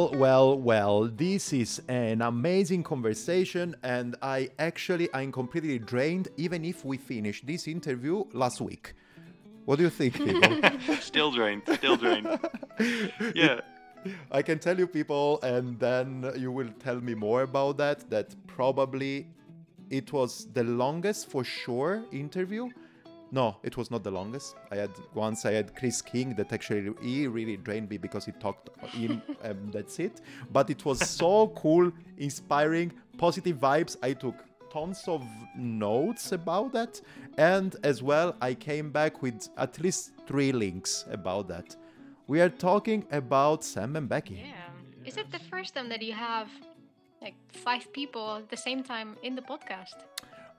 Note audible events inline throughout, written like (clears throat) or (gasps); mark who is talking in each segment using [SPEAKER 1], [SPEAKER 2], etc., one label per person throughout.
[SPEAKER 1] Well, well, well, this is an amazing conversation, and I actually I'm completely drained, even if we finished this interview last week. What do you think, people? (laughs)
[SPEAKER 2] still drained, still drained. (laughs) Yeah.
[SPEAKER 1] I can tell you, people, and then you will tell me more about that. That probably it was the longest for sure interview. No, it was not the longest. I had once I had Chris King that actually he really drained me because he talked in (laughs) um, that's it. But it was so cool, inspiring, positive vibes. I took tons of notes about that, and as well I came back with at least three links about that. We are talking about Sam and Becky.
[SPEAKER 3] Yeah. Is it the first time that you have like five people at the same time in the podcast?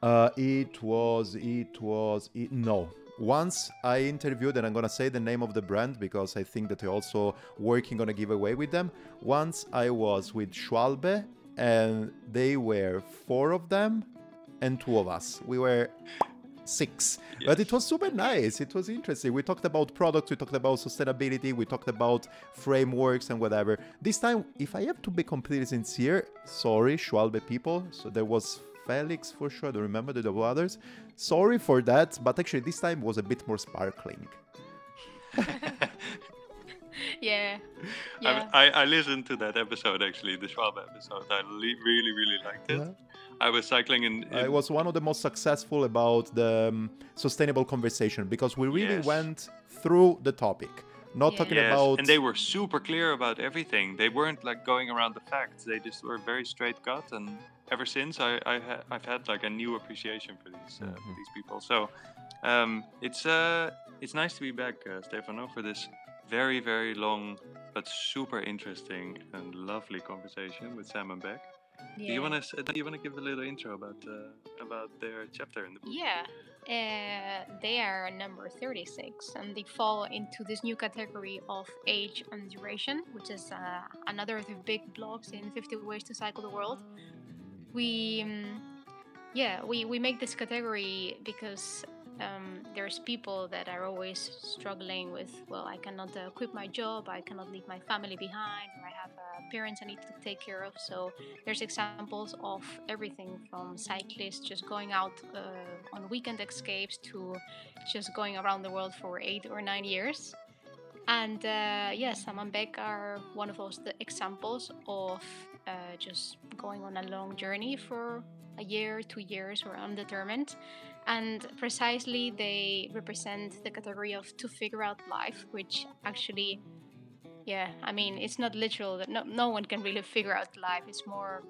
[SPEAKER 1] Uh, it was, it was, it, no. Once I interviewed, and I'm gonna say the name of the brand because I think that they're also working on a giveaway with them. Once I was with Schwalbe, and they were four of them and two of us. We were six. Yes. But it was super nice. It was interesting. We talked about products, we talked about sustainability, we talked about frameworks and whatever. This time, if I have to be completely sincere, sorry, Schwalbe people. So there was Felix for sure. I don't remember the others. Sorry for that, but actually this time was a bit more sparkling. (laughs)
[SPEAKER 3] yeah. yeah.
[SPEAKER 2] I, I, listened to that episode actually, the Schwab episode. I really, really liked it. Yeah. I was cycling in, in.
[SPEAKER 1] I was one of the most successful about the um, sustainable conversation because we really yes. went through the topic not yeah. talking
[SPEAKER 2] yes,
[SPEAKER 1] about
[SPEAKER 2] and they were super clear about everything they weren't like going around the facts they just were very straight cut and ever since I, I ha- I've had like a new appreciation for these uh, mm-hmm. these people. So um, it's uh, it's nice to be back, uh, Stefano, for this very very long but super interesting and lovely conversation with Sam and Beck. Yeah. Do you want to do you want to give a little intro about uh, about their chapter in the book?
[SPEAKER 3] Yeah, uh, they are number 36 and they fall into this new category of age and duration, which is uh, another of the big blocks in 50 Ways to Cycle the World we um, yeah we, we make this category because um, there's people that are always struggling with well i cannot uh, quit my job i cannot leave my family behind or i have uh, parents i need to take care of. So there's examples of everything from cyclists just going out uh, on weekend escapes to just going around the world for eight or nine years. And uh, yes, Sam and Beck are one of those examples of uh, just going on a long journey for a year, two years, or undetermined. And precisely, they represent the category of to figure out life, which actually, yeah, I mean, it's not literal that no, no one can really figure out life. It's more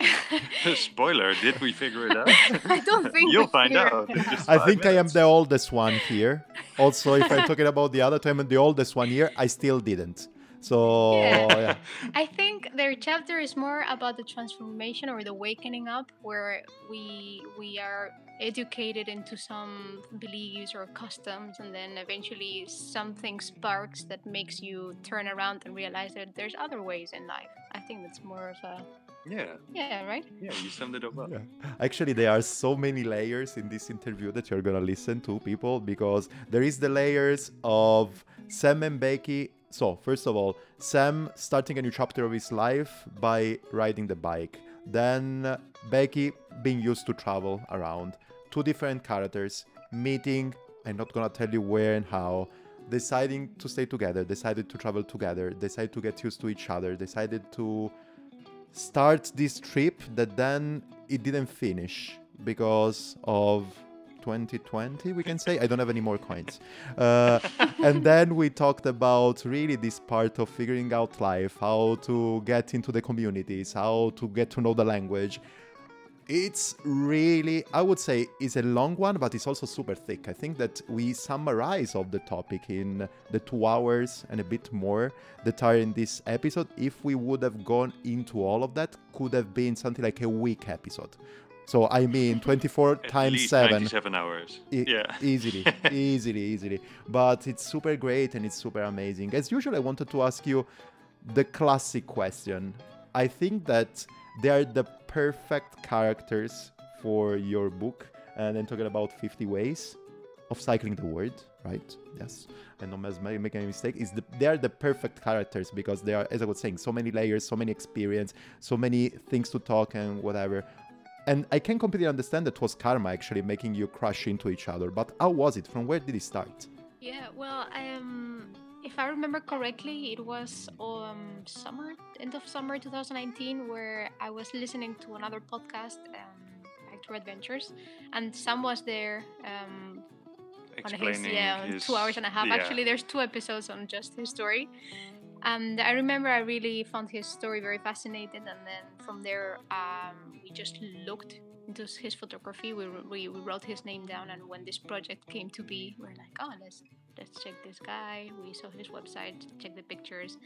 [SPEAKER 3] (laughs)
[SPEAKER 2] Spoiler, did we figure it out? (laughs)
[SPEAKER 3] I don't think
[SPEAKER 2] You'll find out.
[SPEAKER 1] I think minutes. I am the oldest one here. Also, if I'm talking about the other time, I'm the oldest one here. I still didn't. So yeah. yeah.
[SPEAKER 3] I think their chapter is more about the transformation or the wakening up where we we are educated into some beliefs or customs and then eventually something sparks that makes you turn around and realize that there's other ways in life. I think that's more of a
[SPEAKER 2] yeah.
[SPEAKER 3] Yeah, right?
[SPEAKER 2] Yeah, you summed it up well. Yeah.
[SPEAKER 1] Actually, there are so many layers in this interview that you're going to listen to, people, because there is the layers of Sam and Becky. So, first of all, Sam starting a new chapter of his life by riding the bike. Then Becky being used to travel around. Two different characters meeting. I'm not to tell you where and how deciding to stay together, decided to travel together, decided to get used to each other, decided to start this trip that then it didn't finish because of 2020 we can say i don't have any more coins uh, and then we talked about really this part of figuring out life how to get into the communities how to get to know the language it's really, I would say, it's a long one, but it's also super thick. I think that we summarize of the topic in the two hours and a bit more that are in this episode. If we would have gone into all of that, could have been something like a week episode. So I mean, 24 times seven.
[SPEAKER 2] Seven hours.
[SPEAKER 1] E-
[SPEAKER 2] yeah.
[SPEAKER 1] easily, (laughs) easily, easily. But it's super great and it's super amazing. As usual, I wanted to ask you the classic question. I think that they are the perfect characters for your book. And then talking about 50 ways of cycling the world, right? Yes, and not make any mistake. Is the, they are the perfect characters because they are, as I was saying, so many layers, so many experience, so many things to talk and whatever. And I can completely understand that was karma actually making you crash into each other. But how was it? From where did it start?
[SPEAKER 3] Yeah, well, um, if I remember correctly, it was um, summer, end of summer 2019, where I was listening to another podcast, um, Actor Adventures, and Sam was there. Um,
[SPEAKER 2] Explaining
[SPEAKER 3] his, yeah,
[SPEAKER 2] his,
[SPEAKER 3] two hours and a half.
[SPEAKER 2] yeah.
[SPEAKER 3] Actually, there's two episodes on just his story. And I remember I really found his story very fascinating, and then from there, um, we just looked into his photography. We, we, we wrote his name down, and when this project came to be, we are like, oh, let's let's check this guy. We saw his website, check the pictures,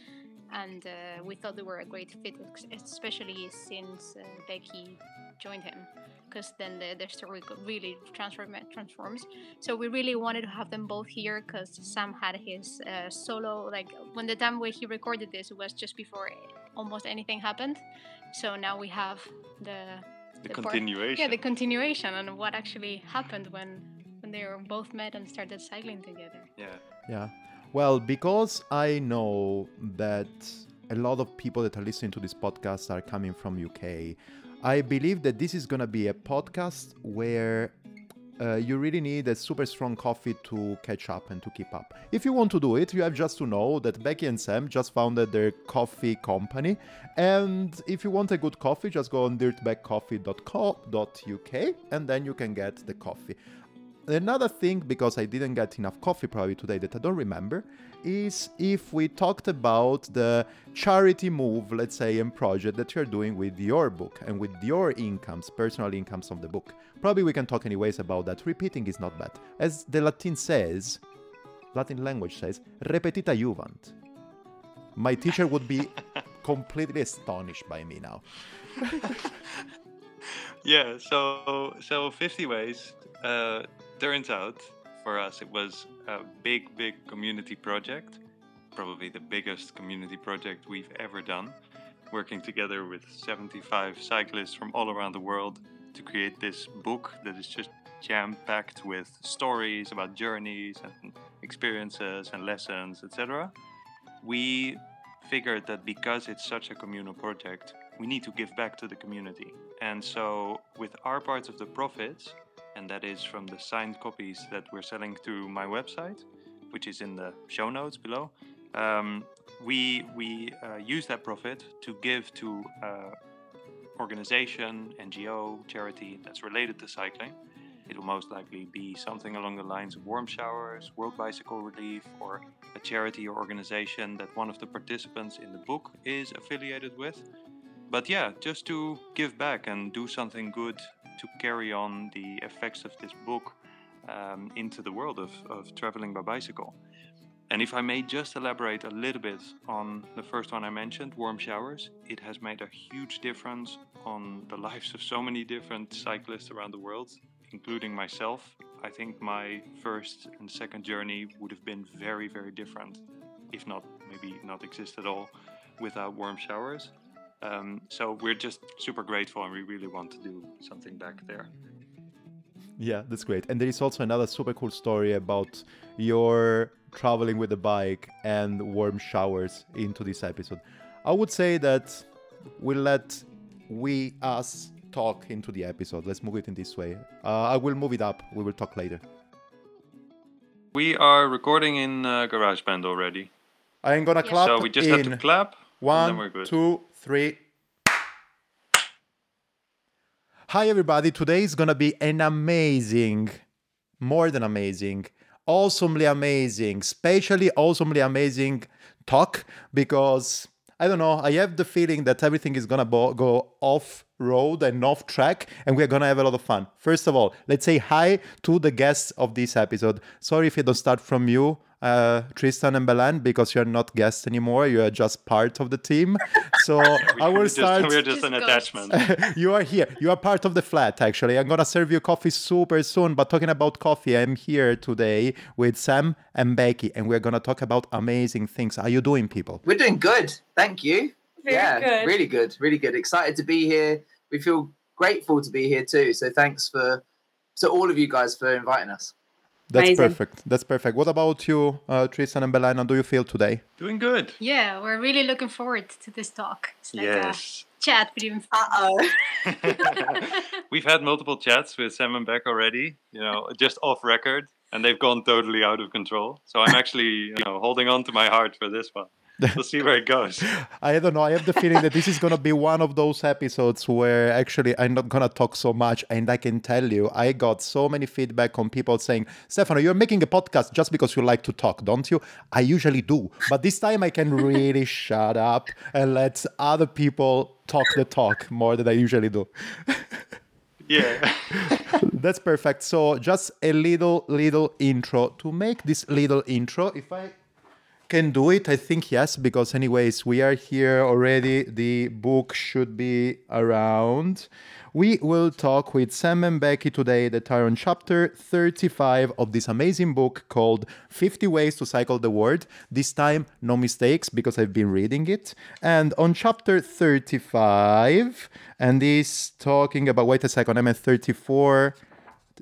[SPEAKER 3] and uh, we thought they were a great fit, especially since uh, Becky joined him, because then the, the story really transform, transforms. So we really wanted to have them both here, because Sam had his uh, solo, like when the time where he recorded this it was just before almost anything happened. So now we have the
[SPEAKER 2] the,
[SPEAKER 3] the part-
[SPEAKER 2] continuation.
[SPEAKER 3] yeah, the continuation and what actually happened when when they were both met and started cycling together.
[SPEAKER 2] yeah.
[SPEAKER 1] Yeah. Well, because I know that a lot of people that are listening to this podcast are coming from UK, I believe that this is going to be a podcast where uh, you really need a super strong coffee to catch up and to keep up. If you want to do it, you have just to know that Becky and Sam just founded their coffee company. And if you want a good coffee, just go on dirtbagcoffee.co.uk and then you can get the coffee. Another thing, because I didn't get enough coffee probably today that I don't remember, is if we talked about the charity move, let's say, and project that you're doing with your book and with your incomes, personal incomes of the book. Probably we can talk anyways about that. Repeating is not bad. As the Latin says, Latin language says, repetita juvant. My teacher would be (laughs) completely astonished by me now. (laughs)
[SPEAKER 2] yeah so so 50 ways uh, turns out for us it was a big big community project probably the biggest community project we've ever done working together with 75 cyclists from all around the world to create this book that is just jam packed with stories about journeys and experiences and lessons etc we figured that because it's such a communal project we need to give back to the community. And so, with our part of the profits, and that is from the signed copies that we're selling through my website, which is in the show notes below, um, we we uh, use that profit to give to uh, organization, NGO, charity that's related to cycling. It will most likely be something along the lines of Warm Showers, World Bicycle Relief, or a charity or organization that one of the participants in the book is affiliated with but yeah, just to give back and do something good to carry on the effects of this book um, into the world of, of traveling by bicycle. And if I may just elaborate a little bit on the first one I mentioned, warm showers, it has made a huge difference on the lives of so many different cyclists around the world, including myself. I think my first and second journey would have been very, very different, if not maybe not exist at all, without warm showers. Um, so we're just super grateful and we really want to do something back there.
[SPEAKER 1] Yeah, that's great. And there is also another super cool story about your traveling with the bike and warm showers into this episode. I would say that we'll let we us talk into the episode. Let's move it in this way. Uh, I will move it up. We will talk later.
[SPEAKER 2] We are recording in uh, GarageBand already.
[SPEAKER 1] I'm gonna clap.
[SPEAKER 2] So we just
[SPEAKER 1] in
[SPEAKER 2] have to clap.
[SPEAKER 1] One, two, three. Hi, everybody. Today is gonna be an amazing, more than amazing, awesomely amazing, spatially awesomely amazing talk because I don't know. I have the feeling that everything is gonna bo- go off road and off track, and we're gonna have a lot of fun. First of all, let's say hi to the guests of this episode. Sorry if I don't start from you uh, Tristan and Belen because you're not guests anymore. You are just part of the team. (laughs) So I will
[SPEAKER 2] just,
[SPEAKER 1] start.
[SPEAKER 2] We're just an attachment. (laughs)
[SPEAKER 1] you are here. You are part of the flat, actually. I'm gonna serve you coffee super soon. But talking about coffee, I'm here today with Sam and Becky, and we're gonna talk about amazing things. How you doing, people?
[SPEAKER 4] We're doing good. Thank you.
[SPEAKER 5] Very
[SPEAKER 4] yeah,
[SPEAKER 5] good.
[SPEAKER 4] really good. Really good. Excited to be here. We feel grateful to be here too. So thanks for to all of you guys for inviting us.
[SPEAKER 1] That's
[SPEAKER 5] Amazing.
[SPEAKER 1] perfect. That's perfect. What about you, uh, Tristan and Belina? Do you feel today?
[SPEAKER 2] Doing good.
[SPEAKER 3] Yeah, we're really looking forward to this talk. It's like
[SPEAKER 2] Yes.
[SPEAKER 3] a chat between
[SPEAKER 5] Uh oh.
[SPEAKER 2] We've had multiple chats with Sam and Beck already, you know, just off record, and they've gone totally out of control. So I'm actually, you know, holding on to my heart for this one. (laughs) We'll see where it goes. (laughs)
[SPEAKER 1] I don't know. I have the feeling that this is going to be one of those episodes where actually I'm not going to talk so much. And I can tell you, I got so many feedback on people saying, Stefano, you're making a podcast just because you like to talk, don't you? I usually do. But this time I can really (laughs) shut up and let other people talk the talk more than I usually do.
[SPEAKER 2] Yeah.
[SPEAKER 1] That's perfect. So just a little, little intro. To make this little intro, if I can do it, I think yes, because anyways, we are here already. The book should be around. We will talk with Sam and Becky today that are on chapter 35 of this amazing book called 50 Ways to Cycle the World. This time, no mistakes because I've been reading it. And on chapter 35, and is talking about, wait a second, I'm at 34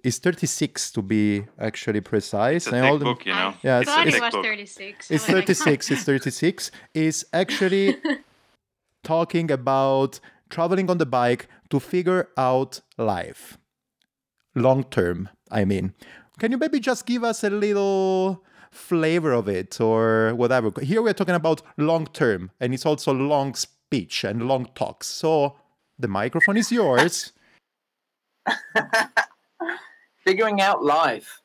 [SPEAKER 1] is 36 to be actually precise.
[SPEAKER 2] It's a
[SPEAKER 1] And all the-
[SPEAKER 2] book, you know.
[SPEAKER 1] Yeah,
[SPEAKER 3] I
[SPEAKER 1] it's-
[SPEAKER 3] it was
[SPEAKER 2] book.
[SPEAKER 3] 36.
[SPEAKER 1] it's
[SPEAKER 3] I was like,
[SPEAKER 1] 36 it's 36 is actually (laughs) talking about traveling on the bike to figure out life long term i mean can you maybe just give us a little flavor of it or whatever here we're talking about long term and it's also long speech and long talks so the microphone is yours (laughs)
[SPEAKER 4] Figuring out life.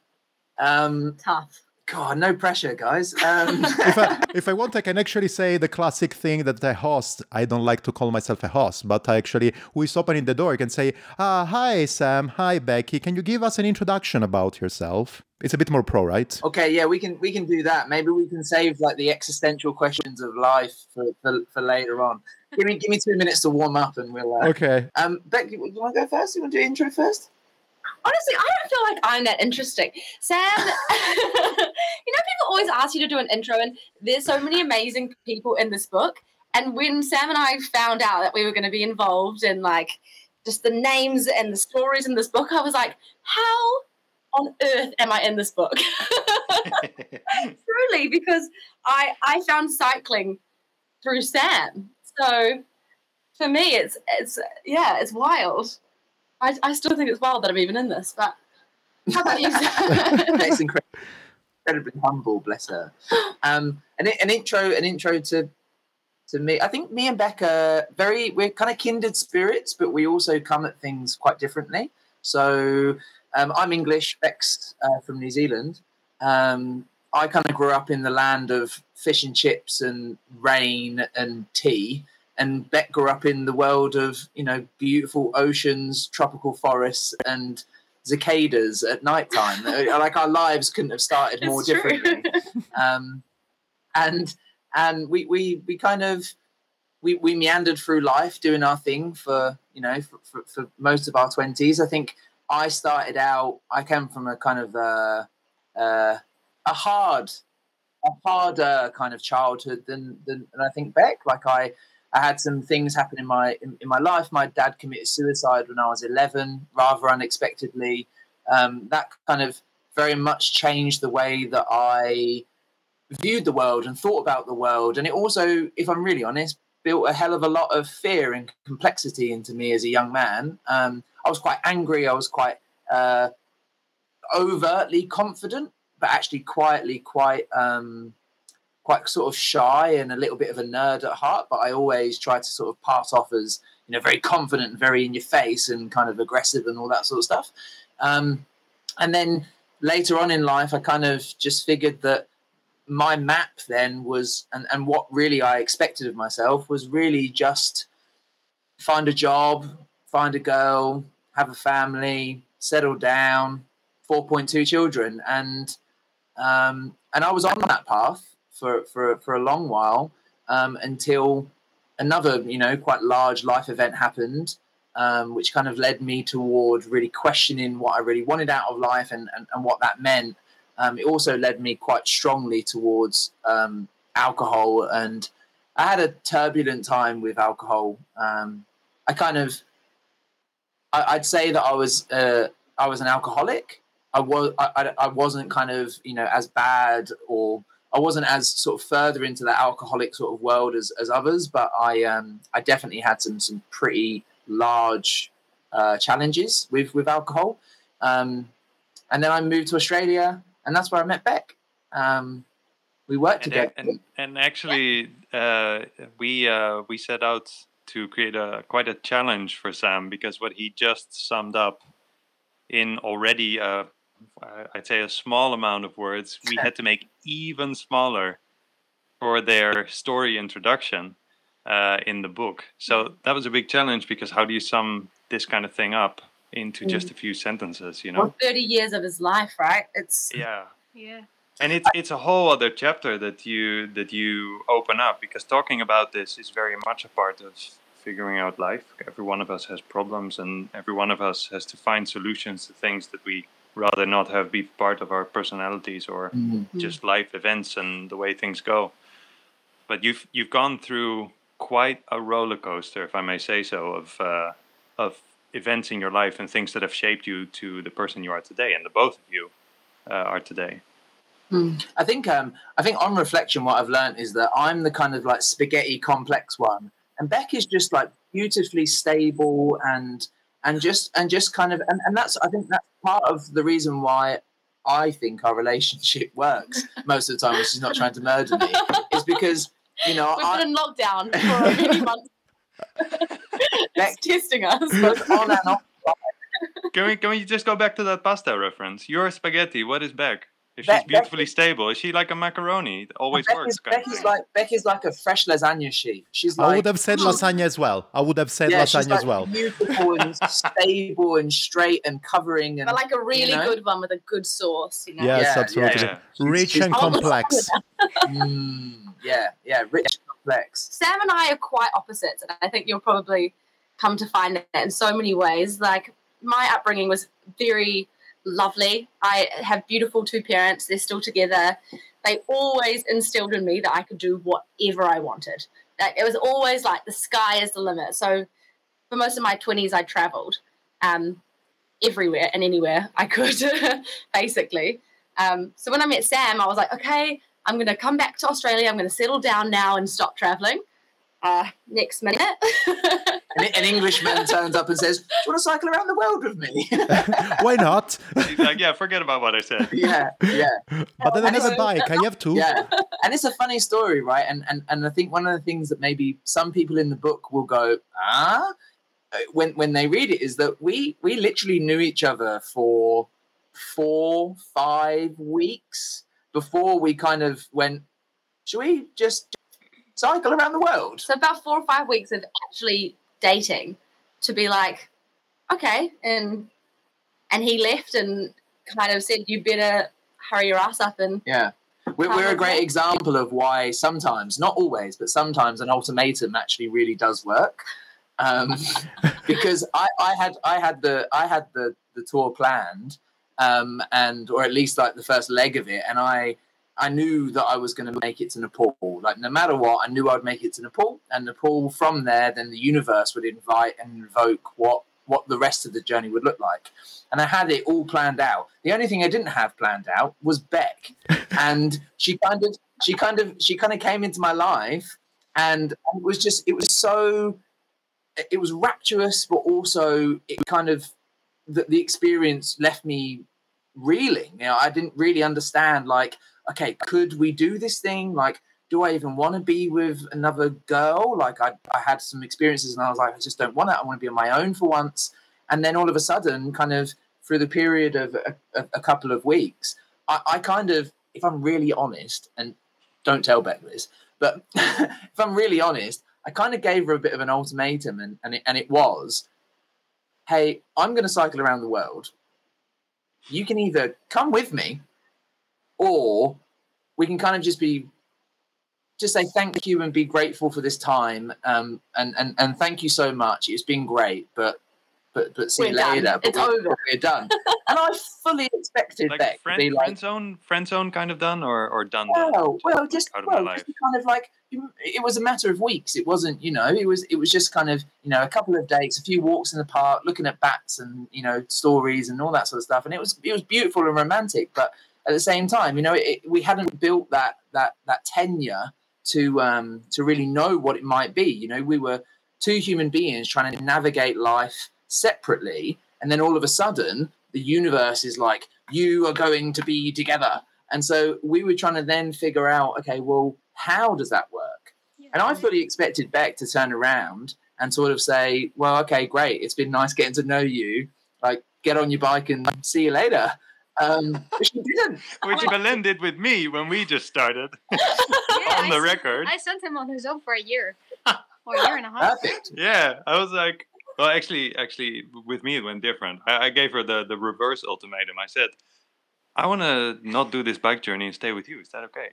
[SPEAKER 4] Um,
[SPEAKER 5] Tough.
[SPEAKER 4] God, no pressure, guys. (laughs) Um,
[SPEAKER 1] if I, if I want, I can actually say the classic thing that a host, I don't like to call myself a host, but I actually, who is opening the door, I can say, ah, hi, Sam. Hi, Becky. Can you give us an introduction about yourself? It's a bit more pro, right?
[SPEAKER 4] okay, yeah, we can we can do that. Maybe we can save like the existential questions of life for, for, for later on. Give me give me two minutes to warm up, and we'll. Uh,
[SPEAKER 1] Okay.
[SPEAKER 4] Um, Beck, you, you want to go first? You want to do intro first?
[SPEAKER 5] Honestly, I don't feel like I'm that interesting. Sam, (laughs) you know, people always ask you to do an intro, and there's so many amazing people in this book. And when Sam and I found out that we were going to be involved in like just the names and the stories in this book, I was like, how on earth am I in this book? (laughs) Truly, because I I found cycling through Sam. So for me, it's it's yeah, it's wild. I, I still think it's wild that I'm even in this, but how about you? (laughs)
[SPEAKER 4] It's (laughs) incredible, incredibly humble, bless her. Um, an, an intro, an intro to to me. I think me and Becca very we're kind of kindred spirits, but we also come at things quite differently. So um, I'm English, Beck's uh, from New Zealand. Um, I kind of grew up in the land of fish and chips and rain and tea. And Beck grew up in the world of, you know, beautiful oceans, tropical forests, and cicadas at nighttime. (laughs) Uh, like our lives couldn't have started more
[SPEAKER 5] It's
[SPEAKER 4] differently. (laughs) Um, and and we, we we kind of we, we meandered through life doing our thing for you know for, for, for most of our twenties. I think I started out. I came from a kind of uh, uh, a hard a harder kind of childhood than, than than I think Beck. Like I I had some things happen in my in, in my life. My dad committed suicide when I was eleven, rather unexpectedly. Um, that kind of very much changed the way that I viewed the world and thought about the world. And it also, if I'm really honest, built a hell of a lot of fear and complexity into me as a young man. Um, I was quite angry. I was quite uh, overtly confident, but actually quietly quite um, quite sort of shy and a little bit of a nerd at heart. But I always try to sort of pass off as you know very confident very in your face and kind of aggressive and all that sort of stuff. Um, and then later on in life, I kind of just figured that my map then was and, and what really I expected of myself was really just find a job, find a girl, have a family, settle down, 4.2 children. And um, and I was on that path for, for, for a long while um, until another, you know, quite large life event happened, um, which kind of led me toward really questioning what I really wanted out of life and, and, and what that meant. Um, it also led me quite strongly towards um, alcohol and i had a turbulent time with alcohol. Um, i kind of I, i'd say that i was uh, i was an alcoholic. I was I, I wasn't kind of you know as bad or I wasn't as sort of further into the alcoholic sort of world as, as others, but I um, I definitely had some some pretty large uh, challenges with with alcohol. Um, and then I moved to Australia, and that's where I met Beck. Um, we worked
[SPEAKER 2] and,
[SPEAKER 4] together.
[SPEAKER 2] And, and actually, uh, we uh, we set out to create a quite a challenge for Sam because what he just summed up in already a I'd say a small amount of words, we had to make even smaller for their story introduction uh, in the book. So that was a big challenge because how do you sum this kind of thing up into mm. just a few sentences? You know,
[SPEAKER 5] well, thirty years of his life, right? It's
[SPEAKER 2] yeah,
[SPEAKER 3] yeah.
[SPEAKER 2] And it's it's a whole other chapter that you that you open up because talking about this is very much a part of figuring out life. Every one of us has problems, and every one of us has to find solutions to things that we rather not have be part of our personalities or mm-hmm. just life events and the way things go. But you've you've gone through quite a roller coaster, if I may say so, of uh, of events in your life and things that have shaped you to the person you are today, and the both of you uh, are today.
[SPEAKER 4] Mm. I think um, I think on reflection, what I've learned is that I'm the kind of like spaghetti complex one, and Beck is just like beautifully stable and and just and just kind of and, and that's I think that's part of the reason why I think our relationship works (laughs) most of the time when she's not trying to murder me is because you know
[SPEAKER 5] we've I, been in lockdown for many months. (laughs) it's testing us both on and off.
[SPEAKER 2] Can we can we just go back to that pasta reference? You're spaghetti. What is Beck? If she's beautifully Becky, stable, is she like a macaroni? It always Becky's,
[SPEAKER 4] works. Becky's like Becky's like a fresh lasagna sheet. She's
[SPEAKER 1] like,
[SPEAKER 4] I
[SPEAKER 1] would have said lasagna as well. I would have said yeah, lasagna
[SPEAKER 4] like
[SPEAKER 1] as well.
[SPEAKER 4] Beautiful and (laughs) stable and straight and covering and
[SPEAKER 5] but like a really you know? good one with a good sauce. You know?
[SPEAKER 1] Yes, yeah, absolutely. Yeah, Rich she's, and complex. (laughs)
[SPEAKER 4] mm, yeah, yeah, rich and complex.
[SPEAKER 5] Sam and I are quite opposites, and I think you'll probably come to find that in so many ways. Like my upbringing was very lovely. I have beautiful two parents. They're still together. They always instilled in me that I could do whatever I wanted. Like, it was always like the sky is the limit. So for most of my 20s, I traveled um, everywhere and anywhere I could, (laughs) basically. Um, so when I met Sam, I was like, okay, I'm going to come back to Australia. I'm going to settle down now and stop traveling uh, next minute. (laughs)
[SPEAKER 4] an, an, Englishman turns up and says, "Do you want to cycle around the world with me?" (laughs)
[SPEAKER 1] Why not?
[SPEAKER 2] He's like, "Yeah, forget about what I said." (laughs)
[SPEAKER 4] Yeah, yeah.
[SPEAKER 1] But then I have a bike. I have two.
[SPEAKER 4] Yeah, and it's a funny story, right? And and and I think one of the things that maybe some people in the book will go, "Ah," when when they read it, is that we we literally knew each other for four, five weeks before we kind of went. Should we just cycle around the world.
[SPEAKER 5] So about four or five weeks of actually dating to be like, okay, and and he left and kind of said, you better hurry your ass up and
[SPEAKER 4] yeah. We're, we're a great example of why sometimes, not always, but sometimes an ultimatum actually really does work. Um, (laughs) because I, I had I had the I had the the tour planned, um, and or at least like the first leg of it, and I I knew that I was going to make it to Nepal. Like no matter what, I knew I'd make it to Nepal, and Nepal from there, then the universe would invite and invoke what what the rest of the journey would look like. And I had it all planned out. The only thing I didn't have planned out was Beck, (laughs) and she kind of she kind of she kind of came into my life, and it was just it was so it was rapturous, but also it kind of the, the experience left me reeling. You know, I didn't really understand like okay, could we do this thing? Like, do I even want to be with another girl? Like, I, I had some experiences and I was like, I just don't want it. I want to be on my own for once. And then all of a sudden, kind of through the period of a, a, couple of weeks, I, I, kind of, if I'm really honest, and don't tell Beck this, but (laughs) if I'm really honest, I kind of gave her a bit of an ultimatum, and, and, it, and it was, hey, I'm going to cycle around the world. You can either come with me or we can kind of just be just say thank you and be grateful for this time um, and, and and thank you so much it's been great but but but see
[SPEAKER 5] We're
[SPEAKER 4] you
[SPEAKER 5] done.
[SPEAKER 4] later. But
[SPEAKER 5] It's
[SPEAKER 4] we're,
[SPEAKER 5] over.
[SPEAKER 4] We're done. and I fully expected
[SPEAKER 2] Like
[SPEAKER 4] Beck
[SPEAKER 2] friend,
[SPEAKER 4] to be like,
[SPEAKER 2] friend zone, friend zone kind of done or or done. done?
[SPEAKER 4] well, well, just
[SPEAKER 2] out of my
[SPEAKER 4] well,
[SPEAKER 2] life.
[SPEAKER 4] just kind of like it was a matter of weeks. It wasn't, you know, it was it was just kind of you know a couple of dates, a few walks in the park, looking at bats and you know stories and all that sort of stuff, and it was it was beautiful and romantic. But at the same time, you know, it, we hadn't built that that that tenure to um to really know what it might be. You know, we were two human beings trying to navigate life separately, and then all of a sudden, the universe is like, you are going to be together. And so we were trying to then figure out, okay, well, how does that work? And I fully expected Beck to turn around and sort of say, well, okay, great. It's been nice getting to know you. Like, get on your bike and see you later. Um, but she didn't. (laughs)
[SPEAKER 2] Which Belen did with me when we just started (laughs)
[SPEAKER 3] Yeah, (laughs)
[SPEAKER 2] on
[SPEAKER 3] I
[SPEAKER 2] the
[SPEAKER 3] s-
[SPEAKER 2] record.
[SPEAKER 3] I sent him on his own for a year or a year and a half.
[SPEAKER 4] Perfect.
[SPEAKER 2] Yeah, I was like, well, actually, actually, with me it went different. I, I gave her the the reverse ultimatum. I said, I want to not do this bike journey and stay with you. Is that okay?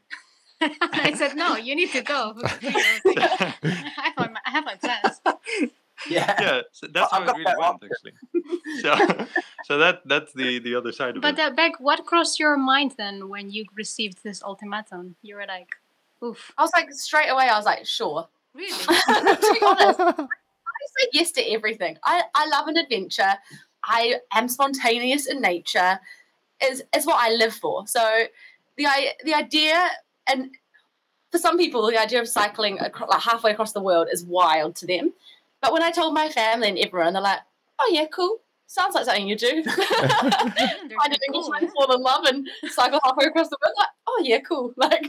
[SPEAKER 3] I said, no, you need to go. I have my, I have my plans.
[SPEAKER 4] Yeah.
[SPEAKER 2] yeah, so that's
[SPEAKER 4] I've
[SPEAKER 2] how it really
[SPEAKER 4] that
[SPEAKER 2] went, actually. So, (laughs) so that that's the the other side of
[SPEAKER 3] But
[SPEAKER 2] it.
[SPEAKER 3] uh, Beck, what crossed your mind then when you received this ultimatum? You were like, oof.
[SPEAKER 5] I was like, straight away, I was like, sure.
[SPEAKER 3] Really? (laughs)
[SPEAKER 5] to be honest, I say yes to everything. I, I love an adventure. I am spontaneous in nature. Is is what I live for. So the i- the idea and for some people the idea of cycling acro- like halfway across the world is wild to them. But when I told my family and everyone, they're like, "Oh yeah, cool. Sounds like something you do." (laughs) (laughs)
[SPEAKER 3] They're
[SPEAKER 5] Find an
[SPEAKER 3] cool,
[SPEAKER 5] Englishman,
[SPEAKER 3] huh?
[SPEAKER 5] fall in love, and cycle halfway across the world. Like, oh yeah, cool. (laughs) Like,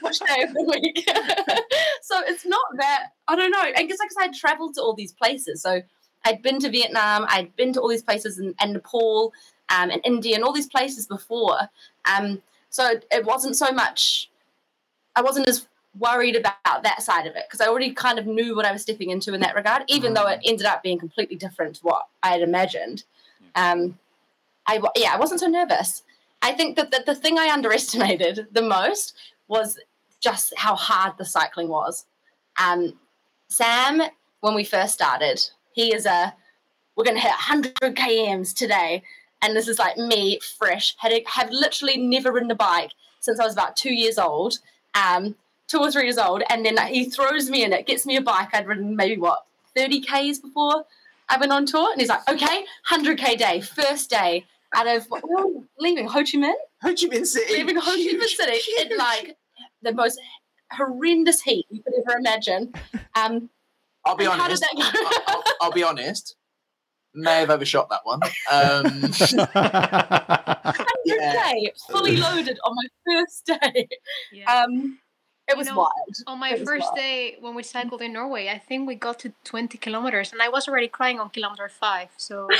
[SPEAKER 5] which day of the week? so it's not that I don't know. And because like I had travelled to all these places, so I'd been to Vietnam, I'd been to all these places in, and Nepal, um, and India, and all these places before. Um, so it, it wasn't so much. I wasn't as worried about that side of it because I already kind of knew what I was stepping into in that regard, even though it ended up being completely different to what I had imagined. Um, I yeah, I wasn't so nervous. I think that the, the thing I underestimated (laughs) the most was just how hard the cycling was. Um, Sam, when we first started, he is a we're going to hit 100 kms today, and this is like me, fresh, had have literally never ridden a bike since I was about two years old, um, two or three years old, and then he throws me in it, gets me a bike. I'd ridden maybe what 30 k's before I went on tour, and he's like, "Okay, 100k day, first day." Out of what, where leaving Ho Chi Minh,
[SPEAKER 4] Ho Chi Minh City.
[SPEAKER 5] leaving Ho Chi Minh
[SPEAKER 4] Huge,
[SPEAKER 5] City in like the most horrendous heat you could ever imagine. Um,
[SPEAKER 4] I'll be
[SPEAKER 5] and how did
[SPEAKER 4] honest.
[SPEAKER 5] that go?
[SPEAKER 4] I'll, I'll- I'll be honest. May have overshot that one. Um, (laughs)
[SPEAKER 5] 100k fully loaded on my first day.
[SPEAKER 3] Yeah.
[SPEAKER 5] Um, it was
[SPEAKER 3] know,
[SPEAKER 5] wild.
[SPEAKER 3] On my first
[SPEAKER 5] wild.
[SPEAKER 3] day when we cycled in Norway, I think we got to 20 kilometers and I was already crying on kilometer five. So (laughs)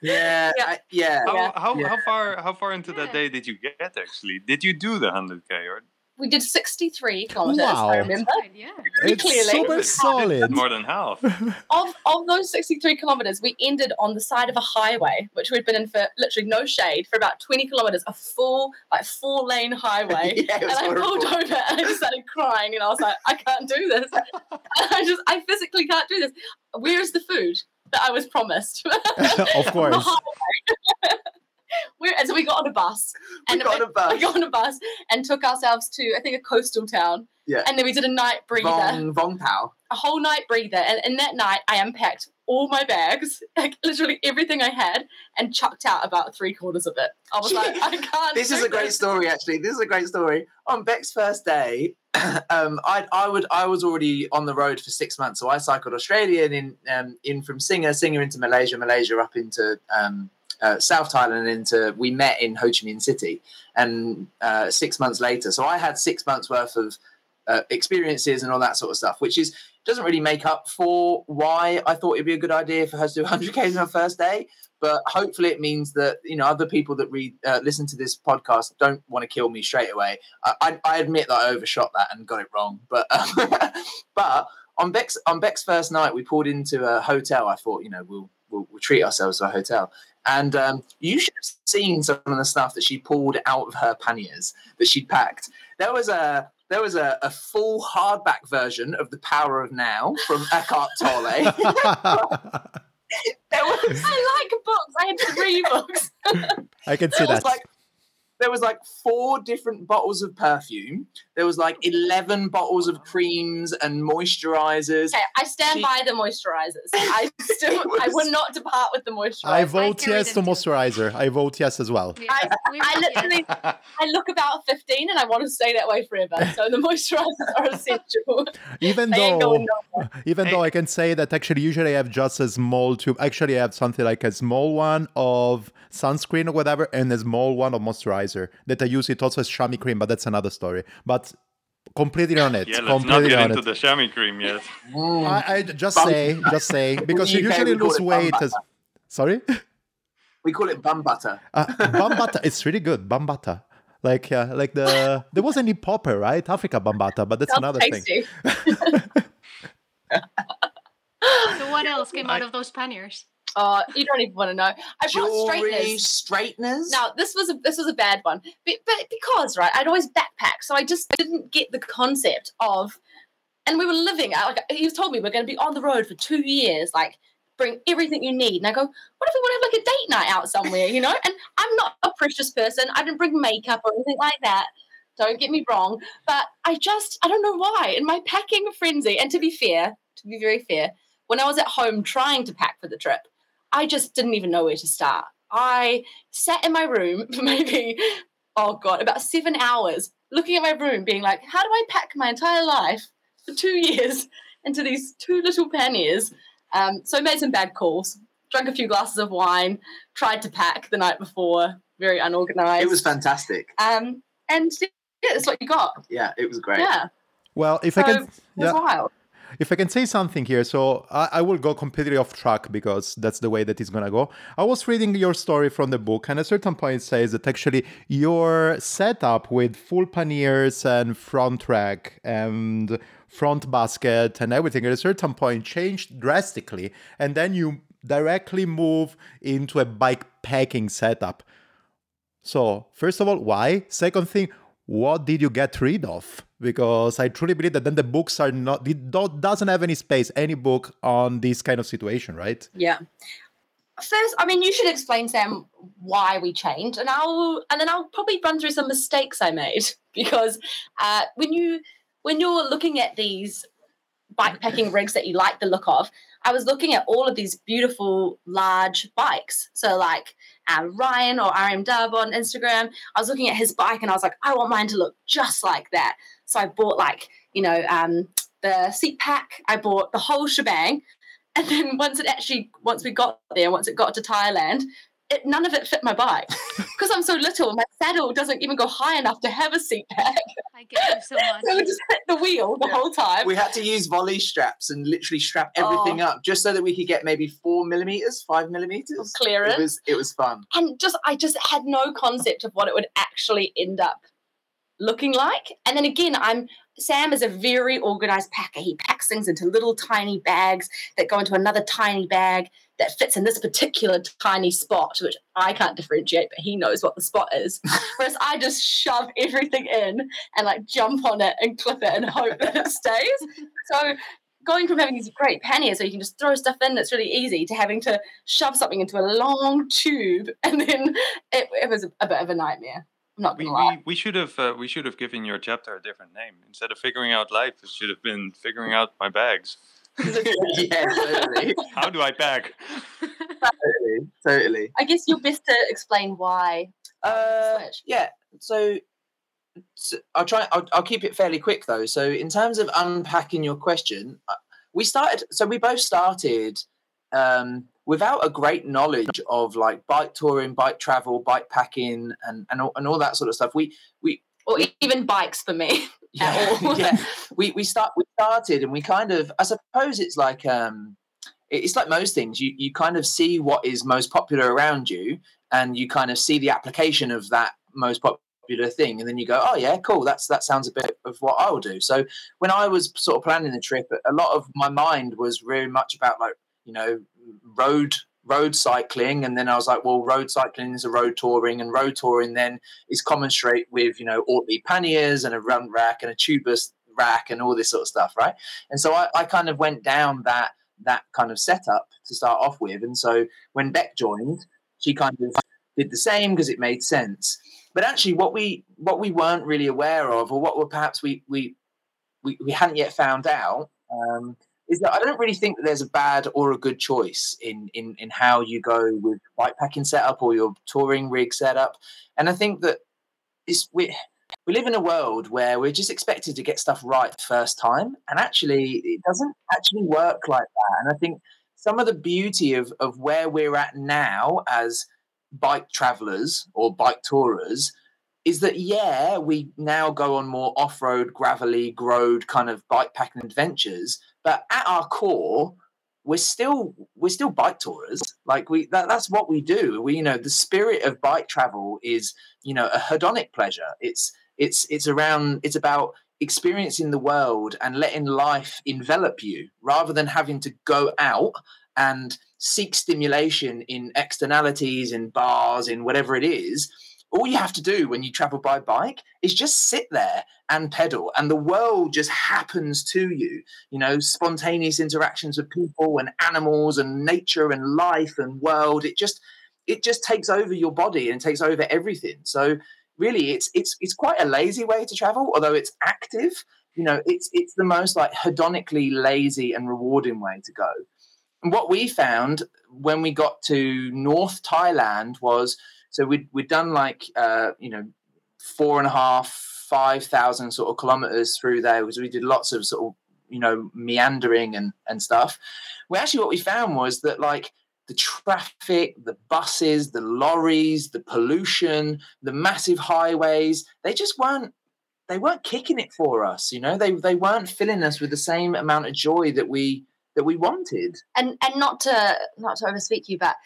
[SPEAKER 4] yeah,
[SPEAKER 5] Yeah.
[SPEAKER 4] I- yeah.
[SPEAKER 2] how,
[SPEAKER 5] Yeah.
[SPEAKER 2] how,
[SPEAKER 4] Yeah.
[SPEAKER 2] how far how far into
[SPEAKER 3] Yeah.
[SPEAKER 2] that day did you get actually? Did you do the hundred k or
[SPEAKER 5] We did 63 kilometers.
[SPEAKER 1] Wow.
[SPEAKER 5] I remember.
[SPEAKER 3] yeah.
[SPEAKER 1] It's
[SPEAKER 5] clearly.
[SPEAKER 1] super solid.
[SPEAKER 2] more than half? (laughs)
[SPEAKER 5] Of of those 63 kilometers, we ended on the side of a highway, which we'd been in for literally no shade for about 20 kilometers, a full like four lane highway. (laughs)
[SPEAKER 4] Yeah, it
[SPEAKER 5] and
[SPEAKER 4] was
[SPEAKER 5] I pulled over and I just started crying, and I was like, I can't do this. (laughs) I just, I physically can't do this. Where is the food that I was promised?
[SPEAKER 1] of course. (laughs)
[SPEAKER 5] Where, and so we got on a bus,
[SPEAKER 4] We
[SPEAKER 5] and
[SPEAKER 4] got on a (laughs) bus.
[SPEAKER 5] we got on a bus and took ourselves to I think a coastal town.
[SPEAKER 4] Yeah.
[SPEAKER 5] And then we did a night breather,
[SPEAKER 4] Vung, Vung Tau.
[SPEAKER 5] a whole night breather, and in that night I unpacked all my bags, (laughs) like literally everything I had, and chucked out about three quarters of it. I was like, I can't.
[SPEAKER 4] This is a great story, actually. This is a great story. On Beck's first day, (clears throat) um, I, I would I was already on the road for six months, so I cycled Australia and in um, in from Singer, Singer into Malaysia, Malaysia up into um, uh, South Thailand, and into we met in Ho Chi Minh City, and uh, six months later, so I had six months worth of uh, experiences and all that sort of stuff, which is doesn't really make up for why I thought it'd be a good idea for her to do (laughs) 100 k's on her first day. But hopefully, it means that you know other people that read uh, listen to this podcast don't want to kill me straight away. I, I, I admit that I overshot that and got it wrong, but um, (laughs) but on Beck's on Beck's first night, we pulled into a hotel. I thought, you know, we'll we'll, we'll treat ourselves to a hotel. And um, you should have seen some of the stuff that she pulled out of her panniers that she'd packed. There was a there was a, a full hardback version of The Power of Now from (laughs) Eckhart Tolle. (laughs) there was,
[SPEAKER 5] I like books. I had three books.
[SPEAKER 1] I can see that.
[SPEAKER 4] like there was like four different bottles of perfume. There was like eleven bottles of creams and moisturizers.
[SPEAKER 5] Okay, I stand
[SPEAKER 4] She-
[SPEAKER 5] by the moisturizers. (laughs) I still,
[SPEAKER 4] It
[SPEAKER 5] I
[SPEAKER 4] was-
[SPEAKER 5] would not depart with the moisturizer.
[SPEAKER 1] I vote
[SPEAKER 3] carry
[SPEAKER 1] yes to moisturizer. I vote yes as well.
[SPEAKER 3] Yes,
[SPEAKER 5] I-
[SPEAKER 3] we
[SPEAKER 5] I
[SPEAKER 3] will, yes.
[SPEAKER 5] literally, (laughs) I look about 15 and I want to stay that way forever. So the moisturizers are essential. (laughs)
[SPEAKER 1] Even
[SPEAKER 5] They
[SPEAKER 1] though,
[SPEAKER 5] going nowhere.
[SPEAKER 1] even though I can say that actually usually I have just a small tube. Actually, I have something like a small one of sunscreen or whatever, and a small one of moisturizer that I use it also as chamois cream, but that's another story. But completely on it.
[SPEAKER 2] Yeah, let's not
[SPEAKER 1] completely
[SPEAKER 2] get
[SPEAKER 1] on
[SPEAKER 2] into
[SPEAKER 1] it.
[SPEAKER 2] the chamois cream yet.
[SPEAKER 4] Mm.
[SPEAKER 1] I, I just
[SPEAKER 4] Bum-
[SPEAKER 1] say, just say, because you
[SPEAKER 4] In the UK,
[SPEAKER 1] usually lose weight as. Sorry,
[SPEAKER 4] We call it bum butter.
[SPEAKER 1] uh, bambata. It's really good, bambata. Like, uh, like the there was any popper, right? Afrika Bambaataa, but that's
[SPEAKER 5] Sounds
[SPEAKER 1] another thing. (laughs)
[SPEAKER 3] So what else came out of those panniers?
[SPEAKER 5] Oh, you don't even want to know. I brought
[SPEAKER 4] Jewelry,
[SPEAKER 5] straighteners.
[SPEAKER 4] straighteners.
[SPEAKER 5] Now this was a this was a bad one, but, but because right, I'd always backpack, so I just didn't get the concept of. And we were living. I- Like he told me, we're going to be on the road for two years. Like, bring everything you need. And I go, what if we want to have like a date night out somewhere? You know? And I'm not a precious person. I didn't bring makeup or anything like that. Don't get me wrong, but I just I don't know why in my packing frenzy. And to be fair, to be very fair, when I was at home trying to pack for the trip, I just didn't even know where to start. I sat in my room (laughs) for maybe, oh God, about seven hours looking at my room, being like, how do I pack my entire life for two years (laughs) into these two little panniers? Um, so I made some bad calls, drank a few glasses of wine, tried to pack the night before, very unorganized.
[SPEAKER 4] it was fantastic.
[SPEAKER 5] Um, and yeah, that's what you got.
[SPEAKER 4] Yeah, it was great.
[SPEAKER 5] Yeah,
[SPEAKER 1] Well, if I
[SPEAKER 5] So,
[SPEAKER 1] can,
[SPEAKER 5] it was
[SPEAKER 1] yeah,
[SPEAKER 5] wild.
[SPEAKER 1] If I can say something here, so I, I will go completely off track because that's the way that it's gonna go. I was reading your story from the book, and at a certain point it says that actually your setup with full panniers and front rack and front basket and everything at a certain point changed drastically, and then you directly move into a bike packing setup. So, first of all, why? Second thing, what did you get rid of? Because I truly believe that then the books are not, it doesn't have any space, any book on this kind of situation, right?
[SPEAKER 5] Yeah. First, I mean, you should explain, Sam, why we changed, and I'll and then I'll probably run through some mistakes I made (laughs) because uh, when you when you're looking at these bikepacking rigs that you like the look of, I was looking at all of these beautiful large bikes. So like uh, Ryan or RM Dub on Instagram, I was looking at his bike and I was like, I want mine to look just like that. So I bought like you know um, the seat pack. I bought the whole shebang. And then once it actually, once we got there, once it got to Thailand, it, none of it fit my bike (laughs) because I'm so little. My saddle doesn't even go high enough to have a seat pack.
[SPEAKER 3] I get you so much. (laughs)
[SPEAKER 5] So it just hit the wheel the
[SPEAKER 4] Yeah.
[SPEAKER 5] whole time.
[SPEAKER 4] We had to use Voile straps and literally strap oh. everything
[SPEAKER 5] Oh.
[SPEAKER 4] up just so that we could get maybe four millimeters, five millimeters.
[SPEAKER 5] clearance.
[SPEAKER 4] It was it was fun.
[SPEAKER 5] and just I just had no concept of what it would actually end up looking like. And then again, I'm Sam is a very organized packer. He packs things into little tiny bags that go into another tiny bag that fits in this particular tiny spot, which I can't differentiate, but he knows what the spot is. (laughs) Whereas I just shove everything in and like jump on it and clip it and hope that it stays. So going from having these great panniers so you can just throw stuff in that's really easy to having to shove something into a long tube (laughs) and then it, it was a, bit of a nightmare. I'm not
[SPEAKER 2] We,
[SPEAKER 5] gonna lie.
[SPEAKER 2] we, we should have uh, we should have given your chapter a different name instead of figuring out life. It should have been figuring out my bags. (laughs)
[SPEAKER 4] yeah, totally, (laughs)
[SPEAKER 2] How do I pack?
[SPEAKER 4] totally, totally.
[SPEAKER 5] I guess you're best to explain why.
[SPEAKER 4] Uh, yeah. So, so I'll try. I'll, I'll keep it fairly quick though. So, in terms of unpacking your question, uh, we started. So we both started um, without a great knowledge of like bike touring, bike travel, bike packing, and and all, and all that sort of stuff. We we
[SPEAKER 5] Or even bikes for me. (laughs)
[SPEAKER 4] yeah, (laughs) yeah. (laughs) We we start we started and we kind of I suppose it's like um it's like most things. You you kind of see what is most popular around you and you kind of see the application of that most popular thing and then you go, Oh yeah, cool, that's that sounds a bit of what I'll do. So when I was sort of planning the trip, a lot of my mind was very much about like, you know, road road cycling, and then I was like, well, road cycling is a road touring, and road touring then is commensurate with you know Ortlieb panniers and a run rack and a tubeless rack and all this sort of stuff, right? And so I, I kind of went down that that kind of setup to start off with, and so when Beck joined, she kind of did the same because it made sense. But actually, what we what we weren't really aware of, or what were perhaps we we we, we hadn't yet found out, um, is that I don't really think that there's a bad or a good choice in in in how you go with bikepacking setup or your touring rig setup. And I think that it's we we live in a world where we're just expected to get stuff right first time, and actually, it doesn't actually work like that. And I think some of the beauty of of where we're at now as bike travelers or bike tourers is that yeah we now go on more off-road gravelly road kind of bikepacking adventures but at our core we're still we're still bike tourers. Like we that, that's what we do. We you know the spirit of bike travel is you know a hedonic pleasure. It's it's it's around it's about experiencing the world and letting life envelop you rather than having to go out and seek stimulation in externalities in bars in whatever it is all you have to do when you travel by bike is just sit there and pedal and the world just happens to you. You know spontaneous interactions with people and animals and nature and life and world it just it just takes over your body and takes over everything. So really it's it's it's quite a lazy way to travel although it's active. You know it's it's the most like hedonically lazy and rewarding way to go. And what we found when we got to north thailand was so we'd we'd done like uh, you know four and a half, five thousand sort of kilometers through there. because we did lots of sort of you know meandering and and stuff. We actually what we found was that like the traffic, the buses, the lorries, the pollution, the massive highways, they just weren't they weren't kicking it for us, you know. They they weren't filling us with the same amount of joy that we that we wanted.
[SPEAKER 5] And and not to not to overspeak you, but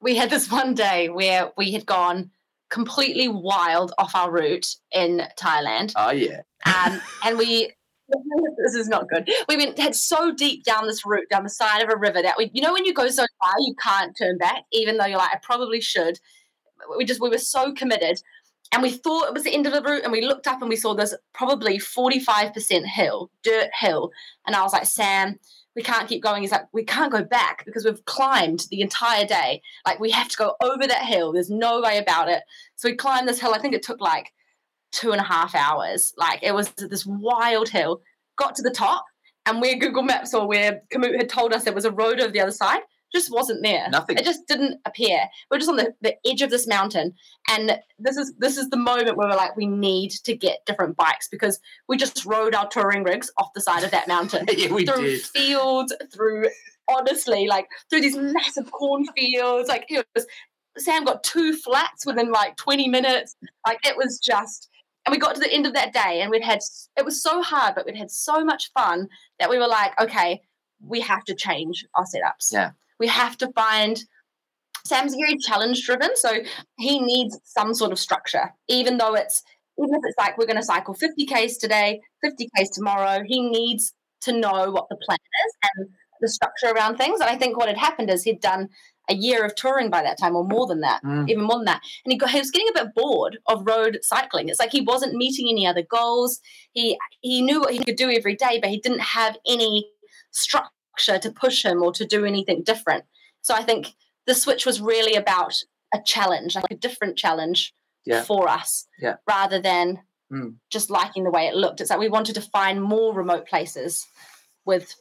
[SPEAKER 5] we had this one day where we had gone completely wild off our route in Thailand.
[SPEAKER 4] Oh yeah.
[SPEAKER 5] Um, (laughs) and we (laughs) this is not good. We went had so deep down this route, down the side of a river that we, you know, when you go so far, you can't turn back, even though you're like, I probably should. We just we were so committed, and we thought it was the end of the route, and we looked up and we saw this probably forty five percent hill, dirt hill, and I was like, Sam, we can't keep going. He's like, we can't go back because we've climbed the entire day. Like, we have to go over that hill. There's no way about it. So we climbed this hill. I think it took like two and a half hours. Like, it was this wild hill. Got to the top, and where Google Maps or where Komoot had told us there was a road over the other side, just wasn't there.
[SPEAKER 4] Nothing.
[SPEAKER 5] It just didn't appear. We're just on the, the edge of this mountain. And this is this is the moment where we're like, we need to get different bikes because we just rode our touring rigs off the side of that mountain. (laughs)
[SPEAKER 4] yeah, we
[SPEAKER 5] through
[SPEAKER 4] did.
[SPEAKER 5] fields, through honestly, like through these massive cornfields. Like it was Sam got two flats within like 20 minutes. Like it was just and we got to the end of that day and we'd had it was so hard, but we'd had so much fun that we were like, okay, we have to change our setups.
[SPEAKER 4] Yeah
[SPEAKER 5] we have to find Sam's very challenge driven, so he needs some sort of structure, even though it's even if it's like we're going to cycle 50 k's today, 50 k's tomorrow. He needs to know what the plan is and the structure around things. And I think what had happened is he'd done a year of touring by that time, or more than that,
[SPEAKER 4] Mm.
[SPEAKER 5] even more than that. And he, got, he was getting a bit bored of road cycling. It's like he wasn't meeting any other goals. He he knew what he could do every day, but he didn't have any structure to push him or to do anything different. So I think the switch was really about a challenge, like a different challenge
[SPEAKER 4] Yeah.
[SPEAKER 5] for us,
[SPEAKER 4] Yeah.
[SPEAKER 5] rather than
[SPEAKER 4] Mm.
[SPEAKER 5] just liking the way it looked. It's like we wanted to find more remote places with,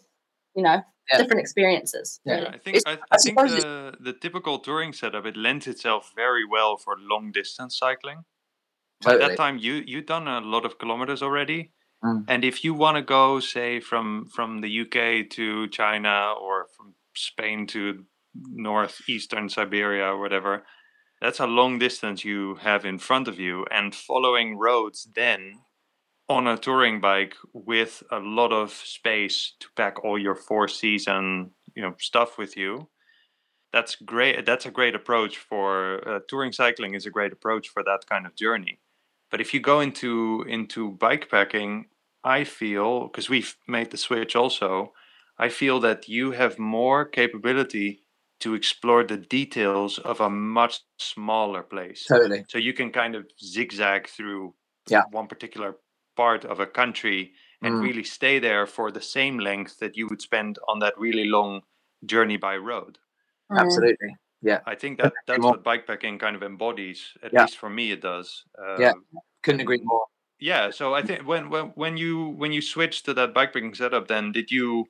[SPEAKER 5] you know,
[SPEAKER 4] Yeah.
[SPEAKER 5] different experiences.
[SPEAKER 4] Yeah.
[SPEAKER 5] really.
[SPEAKER 2] I think I,
[SPEAKER 4] I
[SPEAKER 2] I think the, the typical touring setup it lends itself very well for long distance cycling. By
[SPEAKER 4] Totally.
[SPEAKER 2] that time, you you've done a lot of kilometers already,
[SPEAKER 4] Mm.
[SPEAKER 2] and if you want to go, say from from the UK to China or from Spain to northeastern Siberia or whatever, that's a long distance you have in front of you, and following roads then on a touring bike with a lot of space to pack all your four season you know stuff with you that's great that's a great approach for uh, touring cycling is a great approach for that kind of journey but if you go into into bike packing i feel because we've made the switch also i feel that you have more capability to explore the details of a much smaller place.
[SPEAKER 4] Totally.
[SPEAKER 2] So you can kind of zigzag through
[SPEAKER 4] Yeah.
[SPEAKER 2] one particular part of a country and
[SPEAKER 4] Mm.
[SPEAKER 2] really stay there for the same length that you would spend on that really long journey by road.
[SPEAKER 5] Mm.
[SPEAKER 4] Absolutely.
[SPEAKER 2] I think that that's what bikepacking kind of embodies. At
[SPEAKER 4] Yeah.
[SPEAKER 2] least for me, it does. Um,
[SPEAKER 4] Yeah. Couldn't agree more.
[SPEAKER 2] yeah so i think when when when you when you switched to that bikepacking setup then did you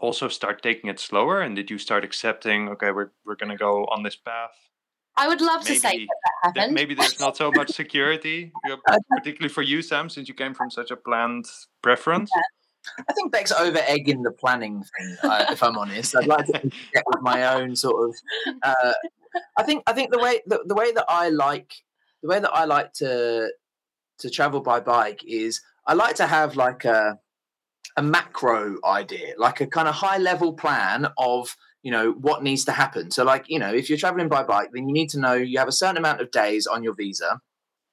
[SPEAKER 2] also start taking it slower and did you start accepting okay we're, we're gonna go on this path
[SPEAKER 5] I would love to say
[SPEAKER 2] maybe
[SPEAKER 5] that that
[SPEAKER 2] that maybe there's not so much security (laughs) particularly for you sam since you came from such a planned preference
[SPEAKER 4] I think Beck's over egging the planning thing. Uh, if I'm honest, I'd like to get with my own sort of. Uh, I think I think the way the, the way that I like the way that I like to to travel by bike is I like to have like a a macro idea, like a kind of high level plan of you know what needs to happen. So like you know if you're traveling by bike, then you need to know you have a certain amount of days on your visa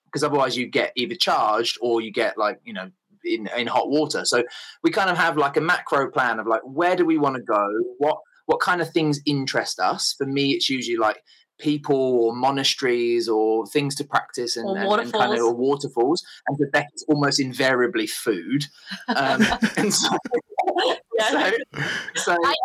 [SPEAKER 4] because otherwise you get either charged or you get like you know in, in hot water. So we kind of have like a macro plan of like where do we want to go, what what kind of things interest us. For me, it's usually like people or monasteries or things to practice and, and, and kind of
[SPEAKER 5] waterfalls.
[SPEAKER 4] or waterfalls. And for Beck, it's almost invariably food. Um, (laughs) (laughs) and so,
[SPEAKER 5] Yeah.
[SPEAKER 4] so, so
[SPEAKER 5] I-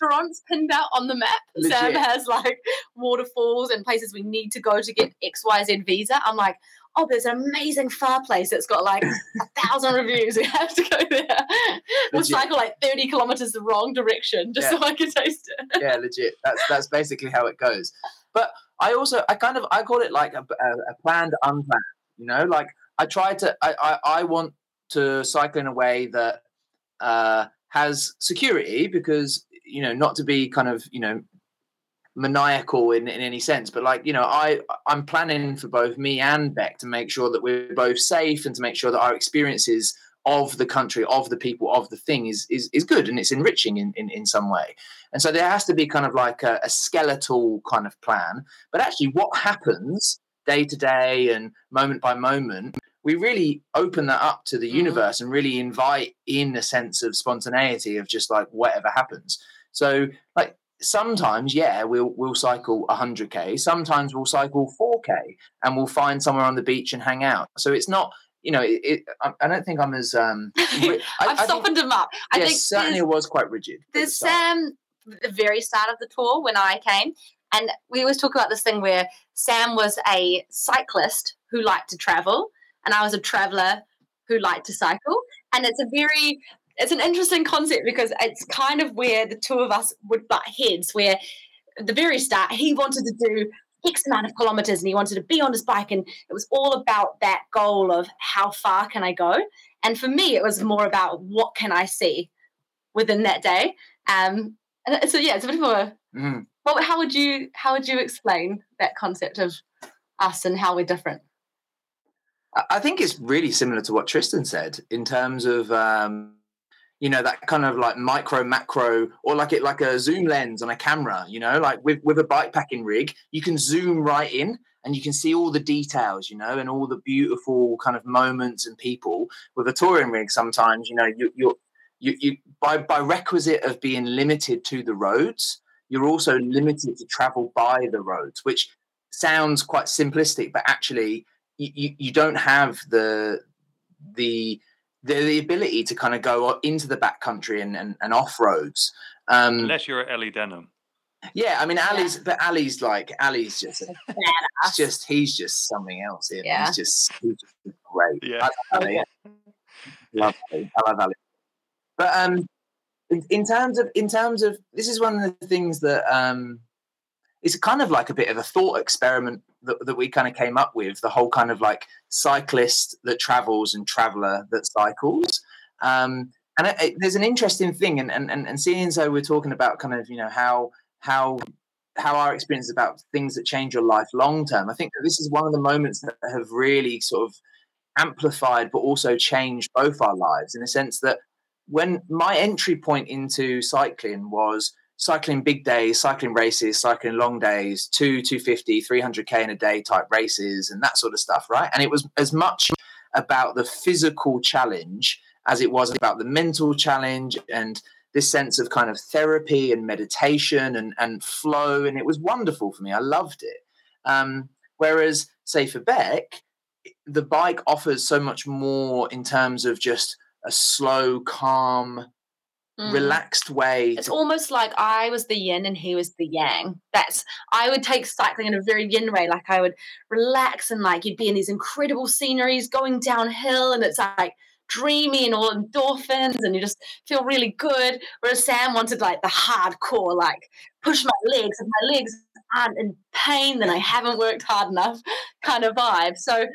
[SPEAKER 5] Restaurants pinned out on the map. Sam
[SPEAKER 4] Legit.
[SPEAKER 5] has like waterfalls and places we need to go to get XYZ visa. I'm like, oh, there's an amazing fireplace place that's got like a thousand reviews. (laughs) We have to go there. We'll
[SPEAKER 4] Legit.
[SPEAKER 5] cycle like 30 kilometers the wrong direction just
[SPEAKER 4] Yeah.
[SPEAKER 5] so I can taste it.
[SPEAKER 4] yeah, legit. That's that's basically how it goes. But I also I kind of I call it like a, a, a planned unplanned. You know, like I try to I I, I want to cycle in a way that uh, has security because you know not to be kind of you know maniacal in, in any sense but like you know i i'm planning for both me and beck to make sure that we're both safe and to make sure that our experiences of the country of the people of the thing is is, is good and it's enriching in, in in some way and so there has to be kind of like a, a skeletal kind of plan but actually what happens day to day and moment by moment we really open that up to the
[SPEAKER 5] Mhm.
[SPEAKER 4] universe and really invite in a sense of spontaneity of just like whatever happens so like sometimes yeah we'll we'll cycle 100k sometimes we'll cycle 4k and we'll find somewhere on the beach and hang out so it's not you know it, it I, I don't think i'm as um (laughs) I,
[SPEAKER 5] I've
[SPEAKER 4] I think-
[SPEAKER 5] softened him up. I
[SPEAKER 4] yes,
[SPEAKER 5] think
[SPEAKER 4] certainly it was quite rigid at the
[SPEAKER 5] there's. Sam the very start of the tour when I came, and we always talk about this thing where Sam was a cyclist who liked to travel, and I was a traveler who liked to cycle. And it's a very it's an interesting concept because it's kind of where the two of us would butt heads. Where at the very start he wanted to do X amount of kilometers and he wanted to be on his bike, and it was all about that goal of how far can I go. And for me, it was more about what can I see within that day. Um, and so yeah, it's a bit of a.
[SPEAKER 4] Mm.
[SPEAKER 5] Well, how would you how would you explain that concept of us and how we're different?
[SPEAKER 4] I- I think it's really similar to what Tristan said in terms of um, you know that kind of like micro macro or like it like a zoom lens on a camera. You know, like with with a bike packing rig, you can zoom right in and you can see all the details. You know, and all the beautiful kind of moments and people. With a touring rig, sometimes you know you you're you, you by by requisite of being limited to the roads, you're also limited to travel by the roads, which sounds quite simplistic, but actually you, you, you don't have the the the, the ability to kind of go into the backcountry and, and, and off roads. Um,
[SPEAKER 2] unless you're at Alee Denham
[SPEAKER 4] yeah, I mean, Ali's, but Ali's like Ali's just, a-
[SPEAKER 5] Badass.
[SPEAKER 4] it's just he's just something else. Here.
[SPEAKER 5] Yeah.
[SPEAKER 4] He's just he's just great.
[SPEAKER 2] Yeah.
[SPEAKER 4] I love Ali. love Ali. I love Ali. But um, in, in terms of in terms of this is one of the things that um, it's kind of like a bit of a thought experiment that, that we kind of came up with. The whole kind of like cyclist that travels and traveler that cycles. Um, and it, it- there's an interesting thing, and, and and seeing as we're talking about kind of you know how how how our experience is about things that change your life long term. I think this is one of the moments that have really sort of amplified, but also changed both our lives in the sense that when my entry point into cycling was cycling big days, cycling races, cycling long days, two, 250, 300K in a day type races and that sort of stuff, right? And it was as much about the physical challenge as it was about the mental challenge and this sense of kind of therapy and meditation and and flow, and it was wonderful for me. I loved it. Um, whereas, say for Beck, the bike offers so much more in terms of just a slow, calm, mm. relaxed way.
[SPEAKER 5] It's almost like I was the yin and he was the yang. That's I would take cycling in a very yin way. Like I would relax and like you'd be in these incredible sceneries going downhill, and it's like dreamy and all endorphins and you just feel really good. Whereas Sam wanted like the hardcore, like push my legs. If my legs aren't in pain, then I haven't worked hard enough kind of vibe. So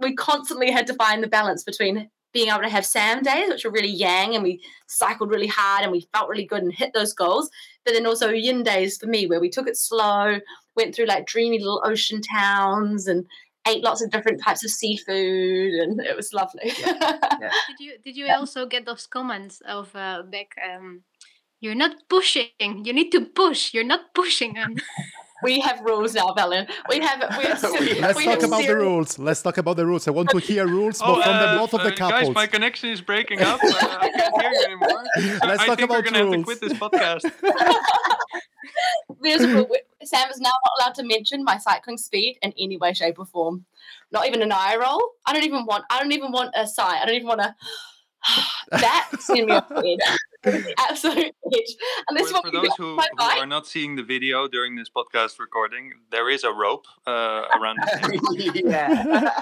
[SPEAKER 5] we constantly had to find the balance between being able to have Sam days, which were really yang, and we cycled really hard and we felt really good and hit those goals. But then also yin days for me, where we took it slow, went through like dreamy little ocean towns and ate lots of different types of seafood, and it was lovely. Yeah. (laughs)
[SPEAKER 3] Yeah. did you did you yeah. also get those comments of uh, Beck? Um, you're not pushing. You need to push. You're not pushing. (laughs) And
[SPEAKER 5] we have rules now, Belen. We have. We have
[SPEAKER 1] Let's (laughs) we talk have about zero. the rules. Let's talk about the rules. I want to hear rules oh, from uh, the both of the uh, couples.
[SPEAKER 2] Guys, my connection is breaking up. Uh, I can't hear you anymore. (laughs)
[SPEAKER 1] Let's
[SPEAKER 2] I
[SPEAKER 1] talk
[SPEAKER 2] think
[SPEAKER 1] about
[SPEAKER 2] we're going to have to quit this podcast. (laughs)
[SPEAKER 5] Sam is now not allowed to mention my cycling speed in any way, shape, or form. Not even an eye roll. I don't even want. I don't even want a sigh. I don't even want a. (sighs) that send me off the edge. (laughs) Absolute edge.
[SPEAKER 2] And this for, for those who, who are not seeing the video during this podcast recording, there is a rope uh, around
[SPEAKER 5] the (laughs) yeah.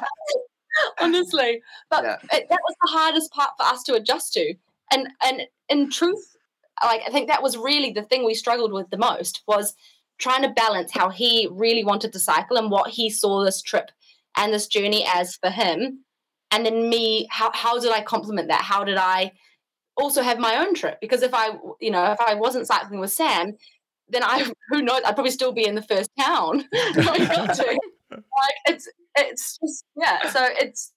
[SPEAKER 5] (laughs) Honestly, but yeah. it, that was the hardest part for us to adjust to. And and in truth, like I think that was really the thing we struggled with the most was trying to balance how he really wanted to cycle and what he saw this trip and this journey as for him and then me how, how did i complement that how did i also have my own trip because if i you know if i wasn't cycling with sam then i (laughs) who knows i'd probably still be in the first town (laughs) like (laughs) it's it's just yeah so it's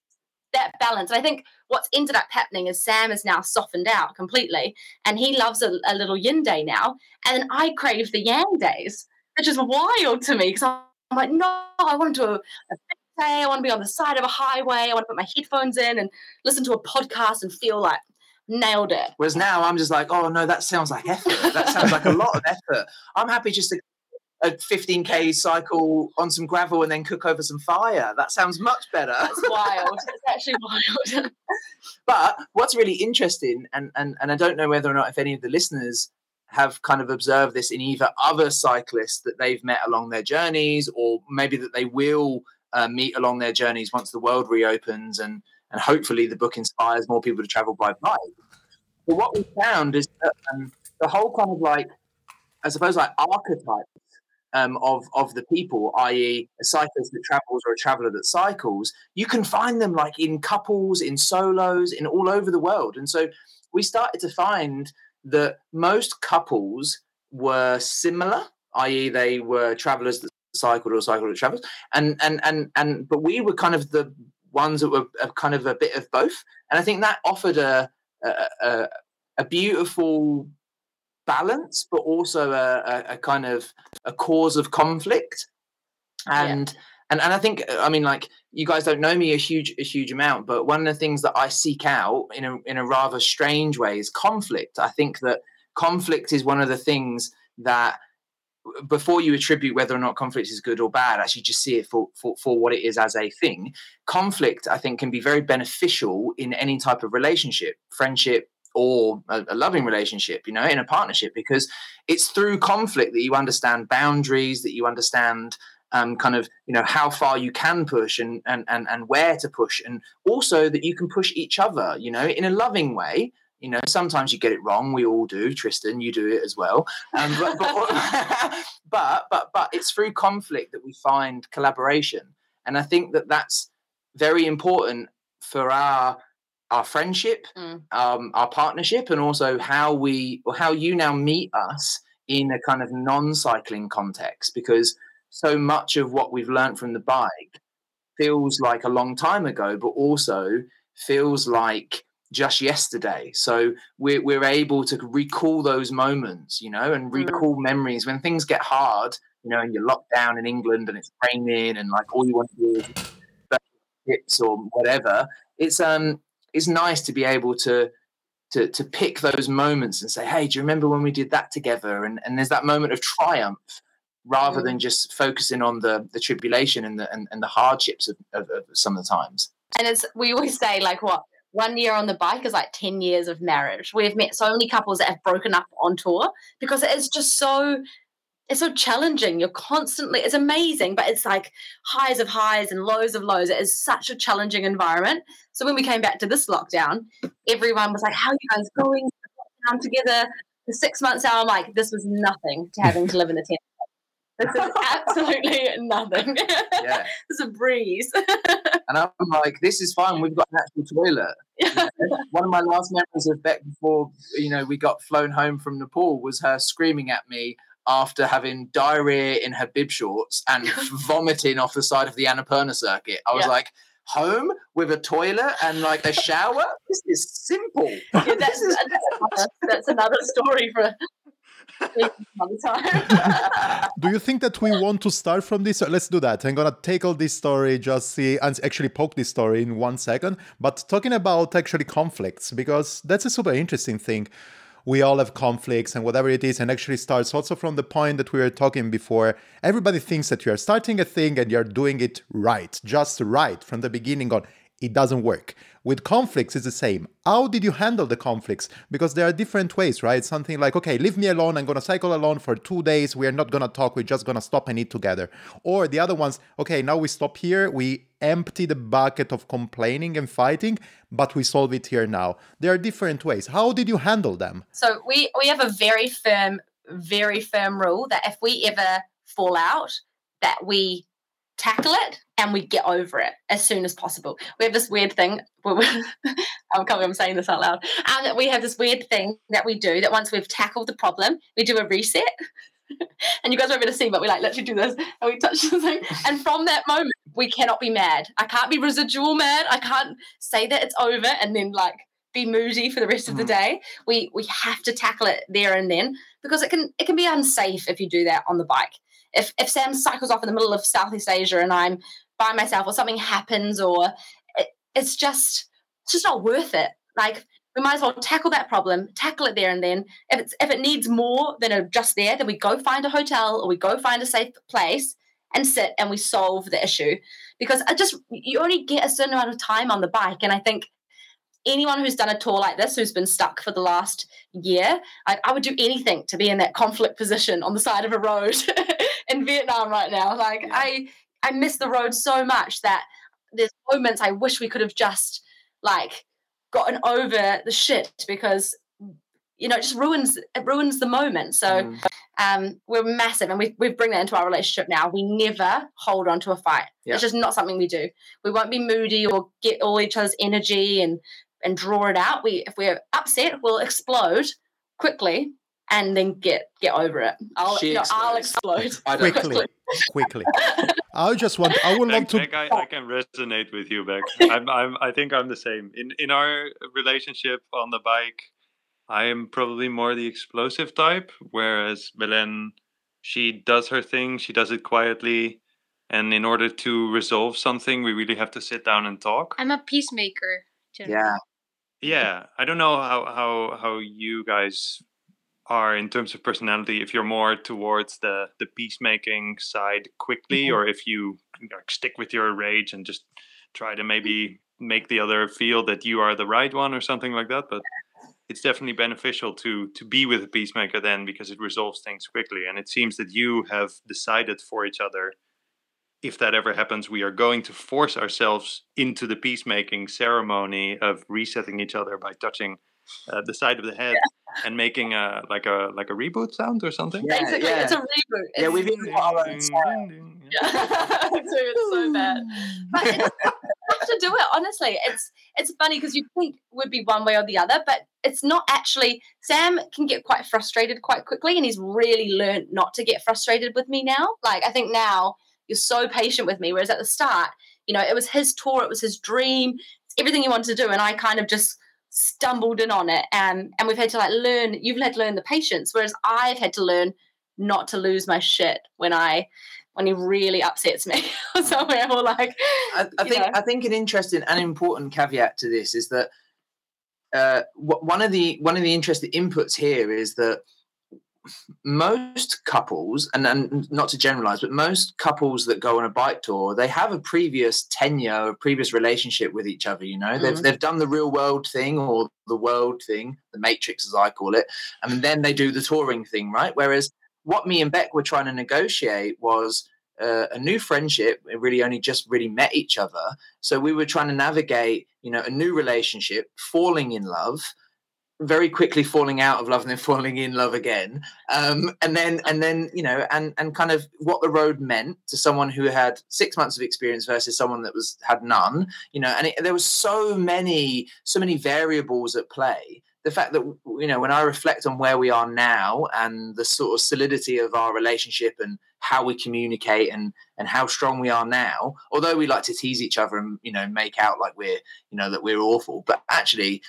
[SPEAKER 5] that balance and i think what's ended up happening is sam is now softened out completely and he loves a, a little yin day now and then i crave the yang days which is wild to me because i'm like no i want to do a, a I want to be on the side of a highway. I want to put my headphones in and listen to a podcast and feel like nailed it.
[SPEAKER 4] Whereas now I'm just like, oh no, that sounds like effort. That sounds like a lot of effort. I'm happy just to a 15k cycle on some gravel and then cook over some fire. That sounds much better.
[SPEAKER 5] It's wild. it's actually wild.
[SPEAKER 4] but what's really interesting, and, and and I don't know whether or not if any of the listeners have kind of observed this in either other cyclists that they've met along their journeys, or maybe that they will uh, meet along their journeys once the world reopens and and hopefully the book inspires more people to travel by bike. But what we found is that um, the whole kind of like, I suppose, like archetypes um, of of the people, i.e., a cyclist that travels or a traveler that cycles, you can find them like in couples, in solos, in all over the world. And so we started to find that most couples were similar, i.e., they were travelers that cycled or cycled with travels and and and and but we were kind of the ones that were kind of a bit of both. And i think that offered a a, a, a beautiful balance but also a, a, kind of a cause of conflict. And yeah. and and i think i mean like you guys don't know me a huge a huge amount but one of the things that i seek out in a in a rather strange way is conflict. I think that conflict is one of the things that before you attribute whether or not conflict is good or bad, actually just see it for, for, for what it is as a thing. Conflict, I think, can be very beneficial in any type of relationship, friendship, or a, a, loving relationship, you know, in a partnership, because it's through conflict that you understand boundaries, that you understand um, kind of, you know, how far you can push and, and, and, and where to push, and also that you can push each other, you know, in a loving way you know, sometimes you get it wrong. We all do. Tristan, you do it as well. Um, but, but, (laughs) but, but, but it's through conflict that we find collaboration, and I think that that's very important for our our friendship, mm. um, our partnership, and also how we or how you now meet us in a kind of non-cycling context. Because so much of what we've learned from the bike feels like a long time ago, but also feels like just yesterday. So we're, we're able to recall those moments, you know, and mm. recall mm. memories when things get hard, you know, and you're locked down in England and it's raining and like all you want to do is chips or whatever. It's um it's nice to be able to to to pick those moments and say, "Hey, do you remember when we did that together?" And and there's that moment of triumph rather
[SPEAKER 5] Mm.
[SPEAKER 4] than just focusing on the the tribulation and the and, and the hardships of, of, of some of the times.
[SPEAKER 5] And as we always say like what one year on the bike is like ten years of marriage. We've met so many couples that have broken up on tour because it's just so it's so challenging. You're constantly it's amazing, but it's like highs of highs and lows of lows. It is such a challenging environment. So when we came back to this lockdown, everyone was like, How are you guys going? Lockdown together for six months now. I'm like, this was nothing to having to live in a tent. This is absolutely nothing.
[SPEAKER 4] Yeah, (laughs)
[SPEAKER 5] it's a breeze. (laughs)
[SPEAKER 4] and I'm like, "This is fine. We've got an actual toilet." (laughs) One of my last memories of Beck before you know we got flown home from Nepal was her screaming at me after having diarrhea in her bib shorts and vomiting off the side of the Annapurna circuit. I was
[SPEAKER 5] Yeah.
[SPEAKER 4] like, home with a toilet and like a shower? This is simple.
[SPEAKER 5] Yeah, that's, that's, that's another story for
[SPEAKER 1] Do you think that we want to start from this? Let's do that. I'm gonna tackle this story, just see and actually poke this story in one second. But talking about actually conflicts, because that's a super interesting thing. We all have conflicts and whatever it is, and actually starts also from the point that we were talking before. Everybody thinks that you are starting a thing and you're doing it right, just right from the beginning on. It doesn't work. With conflicts, it's the same. How did you handle the conflicts? Because there are different ways, right? Something like, okay, leave me alone. I'm gonna cycle alone for two days. We are not gonna talk. We're just gonna stop and eat together. Or the other ones, okay, now we stop here. We empty the bucket of complaining and fighting, but we solve it here now. There are different ways. How did you handle them?
[SPEAKER 5] so we we have a very firm, very firm rule that if we ever fall out, that we tackle it and we get over it as soon as possible. We have this weird thing. (laughs) I can't believe I'm saying this out loud. And that we have this weird thing that we do that once we've tackled the problem, we do a reset. (laughs) and you guys won't be able to see, but we like literally do this and we touch (laughs) the thing. And from that moment, we cannot be mad. I can't be residual mad. I can't say that it's over and then like be moody for the rest of the
[SPEAKER 4] Mhm.
[SPEAKER 5] day. We we have to tackle it there and then because it can it can be unsafe if you do that on the bike. If if Sam cycles off in the middle of Southeast Asia and I'm by myself or something happens or it, it's just it's just not worth it. Like we might as well tackle that problem, tackle it there and then. If it's if it needs more than just there, then we go find a hotel or we go find a safe place and sit and we solve the issue. Because I just you only get a certain amount of time on the bike, and I think anyone who's done a tour like this who's been stuck for the last year, I, I would do anything to be in that conflict position on the side of a road (laughs) in Vietnam right now. Like
[SPEAKER 4] Yeah.
[SPEAKER 5] I I miss the road so much that there's moments I wish we could have just like gotten over the shit because you know it just ruins it ruins the moment. So
[SPEAKER 4] Mm.
[SPEAKER 5] um, we're massive, and we we bring that into our relationship now. We never hold on to a fight.
[SPEAKER 4] Yeah.
[SPEAKER 5] It's just not something we do. We won't be moody or get all each other's energy and and draw it out. We if we're upset, we'll explode quickly and then get get over it. I'll
[SPEAKER 4] She
[SPEAKER 5] no, I'll explode
[SPEAKER 1] Quickly, quickly. I just want. I would love
[SPEAKER 2] Beck,
[SPEAKER 1] to.
[SPEAKER 2] Beck, I, I can resonate with you, Beck. (laughs) I'm, I'm, I think I'm the same. In in our relationship on the bike, I am probably more the explosive type, whereas Belen, she does her thing. She does it quietly, and in order to resolve something, we really have to sit down and talk.
[SPEAKER 3] I'm a peacemaker. generally.
[SPEAKER 4] Yeah.
[SPEAKER 2] Yeah, I don't know how how how you guys are in terms of personality. If you're more towards the the peacemaking side quickly, mm-hmm. or if you like, stick with your rage and just try to maybe mm-hmm. make the other feel that you are the right one or something like that. But it's definitely beneficial to to be with a peacemaker then because it resolves things quickly. And it seems that you have decided for each other if that ever happens, we are going to force ourselves into the peacemaking ceremony of resetting each other by touching uh, the side of the head and making a like a like a reboot sound or something.
[SPEAKER 4] Yeah,
[SPEAKER 5] Basically,
[SPEAKER 4] yeah.
[SPEAKER 5] it's a reboot.
[SPEAKER 4] Yeah, we've been got our own style.
[SPEAKER 5] Yeah. Dude, (laughs) it's so bad. But it's, (laughs) you have to do it honestly. It's it's funny because you think would be one way or the other, but it's not actually. Sam can get quite frustrated quite quickly, and he's really learned not to get frustrated with me now. Like I think now you're so patient with me, whereas at the start, you know, it was his tour, it was his dream, it's everything he wanted to do, and I kind of just stumbled in on it. And and we've had to like learn. You've had to learn the patience, whereas I've had to learn not to lose my shit when I when he really upsets me (laughs) or somewhere or like
[SPEAKER 4] I, I think
[SPEAKER 5] know.
[SPEAKER 4] I think an interesting and important caveat to this is that uh, one of the one of the interesting inputs here is that most couples, and, and not to generalize, but most couples that go on a bike tour, they have a previous tenure, a previous relationship with each other. You know, mm-hmm. they've they've done the real world thing or the world thing, the matrix as I call it, and then they do the touring thing, right? Whereas what me and Beck were trying to negotiate was uh, a new friendship. We really only just really met each other, so we were trying to navigate, you know, a new relationship, falling in love very quickly falling out of love and then (laughs) falling in love again. Um, and then and then you know and and kind of what the road meant to someone who had six months of experience versus someone that was had none you know and it, there was so many so many variables at play the fact that you know when i reflect on where we are now and the sort of solidity of our relationship and how we communicate and and how strong we are now although we like to tease each other and you know make out like we're you know that we're awful but actually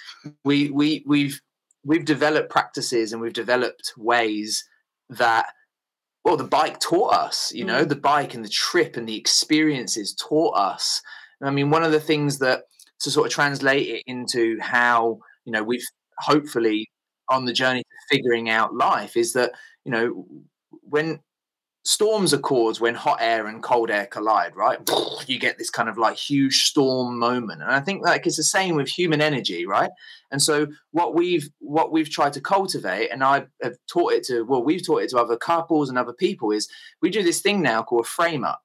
[SPEAKER 4] we we we've we've developed practices and we've developed ways that well the bike taught us you know mm. the bike and the trip and the experiences taught us i mean one of the things that to sort of translate it into how you know we've hopefully on the journey to figuring out life is that you know when storms are caused when hot air and cold air collide right (laughs) you get this kind of like huge storm moment. And i think like it's the same with human energy right? And so what we've what we've tried to cultivate and i have taught it to well we've taught it to other couples and other people is we do this thing now called a frame up.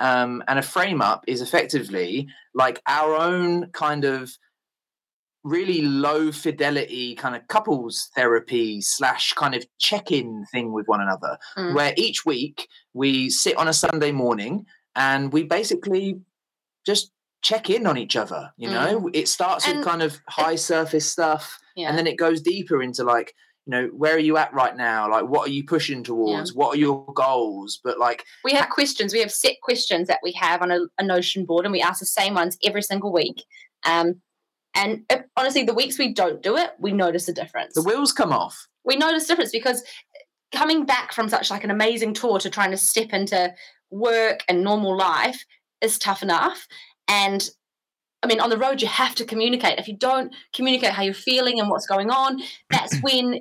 [SPEAKER 4] Um, and a frame up is effectively like our own kind of really low fidelity kind of couples therapy slash kind of check-in thing with one another mm. where each week we sit on a sunday morning and we basically just check in on each other you know mm. it starts and with kind of high surface stuff yeah. and then it goes deeper into like you know where are you at right now like what are you pushing towards yeah. what are your goals but like
[SPEAKER 5] we have questions we have set questions that we have on a, a notion board and we ask the same ones every single week um, and if, honestly, the weeks we don't do it, we notice a difference.
[SPEAKER 4] The wheels come off.
[SPEAKER 5] We notice difference because uh, coming back from such like an amazing tour to trying to step into work and normal life is tough enough. And I mean, on the road, you have to communicate. If you don't communicate how you're feeling and what's going on, that's (clears throat) when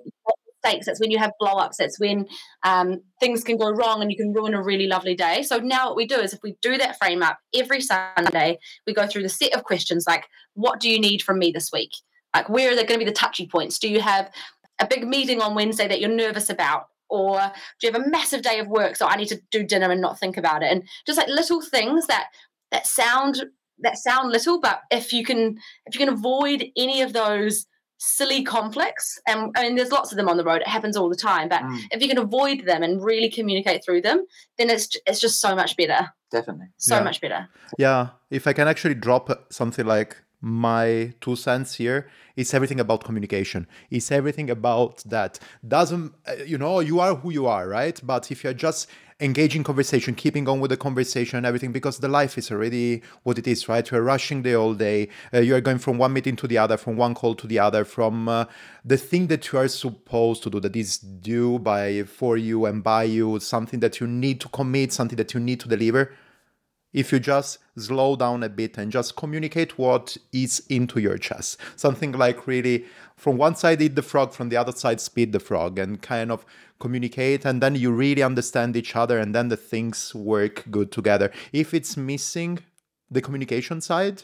[SPEAKER 5] mistakes. That's when you have blow ups. That's when um, things can go wrong and you can ruin a really lovely day. So now what we do is if we do that frame up every Sunday, we go through the set of questions like, what do you need from me this week? Like, where are there going to be the touchy points? Do you have a big meeting on Wednesday that you're nervous about? Or do you have a massive day of work? So I need to do dinner and not think about it. And just like little things that that sound that sound little, but if you can if you can avoid any of those silly conflicts and i mean there's lots of them on the road it happens all the time but mm. if you can avoid them and really communicate through them then it's it's just so much better.
[SPEAKER 4] Definitely.
[SPEAKER 5] So
[SPEAKER 1] yeah.
[SPEAKER 5] much better.
[SPEAKER 1] Yeah if i can actually drop something like my two cents here it's everything about communication. It's everything about that. Doesn't uh, you know you are who you are right? But if you're just engaging conversation, keeping on with the conversation everything, because the life is already what it is, right? You're rushing the whole day. Uh, you are going from one meeting to the other, from one call to the other, from uh, the thing that you are supposed to do, that is due by for you and by you, something that you need to commit, something that you need to deliver. If you just slow down a bit and just communicate what is into your chest, something like really from one side eat the frog, from the other side speed the frog, and kind of communicate and then you really understand each other and then the things work good together if it's missing the communication side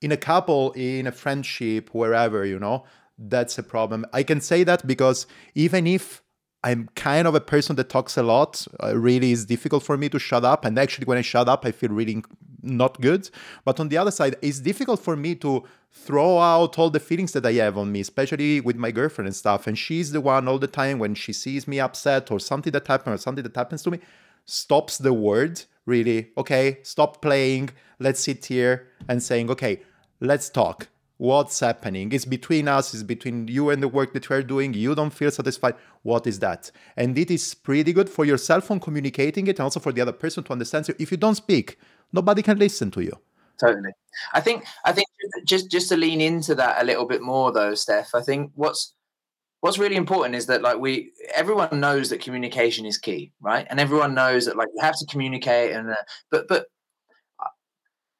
[SPEAKER 1] in a couple in a friendship wherever you know that's a problem i can say that because even if i'm kind of a person that talks a lot uh, really is difficult for me to shut up and actually when i shut up i feel really not good. But on the other side, it's difficult for me to throw out all the feelings that I have on me, especially with my girlfriend and stuff. And she's the one all the time when she sees me upset or something that happens or something that happens to me, stops the word really. Okay, stop playing. Let's sit here and saying, okay, let's talk. What's happening? It's between us, it's between you and the work that we're doing. You don't feel satisfied. What is that? And it is pretty good for yourself on communicating it and also for the other person to understand. So if you don't speak, nobody can listen to you
[SPEAKER 4] totally i think i think just just to lean into that a little bit more though steph i think what's what's really important is that like we everyone knows that communication is key right and everyone knows that like you have to communicate and uh, but but uh,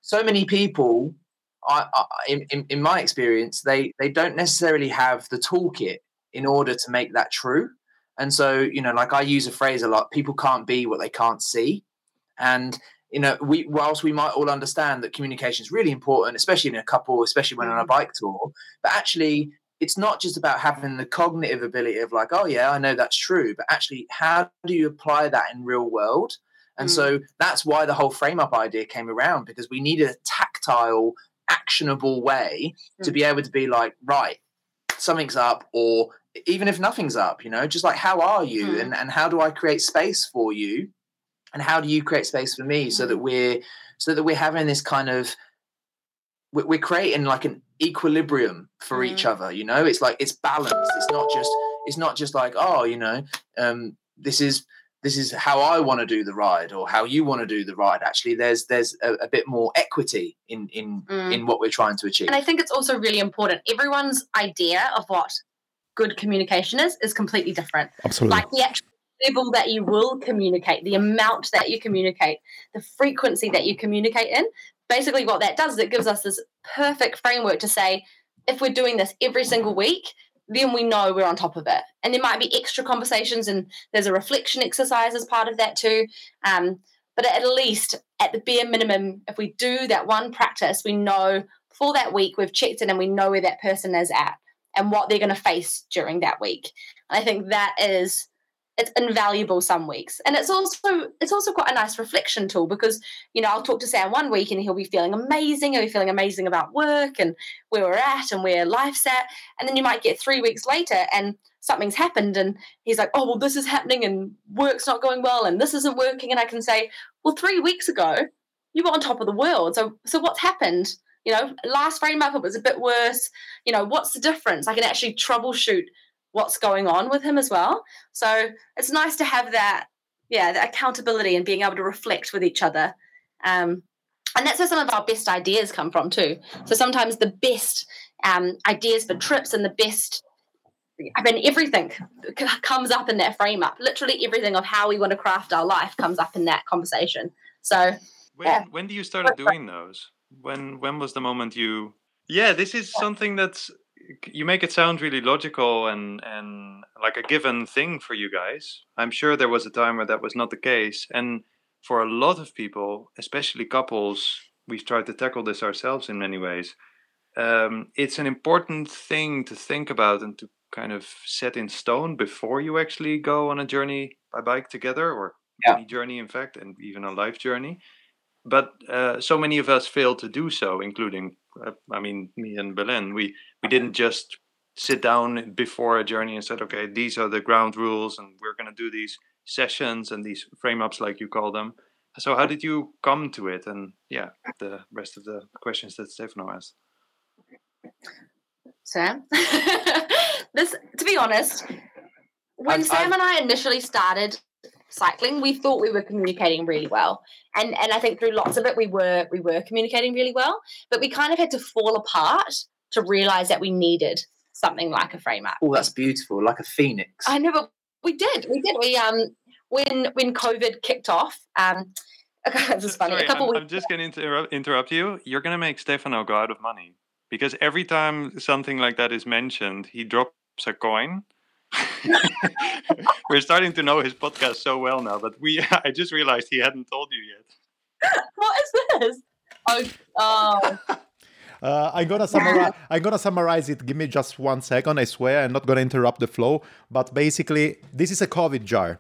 [SPEAKER 4] so many people I, I in, in, in my experience, they they don't necessarily have the toolkit in order to make that true. And so, you know, like I use a phrase a lot: people can't be what they can't see. And you know, we whilst we might all understand that communication is really important, especially in a couple, especially when on a mm-hmm. bike tour, but actually it's not just about having the cognitive ability of like, oh yeah, I know that's true, but actually how do you apply that in real world? And mm. so that's why the whole frame up idea came around because we need a tactile, actionable way mm. to be able to be like, right, something's up, or even if nothing's up, you know, just like how are you mm. and, and how do I create space for you? And how do you create space for me so that mm. we're so that we're having this kind of we're creating like an equilibrium for mm. each other you know it's like it's balanced it's not just it's not just like oh you know um this is this is how I want to do the ride or how you want to do the ride. Actually, there's there's a, a bit more equity in in mm. in what we're trying to achieve.
[SPEAKER 5] And I think it's also really important. Everyone's idea of what good communication is is completely different.
[SPEAKER 1] Absolutely.
[SPEAKER 5] Like the actual level that you will communicate, the amount that you communicate, the frequency that you communicate in. Basically what that does is it gives us this perfect framework to say if we're doing this every single week then we know we're on top of it. And there might be extra conversations and there's a reflection exercise as part of that too. Um, but at least at the bare minimum if we do that one practice we know for that week we've checked in and we know where that person is at and what they're going to face during that week. And i think that is it's invaluable some weeks. And it's also it's also quite a nice reflection tool because you know i'll talk to sam one week and he'll be feeling amazing he'll be feeling amazing about work and where we're at and where life's at. And then you might get three weeks later and something's happened and he's like oh well this is happening and work's not going well and this isn't working. And i can say well three weeks ago you were on top of the world. So so what's happened? You know last frame up it was a bit worse. You know what's the difference? I can actually troubleshoot what's going on with him as well. So it's nice to have that, yeah, the accountability and being able to reflect with each other. Um, and that's where some of our best ideas come from too. So sometimes the best um, ideas for trips and the best, I mean, everything comes up in that frame up. Literally everything of how we want to craft our life comes up in that conversation. So
[SPEAKER 2] when yeah. when do you start doing those? When when was the moment you? Yeah, this is something that's you make it sound really logical and and like a given thing for you guys. I'm sure there was a time where that was not the case, and for a lot of people, especially couples, we've tried to tackle this ourselves in many ways. Um, it's an important thing to think about and to kind of set in stone before you actually go on a journey by bike together or yeah. any journey, in fact, and even a life journey. But uh, so many of us fail to do so, including Uh, I mean, me and Belen, we we didn't just sit down before a journey and said, okay, these are the ground rules, and we're going to do these sessions and these frame ups, like you call them. So, how did you come to it? And yeah, the rest of the questions that Stefano asked.
[SPEAKER 5] Sam, (laughs) this, to be honest, when I, Sam I, and I initially started cycling, we thought we were communicating really well. And and I think through lots of it we were we were communicating really well, but we kind of had to fall apart to realize that we needed something like a frame up.
[SPEAKER 4] Oh, that's beautiful, like a phoenix.
[SPEAKER 5] I know, but we did. We did. We um when when COVID kicked off, um (laughs) this is funny.
[SPEAKER 2] Sorry,
[SPEAKER 5] a couple
[SPEAKER 2] I'm,
[SPEAKER 5] weeks
[SPEAKER 2] I'm just going to interrupt, interrupt you. You're going to make Stefano go out of money because every time something like that is mentioned, he drops a coin (laughs) We're starting to know his podcast so well now, but we (laughs) I just realized he hadn't told you yet. (laughs)
[SPEAKER 5] what is this? Oh, oh.
[SPEAKER 1] Uh, I'm gonna summarize. I'm gonna summarize it. Give me just one second. I swear, I'm not gonna interrupt the flow. But basically, this is a COVID jar,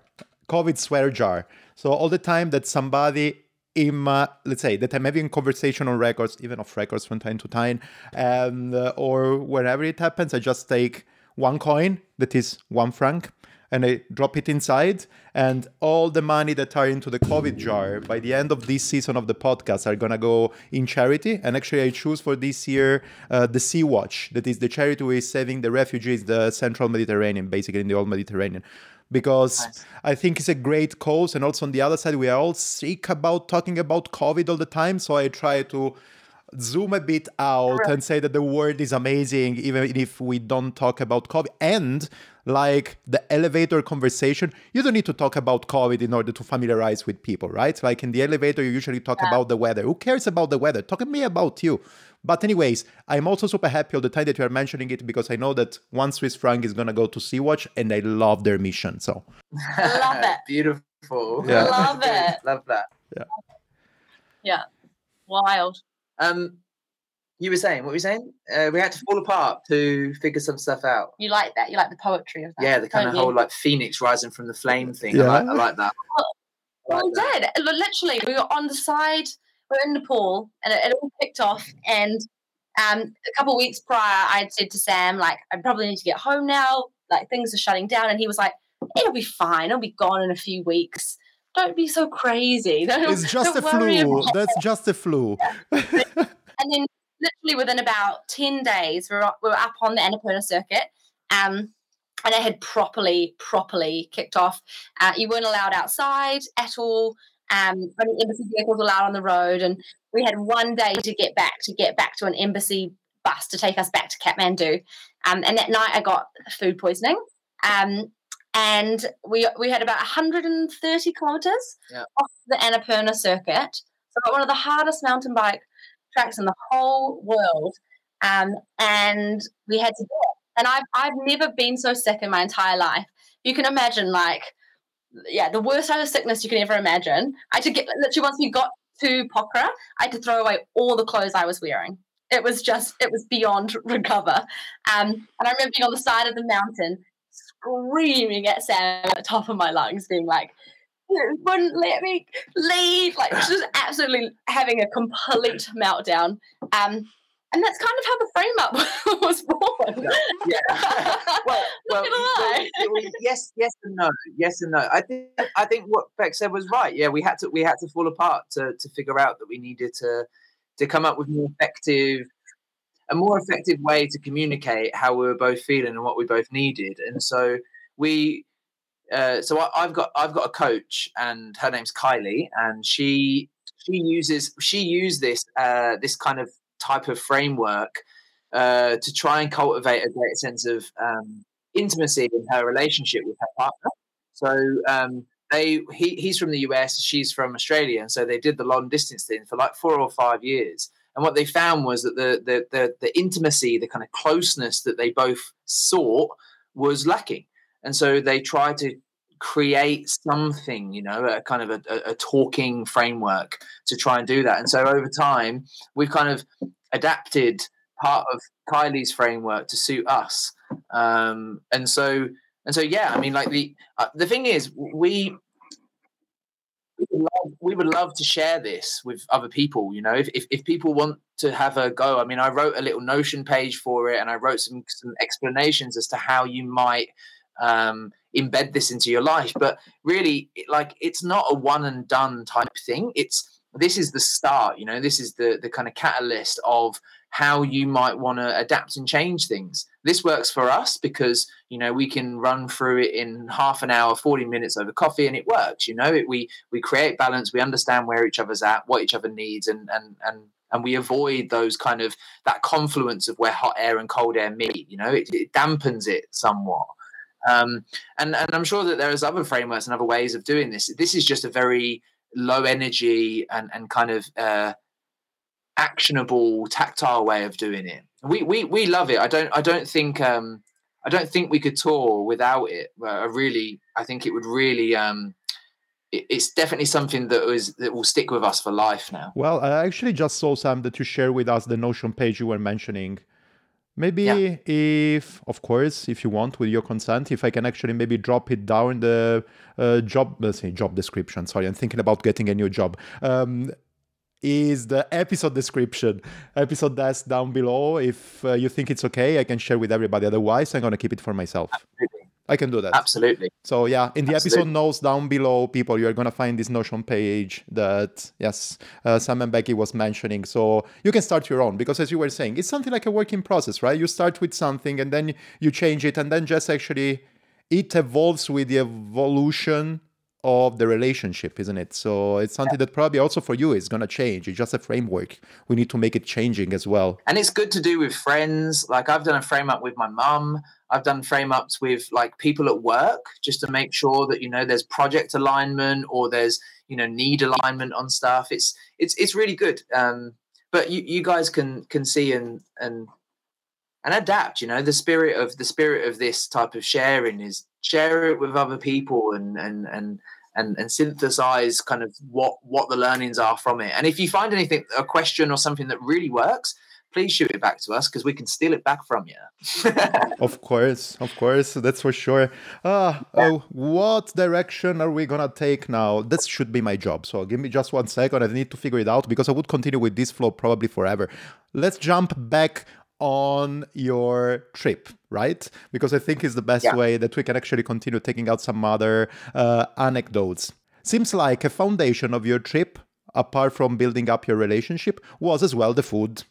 [SPEAKER 1] COVID swear jar. So all the time that somebody in, uh, let's say that I'm having a conversation on records, even off records from time to time, and uh, or whenever it happens, I just take one coin that is one franc and I drop it inside. And all the money that are into the COVID jar by the end of this season of the podcast are gonna go in charity. And actually, I choose for this year uh, the Sea Watch, that is the charity who is saving the refugees, the Central Mediterranean, basically in the old Mediterranean. Because nice. I think it's a great cause, and also on the other side, we are all sick about talking about COVID all the time. So I try to zoom a bit out and say that the world is amazing, even if we don't talk about COVID. And like the elevator conversation, you don't need to talk about COVID in order to familiarize with people, right? Like in the elevator, you usually talk yeah. about the weather. Who cares about the weather? Talk to me about you. But anyways, I'm also super happy all the time that you are mentioning it because I know that one Swiss franc is gonna go to Sea-Watch, and I love their mission. So
[SPEAKER 5] Love it. (laughs)
[SPEAKER 4] Beautiful.
[SPEAKER 1] Yeah.
[SPEAKER 5] Love it.
[SPEAKER 4] Love that.
[SPEAKER 5] Yeah. Yeah. Wild.
[SPEAKER 4] Um, you were saying what were you saying? Uh, we had to fall apart to figure some stuff out.
[SPEAKER 5] You like that? You like the poetry of that?
[SPEAKER 4] Yeah, the kind of
[SPEAKER 5] you?
[SPEAKER 4] whole like phoenix rising from the flame thing.
[SPEAKER 1] Yeah.
[SPEAKER 4] I, like, I like that. (laughs) I
[SPEAKER 5] Well,
[SPEAKER 4] like
[SPEAKER 5] we
[SPEAKER 4] that.
[SPEAKER 5] did. Literally, we were on the side. We're in Nepal, and it, it all kicked off. And um, a couple of weeks prior, I'd said to Sam, like, I probably need to get home now. Like, things are shutting down. And he was like, "It'll be fine. It'll be gone in a few weeks. Don't be so crazy. (laughs) Don't,
[SPEAKER 1] it's just a flu. That's just a flu. (laughs)
[SPEAKER 5] and then literally within about 10 days we were, up- we were up on the Annapurna circuit um, and it had properly properly kicked off uh, you weren't allowed outside at all um, only embassy vehicles allowed on the road and we had one day to get back to get back to an embassy bus to take us back to Kathmandu um, and that night I got food poisoning um, and we we had about 130 kilometers
[SPEAKER 4] Yeah.
[SPEAKER 5] off the Annapurna circuit so one of the hardest mountain bike tracks in the whole world. Um, and we had to do it. And I've, I've never been so sick in my entire life. You can imagine, like, yeah, the worst type of sickness you can ever imagine. I had to get, literally, once we got to Pokhara, I had to throw away all the clothes I was wearing. It was just, it was beyond (laughs) recover. Um, and I remember being on the side of the mountain, screaming at Sam at the top of my lungs, being like, "You wouldn't let me leave. Like (laughs) just absolutely having a complete meltdown. Um, and that's kind of how the frame up (laughs) was born.
[SPEAKER 4] Yeah. (laughs) well, well, well, well, yes, yes and no, yes and no. I think I think what Beck said was right. Yeah, we had to we had to fall apart to to figure out that we needed to to come up with more effective a more effective way to communicate how we were both feeling and what we both needed. And so we uh, so I, I've got I've got a coach and her name's Kylie and she she uses she used this uh, this kind of type of framework uh, to try and cultivate a greater sense of um, intimacy in her relationship with her partner. So um, they he, he's from the US, she's from Australia, and so they did the long distance thing for like four or five years. And what they found was that the the the, the intimacy, the kind of closeness that they both sought, was lacking. And so they tried to create something, you know, a kind of a, a, a talking framework to try and do that. And so over time, we've kind of adapted part of Kylie's framework to suit us. Um, and so, and so, yeah, I mean, like the uh, the thing is, we we would, love, we would love to share this with other people. You know, if, if if people want to have a go, I mean, I wrote a little Notion page for it, and I wrote some some explanations as to how you might um, embed this into your life. But really, like, it's not a one and done type thing. It's this is the start. You know, this is the the kind of catalyst of how you might want to adapt and change things. This works for us because you know we can run through it in half an hour, forty minutes over coffee, and it works. You know, it, we we create balance, we understand where each other's at, what each other needs, and and and and we avoid those kind of that confluence of where hot air and cold air meet. You know, it, it dampens it somewhat. Um, and and I'm sure that there is other frameworks and other ways of doing this. This is just a very low energy and and kind of uh, actionable, tactile way of doing it. We we we love it. I don't I don't think um, I don't think we could tour without it. I really I think it would really um, it's definitely something that was that will stick with us for life now.
[SPEAKER 1] Well, I actually just saw Sam that you share with us the Notion page you were mentioning. Maybe
[SPEAKER 4] Yeah.
[SPEAKER 1] if, of course, if you want, with your consent, if I can actually maybe drop it down the uh, job, let's say job description. Sorry, I'm thinking about getting a new job. Um, is the episode description, episode desk down below. If uh, you think it's okay, I can share with everybody. Otherwise, I'm gonna keep it for myself.
[SPEAKER 4] Absolutely.
[SPEAKER 1] I can do that.
[SPEAKER 4] Absolutely.
[SPEAKER 1] So yeah, in the episode notes down below, people, you're gonna find this Notion page that yes, uh, Sam and Becky was mentioning. So you can start your own because, as you were saying, it's something like a working process, right? You start with something and then you change it, and then just actually it evolves with the evolution of the relationship, isn't it? So it's something that probably also for you is gonna change. It's just a framework. We need to make it changing as well.
[SPEAKER 4] and it's good to do with friends like i've done a frame up with my mum i've done frame ups with like people at work just to make sure that you know there's project alignment or there's you know need alignment on stuff it's it's it's really good um but you, you guys can can see and and and adapt. You know, the spirit of the spirit of this type of sharing is share it with other people and and and and, and synthesize kind of what what the learnings are from it. And if you find anything, a question or something that really works, please shoot it back to us because we can steal it back from you. (laughs)
[SPEAKER 1] of course, of course, that's for sure. Uh, yeah. oh, what direction are we gonna take now? This should be my job. So give me just one second. I need to figure it out because I would continue with this flow probably forever. Let's jump back on your trip, right? Because I think is the best yeah. way that we can actually continue taking out some other uh, anecdotes. Seems like a foundation of your trip, apart from building up your relationship, was as well the food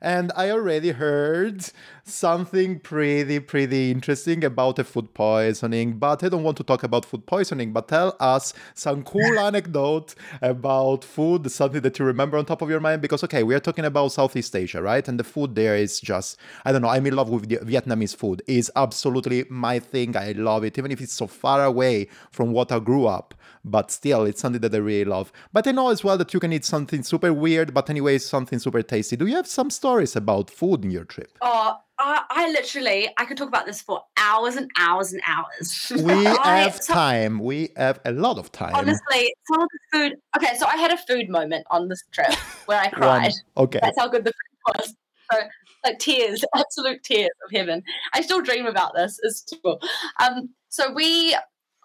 [SPEAKER 1] and I already heard something pretty, pretty interesting about a food poisoning. But I don't want to talk about food poisoning, but tell us some cool (laughs) anecdote about food, something that you remember on top of your mind. Because, okay, we are talking about Southeast Asia, right? And the food there is just, I don't know, I'm in love with Vietnamese food. It's absolutely my thing. I love it, even if it's so far away from what I grew up but still it's something that I really love. But I know as well that you can eat something super weird, but anyway, something super tasty. Do you have some stories about food in your trip?
[SPEAKER 5] Oh, I, I literally I could talk about this for hours and hours and hours. (laughs)
[SPEAKER 1] We (laughs) I, have so, time. We have a lot of time.
[SPEAKER 5] Honestly, some of the food. Okay, so I had a food moment on this trip where I (laughs) cried.
[SPEAKER 1] okay,
[SPEAKER 5] that's how good the food was. So like tears, absolute tears of heaven. I still dream about this. It's cool. Um, so we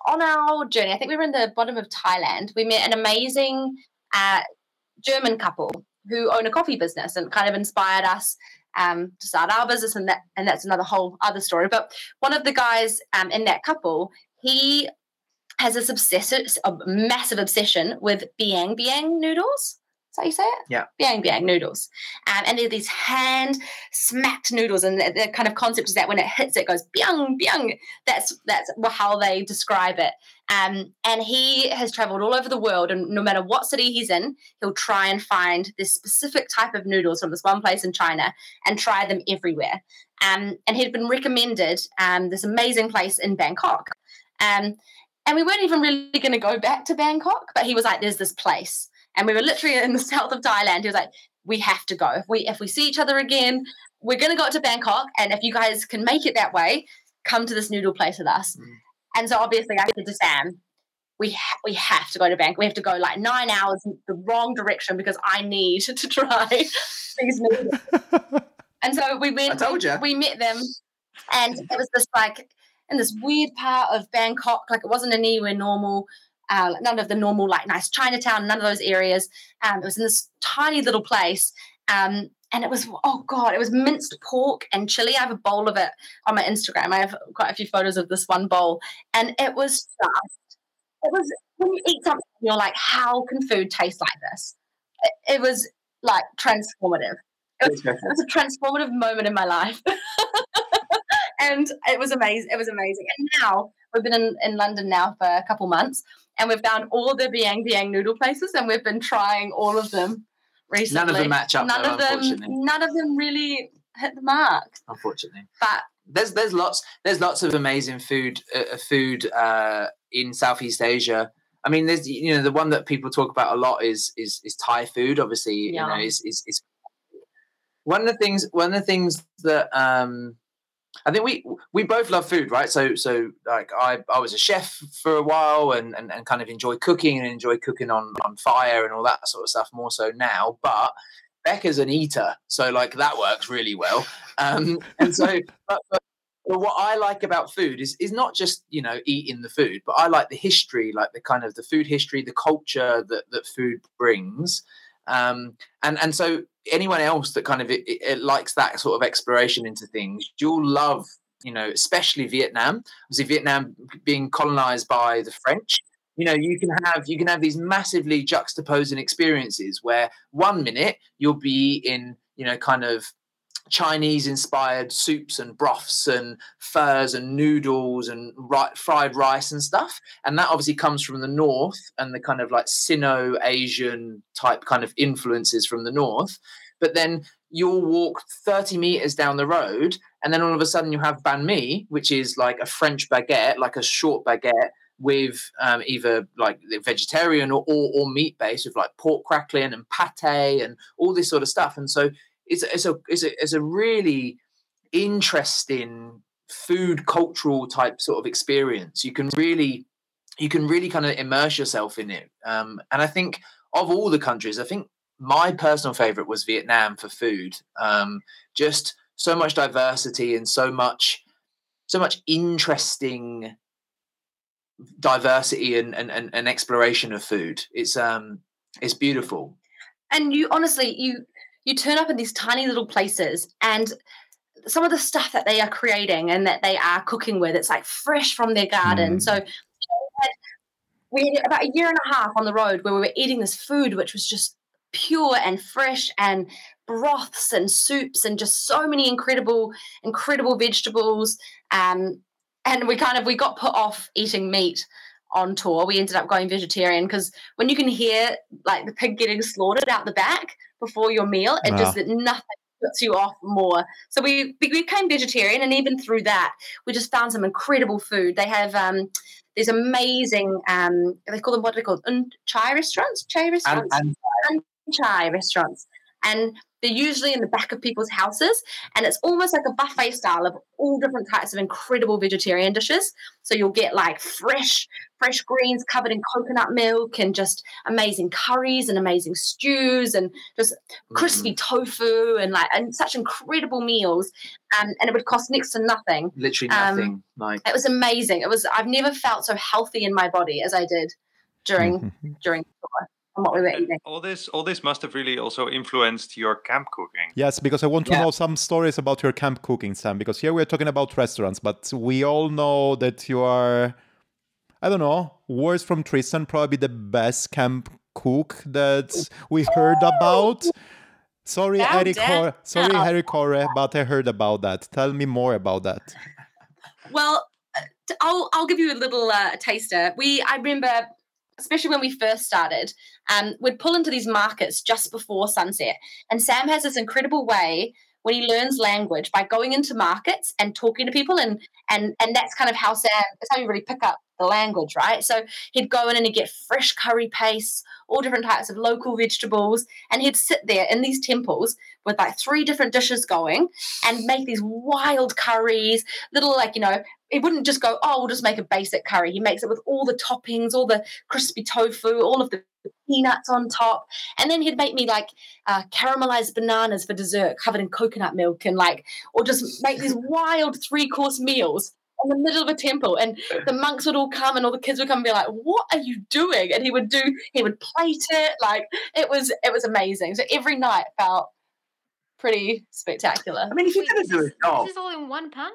[SPEAKER 5] on our journey, I think we were in the bottom of Thailand. We met an amazing uh, German couple who own a coffee business and kind of inspired us um, to start our business, and that and that's another whole other story. But one of the guys um, in that couple, he has a massive obsession with biang biang noodles. Is that you say it?
[SPEAKER 4] Yeah.
[SPEAKER 5] Biang biang noodles. Um, and they're these hand smacked noodles. And the, the, kind of concept is that when it hits, it goes biang biang. That's that's how they describe it. Um, and he has traveled all over the world. And no matter what city he's in, he'll try and find this specific type of noodles from this one place in China and try them everywhere. Um, and he'd been recommended um, this amazing place in Bangkok. Um, and we weren't even really going to go back to Bangkok, but he was like, there's this place and we were literally in the (laughs) south of Thailand. He was like, "We have to go. If we if we see each other again, we're going to go to Bangkok, and if you guys can make it that way, come to this noodle place with us." Mm. And so obviously, I said to Sam, "We ha- we have to go to Bangkok. We have to go like nine hours in the wrong direction because I need (laughs) to try (laughs) these noodles." and so we went.
[SPEAKER 4] I told you.
[SPEAKER 5] We, we met them, and it was this like in this weird part of Bangkok. Like it wasn't anywhere normal uh, none of the normal like nice Chinatown, none of those areas. Um, it was in this tiny little place. Um, and it was oh god, it was minced pork and chili. I have a bowl of it on my Instagram. I have quite a few photos of this one bowl, and it was just it was when you eat something, you're like, how can food taste like this? It, it was like transformative. It was, it was a transformative moment in my life. (laughs) and it was amazing. It was amazing. And now we've been in, in London now for a couple months and we've found all the Biang Biang noodle places, and we've been trying all of them recently.
[SPEAKER 4] None of them match up.
[SPEAKER 5] None
[SPEAKER 4] though,
[SPEAKER 5] of them. None of them really hit the mark.
[SPEAKER 4] Unfortunately,
[SPEAKER 5] but
[SPEAKER 4] there's there's lots there's lots of amazing food uh, food uh, in Southeast Asia. I mean, there's you know the one that people talk about a lot is is is Thai food. Obviously, yeah. you know, is, is is one of the things one of the things that um I think we we both love food, right? So so like I, I was a chef for a while and, and, and kind of enjoy cooking and enjoy cooking on, on fire and all that sort of stuff more so now. But Becca's an eater, so like that works really well. Um, and so (laughs) but, but, but what I like about food is is not just you know eating the food, but I like the history, like the kind of the food history, the culture that that food brings. Um, and and so anyone else that kind of it, it likes that sort of exploration into things, you'll love, you know, especially Vietnam. Obviously, Vietnam being colonized by the French, you know, you can have you can have these massively juxtaposing experiences where one minute you'll be in, you know, kind of Chinese inspired soups and broths and furs and noodles and ri- fried rice and stuff. And that obviously comes from the north and the kind of like Sino Asian type kind of influences from the north. But then you'll walk 30 meters down the road and then all of a sudden you have banh mi, which is like a French baguette, like a short baguette with um, either like vegetarian or, or, or meat based with like pork crackling and pate and all this sort of stuff. And so it's, it's a it's a it's a really interesting food cultural type sort of experience. You can really you can really kind of immerse yourself in it. Um, and I think of all the countries, I think my personal favorite was Vietnam for food. Um, just so much diversity and so much so much interesting diversity and, and, and, and exploration of food. It's um it's beautiful.
[SPEAKER 5] And you honestly you you turn up in these tiny little places and some of the stuff that they are creating and that they are cooking with, it's like fresh from their garden. Mm. So we had about a year and a half on the road where we were eating this food which was just pure and fresh and broths and soups and just so many incredible incredible vegetables um, and we kind of we got put off eating meat on tour we ended up going vegetarian because when you can hear like the pig getting slaughtered out the back before your meal it just that nothing puts you off more. So we, we became vegetarian and even through that we just found some incredible food. They have um, there's amazing um, they call them what are they called chay restaurants? Chay restaurants? and, and, chay restaurants. And they're usually in the back of people's houses. And it's almost like a buffet style of all different types of incredible vegetarian dishes. So you'll get like fresh, fresh greens covered in coconut milk and just amazing curries and amazing stews and just crispy mm. tofu and like and such incredible meals. Um, and it would cost next to nothing.
[SPEAKER 4] Literally um, nothing. Um, like
[SPEAKER 5] it was amazing. It was I've never felt so healthy in my body as I did during (laughs) during the tour what we were eating.
[SPEAKER 2] All this, all this must have really also influenced your camp cooking.
[SPEAKER 1] Yes, because I want to yeah. know some stories about your camp cooking, Sam. Because here we're talking about restaurants, but we all know that you are, I don't know, words from Tristan, probably the best camp cook that we heard about. Sorry, Eric. Cor- sorry, no. Harry Corre, but I heard about that. Tell me more about that.
[SPEAKER 5] Well, uh, I'll I'll give you a little uh, taster. We I remember especially when we first started, um, we'd pull into these markets just before sunset. And Sam has this incredible way when he learns language by going into markets and talking to people and and and that's kind of how Sam that's how you really pick up the language, right? So he'd go in and he'd get fresh curry paste, all different types of local vegetables, and he'd sit there in these temples with like three different dishes going and make these wild curries, little like, you know, he wouldn't just go, oh, we'll just make a basic curry. He makes it with all the toppings, all the crispy tofu, all of the peanuts on top. And then he'd make me like uh, caramelized bananas for dessert covered in coconut milk and like, or just make these wild three course meals in the middle of a temple and the monks would all come and all the kids would come and be like what are you doing? And he would do he would plate it like it was it was amazing. So every night felt pretty spectacular.
[SPEAKER 4] I mean if you're gonna do it
[SPEAKER 3] this is all in one pan?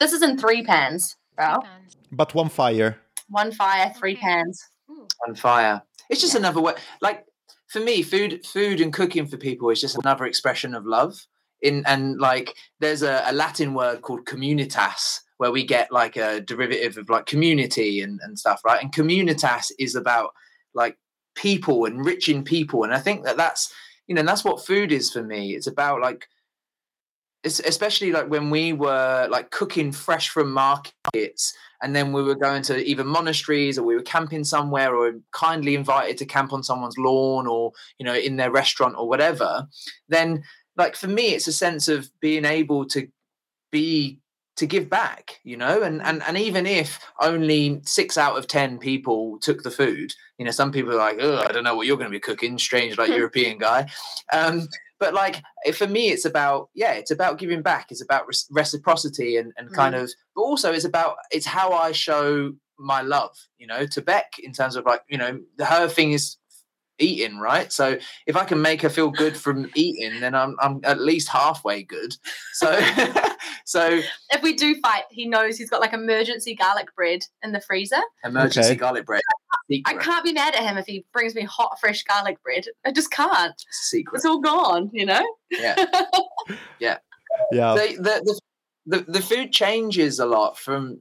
[SPEAKER 5] This is in three pans bro three pans.
[SPEAKER 1] but one fire.
[SPEAKER 5] One fire three okay. pans.
[SPEAKER 4] One fire. It's just yeah. another way like for me food food and cooking for people is just another expression of love in and like there's a, a latin word called communitas where we get like a derivative of like community and, and stuff, right? And communitas is about like people, enriching people. And I think that that's, you know, that's what food is for me. It's about like, it's especially like when we were like cooking fresh from markets and then we were going to either monasteries or we were camping somewhere or kindly invited to camp on someone's lawn or you know in their restaurant or whatever then like for me it's a sense of being able to be to give back you know? And and and even if only six out of ten people took the food you know some people are like oh i don't know what you're going to be cooking strange like (laughs) european guy. Um but like for me it's about yeah it's about giving back it's about reciprocity and, and kind mm. of but also it's about it's how i show my love you know to beck in terms of like you know her thing is eating, right? So if I can make her feel good from eating, then I'm I'm at least halfway good. So (laughs) so
[SPEAKER 5] if we do fight, he knows he's got like emergency garlic bread in the freezer.
[SPEAKER 4] Emergency okay. garlic bread.
[SPEAKER 5] Secret. I can't be mad at him if he brings me hot, fresh garlic bread. I just can't.
[SPEAKER 4] Secret.
[SPEAKER 5] It's all gone, you know.
[SPEAKER 4] Yeah. (laughs) yeah.
[SPEAKER 1] Yeah.
[SPEAKER 4] The, the, the, the food changes a lot from.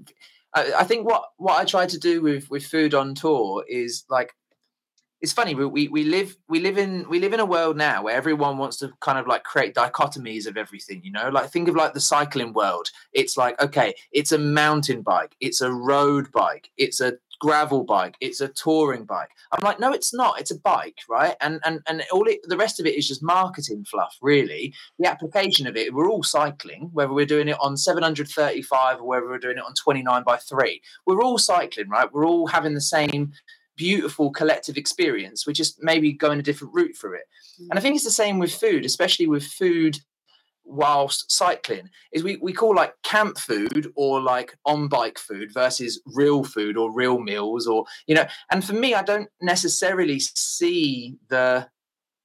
[SPEAKER 4] I, I think what what I try to do with with food on tour is like it's funny we, we live we live in we live in a world now where everyone wants to kind of like create dichotomies of everything you know? Like think of like the cycling world. It's like okay it's a mountain bike it's a road bike it's a gravel bike it's a touring bike. I'm like no it's not it's a bike right? And and and all it, the rest of it is just marketing fluff really. The application of it we're all cycling whether we're doing it on 735 or whether we're doing it on 29 by 3 we're all cycling right? We're all having the same beautiful collective experience. We're just maybe going a different route for it. Mm. And I think it's the same with food, especially with food whilst cycling is we, we call like camp food or like on bike food versus real food or real meals or you know and for me i don't necessarily see the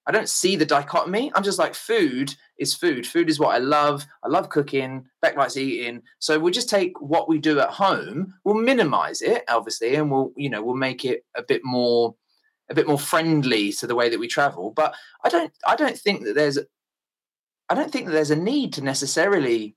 [SPEAKER 4] I don't see the dichotomy. I'm just like food is food. Food is what I love. I love cooking. Beck likes eating. So we'll just take what we do at home. We'll minimize it, obviously, and we'll you know we'll make it a bit more a bit more friendly to the way that we travel. But I don't I don't think that there's I don't think that there's a need to necessarily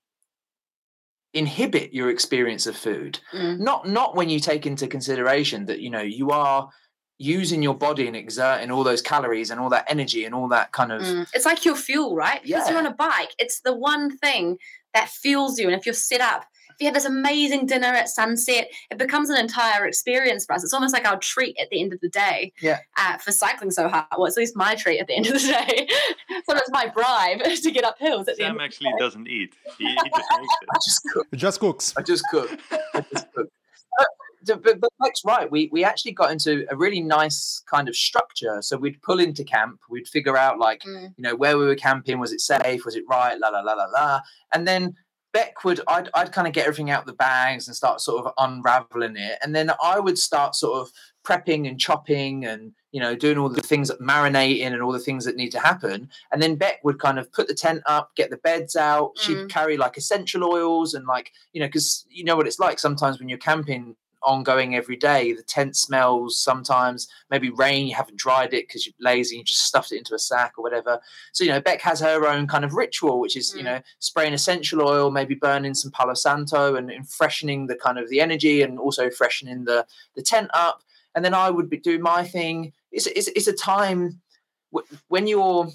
[SPEAKER 4] inhibit your experience of food. Mm. Not not when you take into consideration that you know you are using your body and exerting all those calories and all that energy and all that kind of mm.
[SPEAKER 5] it's like your fuel right? Because yeah. you're on a bike it's the one thing that fuels you. And if you're set up if you have this amazing dinner at sunset it becomes an entire experience for us. It's almost like our treat at the end of the day.
[SPEAKER 4] Yeah.
[SPEAKER 5] Uh, for cycling so hard well it's at least my treat at the end of the day. (laughs) So it's my bribe (laughs) to get up hills at
[SPEAKER 2] Sam actually doesn't eat. He, he just makes it. (laughs)
[SPEAKER 1] I just, cook. just cooks.
[SPEAKER 4] I just cook. I just cook but, but Beck's right. We we actually got into a really nice kind of structure. So we'd pull into camp. We'd figure out like mm. you know where we were camping. Was it safe? Was it right? La la la la la. And then Beck would I'd I'd kind of get everything out the bags and start sort of unraveling it. And then I would start sort of prepping and chopping and you know doing all the things that marinating and all the things that need to happen and then beck would kind of put the tent up get the beds out mm. she'd carry like essential oils and like you know because you know what it's like sometimes when you're camping ongoing every day. The tent smells sometimes, maybe rain, you haven't dried it because you're lazy, you just stuffed it into a sack or whatever. So, you know, Beck has her own kind of ritual, which is, mm. you know, spraying essential oil, maybe burning some Palo Santo and, and, freshening the kind of the energy and also freshening the, the tent up. And then I would be, do my thing. It's, it's, it's a time when you're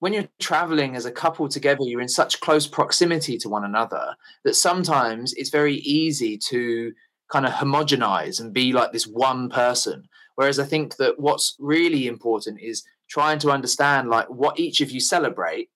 [SPEAKER 4] when you're traveling as a couple together, you're in such close proximity to one another that sometimes it's very easy to kind of homogenize and be like this one person. Whereas I think that what's really important is trying to understand like what each of you celebrate.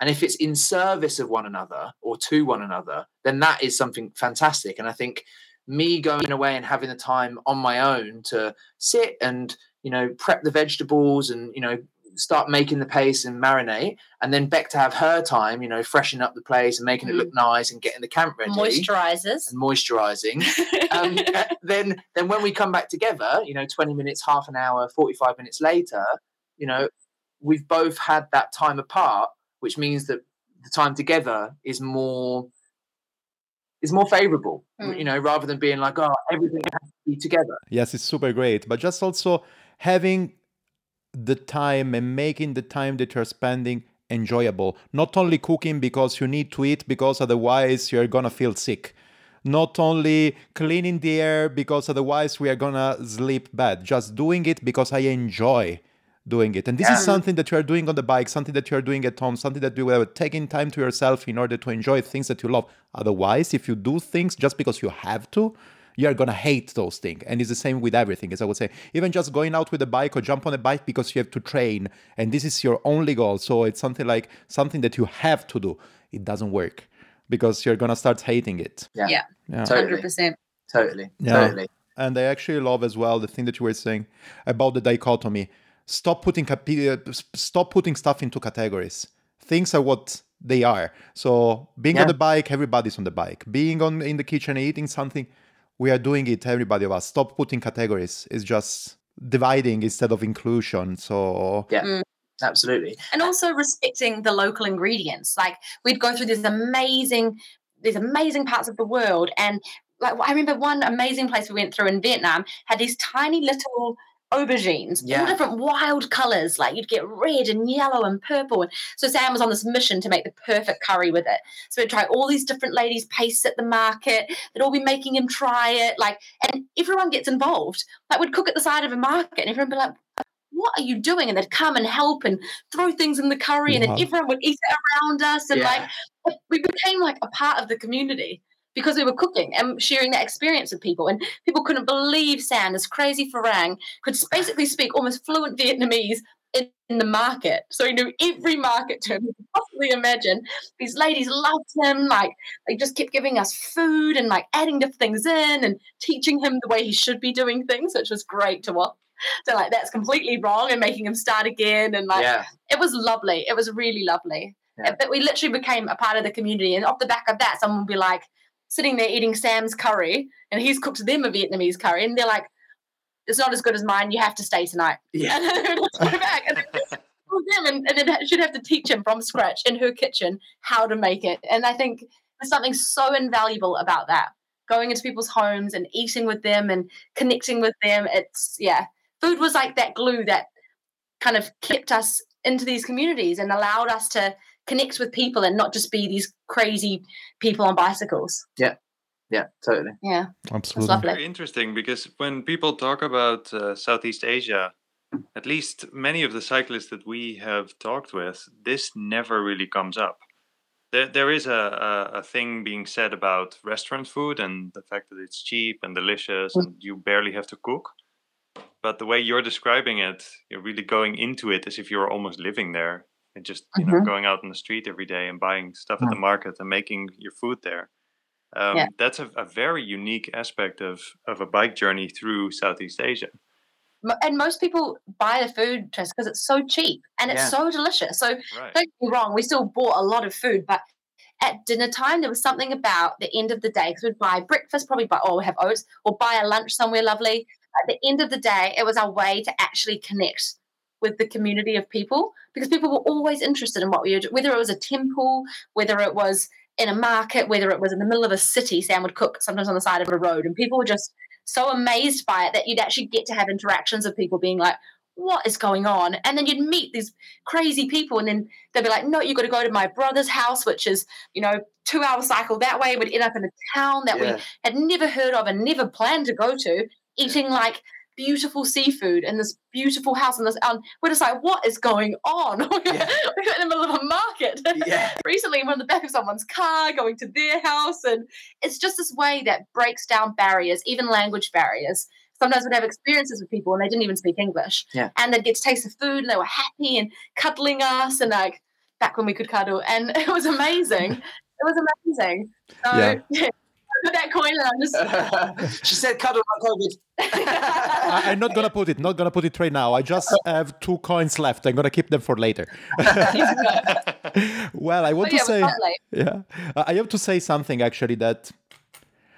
[SPEAKER 4] And if it's in service of one another or to one another, then that is something fantastic. And I think me going away and having the time on my own to sit and you know prep the vegetables and you know start making the pace and marinate, and then Beck to have her time, you know, freshen up the place and making mm. it look mm. nice and getting the camp ready,
[SPEAKER 5] moisturizers
[SPEAKER 4] and moisturizing. (laughs) um, then, then when we come back together, you know, twenty minutes, half an hour, forty-five minutes later, you know, we've both had that time apart, which means that the time together is more is more favorable, mm. you know, rather than being like, oh, everything has to be together.
[SPEAKER 1] Yes, it's super great, but just also having the time and making the time that you're spending enjoyable. Not only cooking because you need to eat, because otherwise you're gonna feel sick. Not only cleaning the air because otherwise we are gonna sleep bad. Just doing it because I enjoy doing it. And this yeah. is something that you are doing on the bike, something that you are doing at home, something that you are taking time to yourself in order to enjoy things that you love. Otherwise, if you do things just because you have to, you're gonna hate those things. And it's the same with everything, as I would say. Even just going out with a bike or jump on a bike because you have to train and this is your only goal. So it's something like something that you have to do. It doesn't work because you're gonna start hating it.
[SPEAKER 5] Yeah. Yeah. yeah. Totally. 100%.
[SPEAKER 4] Totally. Yeah. Totally.
[SPEAKER 1] And I actually love as well the thing that you were saying about the dichotomy. Stop putting uh, stop putting stuff into categories. Things are what they are. So being yeah. on the bike, everybody's on the bike. Being on in the kitchen eating something, we are doing it everybody of us. Stop putting categories. It's just dividing instead of inclusion so
[SPEAKER 4] yeah. Mm. absolutely.
[SPEAKER 5] And also respecting the local ingredients. Like we'd go through these amazing these amazing parts of the world and like I remember one amazing place we went through in Vietnam had these tiny little aubergines, yeah. all different wild colors. Like you'd get red and yellow and purple. And so Sam was on this mission to make the perfect curry with it. So we'd try all these different ladies' pastes at the market. They'd all be making him try it. Like, and everyone gets involved. Like we'd cook at the side of a market, and everyone would be like, what are you doing? And they'd come and help and throw things in the curry, and then
[SPEAKER 1] uh-huh.
[SPEAKER 5] everyone would eat it around us. And
[SPEAKER 4] Yeah.
[SPEAKER 5] like, we became like a part of the community because we were cooking and sharing that experience with people. And people couldn't believe Sam, this crazy Farang, could basically speak almost fluent Vietnamese in, in the market. So he knew every market term you could possibly imagine. These ladies loved him. Like, they just kept giving us food and like adding different things in and teaching him the way he should be doing things, which was great to watch. So like that's completely wrong and making him start again and like
[SPEAKER 4] yeah.
[SPEAKER 5] it was lovely. It was really lovely.
[SPEAKER 4] Yeah.
[SPEAKER 5] But we literally became a part of the community. And off the back of that, someone would be like sitting there eating Sam's curry, and he's cooked them a Vietnamese curry, and they're like, "It's not as good as mine. You have to stay tonight."
[SPEAKER 4] Yeah. (laughs)
[SPEAKER 5] And then would go back, and then and, and then she'd have to teach him from scratch in her kitchen how to make it. And I think there's something so invaluable about that. Going into people's homes and eating with them and connecting with them. It's yeah, food was like that glue that kind of kept us into these communities and allowed us to connect with people and not just be these crazy people on bicycles.
[SPEAKER 4] Yeah, Yeah, totally.
[SPEAKER 5] Yeah, it's
[SPEAKER 1] Absolutely.
[SPEAKER 5] lovely.
[SPEAKER 2] Very interesting because when people talk about uh, Southeast Asia, at least many of the cyclists that we have talked with, this never really comes up. There, there is a, a, a thing being said about restaurant food and the fact that it's cheap and delicious and you barely have to cook. But the way you're describing it, you're really going into it as if you're almost living there and just you know
[SPEAKER 5] Mhm.
[SPEAKER 2] going out in the street every day and buying stuff at the market and making your food there. Um,
[SPEAKER 5] Yeah.
[SPEAKER 2] That's a, a very unique aspect of, of a bike journey through Southeast Asia.
[SPEAKER 5] And most people buy the food just because it's so cheap and it's
[SPEAKER 4] Yeah.
[SPEAKER 5] so delicious. So
[SPEAKER 2] Right.
[SPEAKER 5] don't get me wrong, we still bought a lot of food, but at dinner time there was something about the end of the day because we'd buy breakfast, probably buy or have oats, or buy a lunch somewhere lovely. At the end of the day, it was our way to actually connect with the community of people because people were always interested in what we were doing, whether it was a temple, whether it was in a market, whether it was in the middle of a city, Sam would cook sometimes on the side of a road, and people were just so amazed by it that you'd actually get to have interactions of people being like, what is going on? And then you'd meet these crazy people, and then they'd be like, no, you've got to go to my brother's house, which is, you know, two hour cycle that way. We'd end up in a town that
[SPEAKER 4] Yeah.
[SPEAKER 5] we had never heard of and never planned to go to, eating like beautiful seafood and this beautiful house. And this, and we're just like, what is going on? (laughs) we're in the middle of a market.
[SPEAKER 4] Yeah. (laughs)
[SPEAKER 5] Recently, we're in the back of someone's car going to their house. And it's just this way that breaks down barriers, even language barriers. Sometimes we'd have experiences with people and they didn't even speak English.
[SPEAKER 4] Yeah.
[SPEAKER 5] And they'd get to taste the food and they were happy and cuddling us and like back when we could cuddle. And (laughs) it was amazing. it was amazing. So,
[SPEAKER 1] Yeah.
[SPEAKER 5] Yeah. Put that coin and (laughs) I'm
[SPEAKER 4] she said cuddle like COVID.
[SPEAKER 1] I, I'm not gonna put it. Not gonna put it right now. I just (laughs) have two coins left. I'm gonna keep them for later. (laughs) well, I want
[SPEAKER 5] But
[SPEAKER 1] to
[SPEAKER 5] yeah, it
[SPEAKER 1] say, yeah, I I have to say something actually that.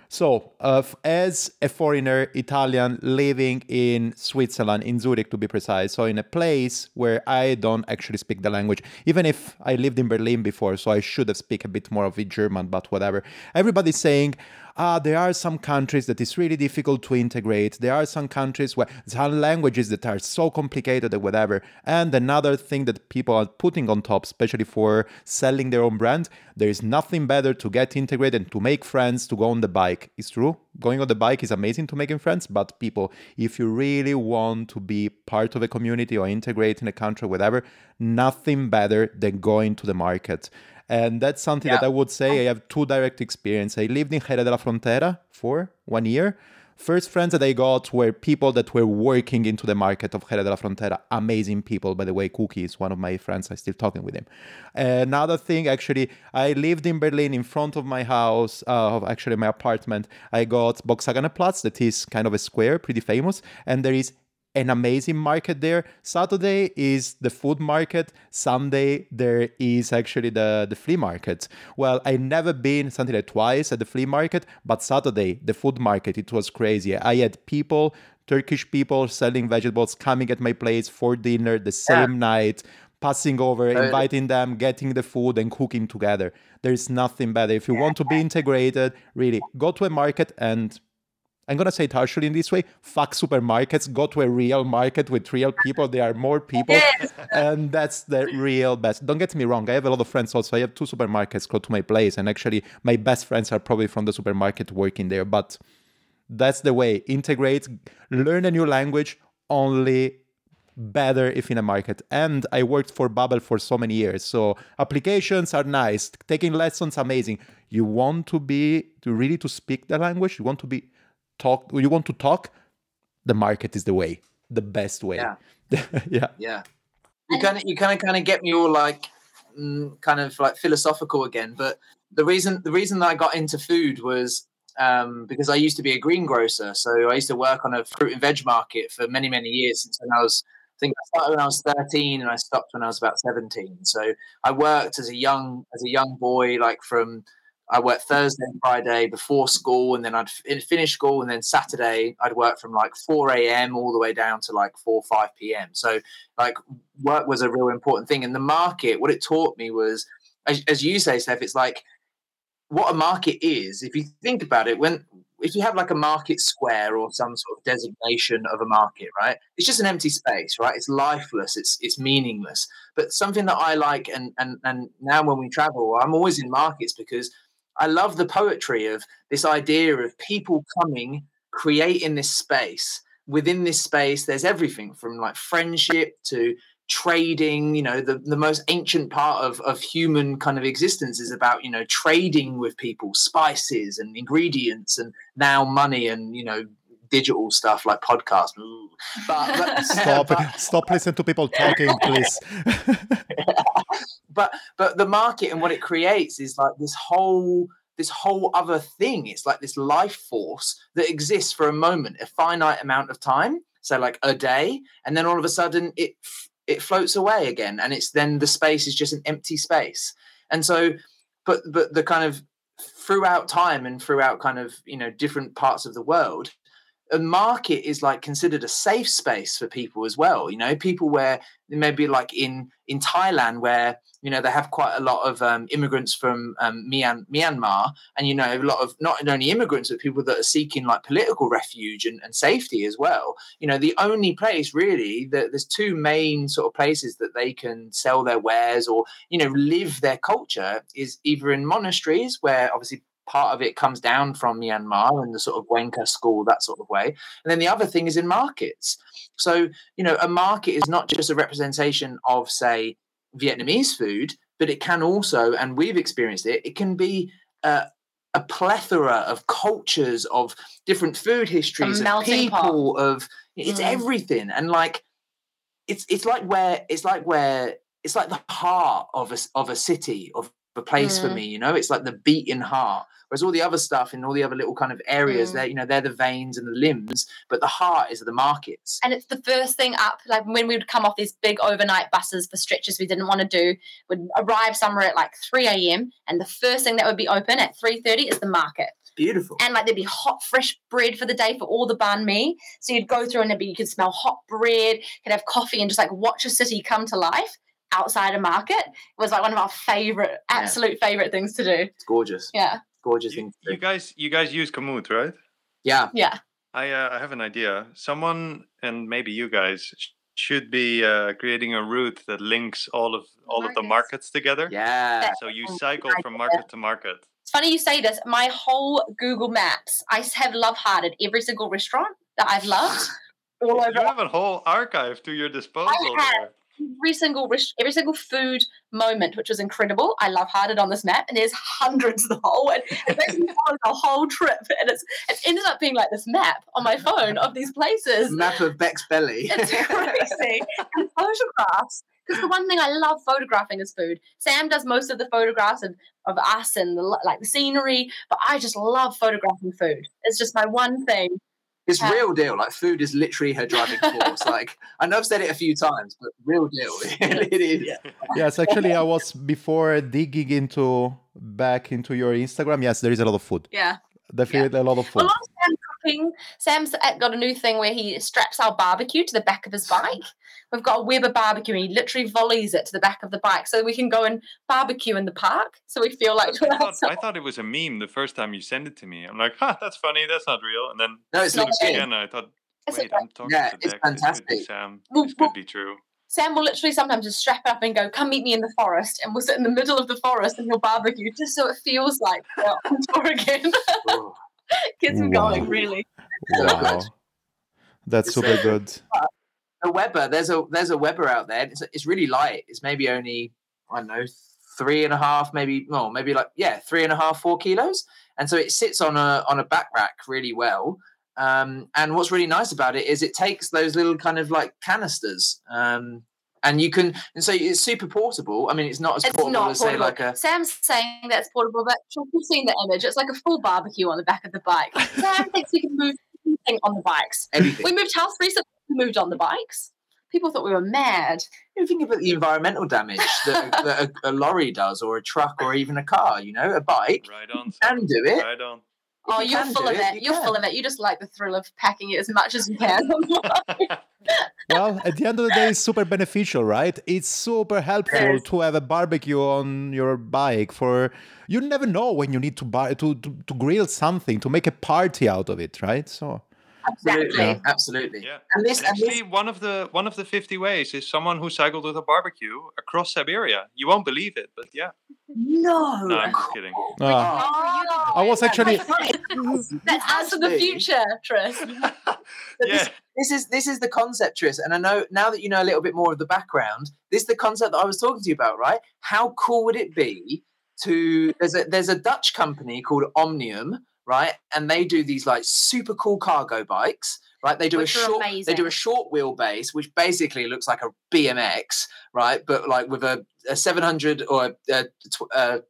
[SPEAKER 1] So, uh, as a foreigner, Italian, living in Switzerland, in Zurich to be precise, so in a place where I don't actually speak the language, even if I lived in Berlin before, so I should have speak a bit more of it German, but whatever. Everybody's saying, ah, there are some countries that is really difficult to integrate. There are some countries where some languages that are so complicated or whatever. And another thing that people are putting on top, especially for selling their own brand, there is nothing better to get integrated and to make friends to go on the bike. It's true. Going on the bike is amazing to making friends, but people, if you really want to be part of a community or integrate in a country, whatever, nothing better than going to the market. And that's something that I would say I have two direct experience. I lived in Jerez de la Frontera for one year. First friends that I got were people that were working into the market of Jerez de la Frontera. Amazing people, by the way. Cookie is one of my friends. I'm still talking with him. Another thing, actually, I lived in Berlin in front of my house, uh, of actually my apartment. I got Boxhagener Platz, that is kind of a square, pretty famous. And there is an amazing market there. Saturday is the food market. Sunday there is actually the, the flea market. Well, I never been something like twice at the flea market, but Saturday the food market it was crazy. I had people, Turkish people selling vegetables coming at my place for dinner the same night. Passing over, inviting them, getting the food, and cooking together. There's nothing better. If you want to be integrated, really go to a market and I'm gonna say it harshly in this way: fuck supermarkets. Go to a real market with real people. There are more people,
[SPEAKER 5] Yes.
[SPEAKER 1] and that's the real best. Don't get me wrong. I have a lot of friends also. I have two supermarkets close to my place, and actually, my best friends are probably from the supermarket working there. But that's the way. Integrate, learn a new language only better if in a market. And I worked for Babbel for so many years. So applications are nice, taking lessons amazing. You want to be to really to speak the language, you want to be talk you want to talk, the market is the way, the best way.
[SPEAKER 4] Yeah. (laughs)
[SPEAKER 1] yeah.
[SPEAKER 4] Yeah. You kind of you kind of kind of get me all like mm, kind of like philosophical again, but the reason the reason that I got into food was um, because I used to be a greengrocer. So I used to work on a fruit and veg market for many many years since when I was I think I started when I was 13 and I stopped when I was about 17. So I worked as a young as a young boy, like from I worked Thursday and Friday before school, and then I'd finish school, and then Saturday I'd work from like 4 a.m. all the way down to like 4 5 p.m. So like work was a real important thing. And the market, what it taught me was, as, as you say, Steph, it's like what a market is. If you think about it, when if you have like a market square or some sort of designation of a market, right? It's just an empty space, right? It's lifeless, it's it's meaningless. But something that I like and and and now when we travel, I'm always in markets because I love the poetry of this idea of people coming, creating this space. Within this space, there's everything from like friendship to trading you know the, the most ancient part of, of human kind of existence is about you know trading with people spices and ingredients and now money and you know digital stuff like podcasts. But, but (laughs)
[SPEAKER 1] stop. (laughs) but, stop listening to people talking please (laughs)
[SPEAKER 4] but but the market and what it creates is like this whole this whole other thing. It's like this life force that exists for a moment a finite amount of time so like a day and then all of a sudden it it floats away again and it's then the space is just an empty space. And so but but the kind of throughout time and throughout kind of you know different parts of the world a market is like considered a safe space for people as well you know people where maybe like in in thailand where you know they have quite a lot of um, immigrants from um, myanmar and you know a lot of not only immigrants but people that are seeking like political refuge and, and safety as well. You know the only place really that there's two main sort of places that they can sell their wares or you know live their culture is either in monasteries where obviously part of it comes down from Myanmar and the sort of Goenka school, that sort of way. And then the other thing is in markets. So, you know, a market is not just a representation of, say, Vietnamese food, but it can also, and we've experienced it, it can be a plethora of cultures, of different food histories, of people, pot. of it's mm. everything. And like, it's it's like where it's like where it's like the heart of a of a city of a place mm. for me. You know, it's like the beating heart. Whereas all the other stuff in all the other little kind of areas, mm. they're you know they're the veins and the limbs, but the heart is the markets.
[SPEAKER 5] And it's the first thing up. Like when we would come off these big overnight buses for stretches we didn't want to do, would arrive somewhere at like three a.m. and the first thing that would be open at three thirty is the market.
[SPEAKER 4] Beautiful.
[SPEAKER 5] And like there'd be hot, fresh bread for the day for all the banh mi. So you'd go through and there'd be, you could smell hot bread, could have coffee, and just like watch a city come to life outside a market It was like one of our favorite, absolute yeah. favorite things to do.
[SPEAKER 4] It's gorgeous.
[SPEAKER 5] Yeah.
[SPEAKER 4] Gorgeous
[SPEAKER 2] you, You guys, you guys use Komoot, right?
[SPEAKER 4] Yeah.
[SPEAKER 5] Yeah.
[SPEAKER 2] I, uh, I have an idea. Someone and maybe you guys should be uh, creating a route that links all of all markets. of the markets together.
[SPEAKER 4] Yeah.
[SPEAKER 2] So you cycle from market to market.
[SPEAKER 5] It's funny you say this. My whole Google Maps, I have love hearted every single restaurant that I've loved. (gasps)
[SPEAKER 2] All over. You have a whole archive to your disposal there
[SPEAKER 5] every single every single food moment, which was incredible. I love hearted on this map, and there's hundreds of the whole. And it makes me follow the whole trip, and it's it ended up being like this map on my phone of these places.
[SPEAKER 4] Map of Beck's belly.
[SPEAKER 5] It's (laughs) crazy. and photographs. Because the one thing I love photographing is food. Sam does most of the photographs of, of us and the, like the scenery, but I just love photographing food. It's just my one thing
[SPEAKER 4] it's yeah. real deal. Like food is literally her driving (laughs) force. like I know I've said it a few times, but real deal. (laughs) it is. Yeah.
[SPEAKER 1] Yes, actually, I was before digging into back into your Instagram. Yes, there is a lot of food.
[SPEAKER 5] Yeah.
[SPEAKER 1] Definitely
[SPEAKER 5] yeah.
[SPEAKER 1] a lot of food.
[SPEAKER 5] Well, cooking. Sam's uh, got a new thing where he straps our barbecue to the back of his bike. We've got a Weber barbecue and he literally volleys it to the back of the bike so we can go and barbecue in the park. So we feel like
[SPEAKER 2] I thought, I thought, it was a meme the first time you sent it to me. I'm like, huh, that's funny. That's not real. And then
[SPEAKER 4] no, it's not
[SPEAKER 2] again. I thought, wait, I'm talking
[SPEAKER 4] yeah,
[SPEAKER 2] to
[SPEAKER 4] it's fantastic.
[SPEAKER 2] This Sam. This could be true.
[SPEAKER 5] Sam will literally sometimes just strap up and go, "Come meet me in the forest," and we'll sit in the middle of the forest and he'll barbecue just so it feels like (laughs) well, on tour again. Oh. (laughs) Gets him wow. going, really.
[SPEAKER 1] Wow, that's super good.
[SPEAKER 4] A Weber. There's a there's a Weber out there. It's, it's really light. It's maybe only I don't know three and a half, maybe no, maybe like yeah, three and a half, four kilos. And so it sits on a on a back rack really well. Um, and what's really nice about it is it takes those little kind of like canisters. Um, and you can, and so it's super portable. I mean, it's not as
[SPEAKER 5] It's
[SPEAKER 4] portable
[SPEAKER 5] not
[SPEAKER 4] as say like a
[SPEAKER 5] Sam's saying that's portable, but you've seen the image. It's like a full barbecue on the back of the bike. (laughs) Sam thinks we can move anything on the bikes.
[SPEAKER 4] anything.
[SPEAKER 5] We moved house recently. We moved on the bikes. People thought we were mad.
[SPEAKER 4] You think about the environmental damage that, that a, a lorry does, or a truck, or even a car. You know, a bike
[SPEAKER 2] Right on.
[SPEAKER 4] can do it.
[SPEAKER 2] Right on.
[SPEAKER 4] If
[SPEAKER 5] Oh,
[SPEAKER 4] you
[SPEAKER 5] you're full of
[SPEAKER 4] it,
[SPEAKER 5] it.
[SPEAKER 4] you
[SPEAKER 5] You're
[SPEAKER 4] can.
[SPEAKER 5] full of it. You just like the thrill of packing it as much as you can. (laughs)
[SPEAKER 1] Well, at the end of the day, it's super beneficial, right? It's super helpful
[SPEAKER 5] Yes.
[SPEAKER 1] to have a barbecue on your bike. For you never know when you need to buy to, to to grill something to make a party out of it, right? So
[SPEAKER 4] Absolutely,
[SPEAKER 5] Exactly.
[SPEAKER 4] absolutely.
[SPEAKER 2] Yeah.
[SPEAKER 4] And this,
[SPEAKER 2] And
[SPEAKER 4] and this
[SPEAKER 2] actually, one of the one of the 50 ways is someone who cycled with a barbecue across Siberia. You won't believe it, but yeah.
[SPEAKER 4] no,
[SPEAKER 2] No, I'm just kidding.
[SPEAKER 1] uh,
[SPEAKER 5] Oh,
[SPEAKER 1] I was actually
[SPEAKER 5] That's us in the (laughs) future, Tris. (laughs)
[SPEAKER 2] Yeah.
[SPEAKER 4] this, this is this is the concept, Tris. And I know now that you know a little bit more of the background, this is the concept that I was talking to you about, right? How cool would it be to there's a there's a Dutch company called Omnium, right? And they do these like super cool cargo bikes, right? They do
[SPEAKER 5] Which
[SPEAKER 4] a short they do a short wheelbase, which basically looks like a BMX, right? But like with a, a 700 or a, a, a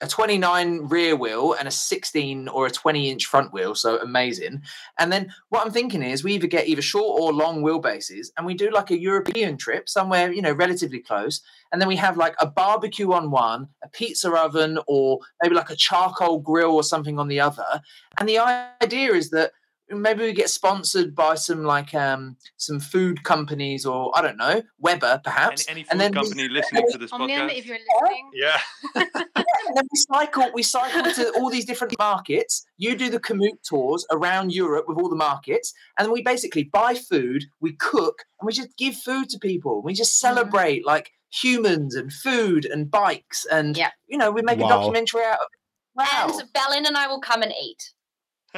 [SPEAKER 4] a 29 rear wheel and a 16 or a 20 inch front wheel. So amazing. And then what I'm thinking is we either get either short or long wheelbases and we do like a European trip somewhere, you know, relatively close. And then we have like a barbecue on one, a pizza oven, or maybe like a charcoal grill or something on the other. And the idea is that maybe we get sponsored by some like um some food companies or I don't know, Weber perhaps.
[SPEAKER 2] Any, any food
[SPEAKER 4] and then we-
[SPEAKER 2] company listening to this
[SPEAKER 3] Omnium,
[SPEAKER 2] podcast?
[SPEAKER 3] if you're listening.
[SPEAKER 2] yeah.
[SPEAKER 4] and then we cycle we cycle to all these different markets you do the Komoot tours around europe with all the markets and then we basically buy food we cook and we just give food to people we just celebrate like humans and food and bikes and
[SPEAKER 5] Yeah.
[SPEAKER 4] you know we make
[SPEAKER 1] Wow.
[SPEAKER 4] a documentary out of wow
[SPEAKER 5] And Belen and I will come and eat.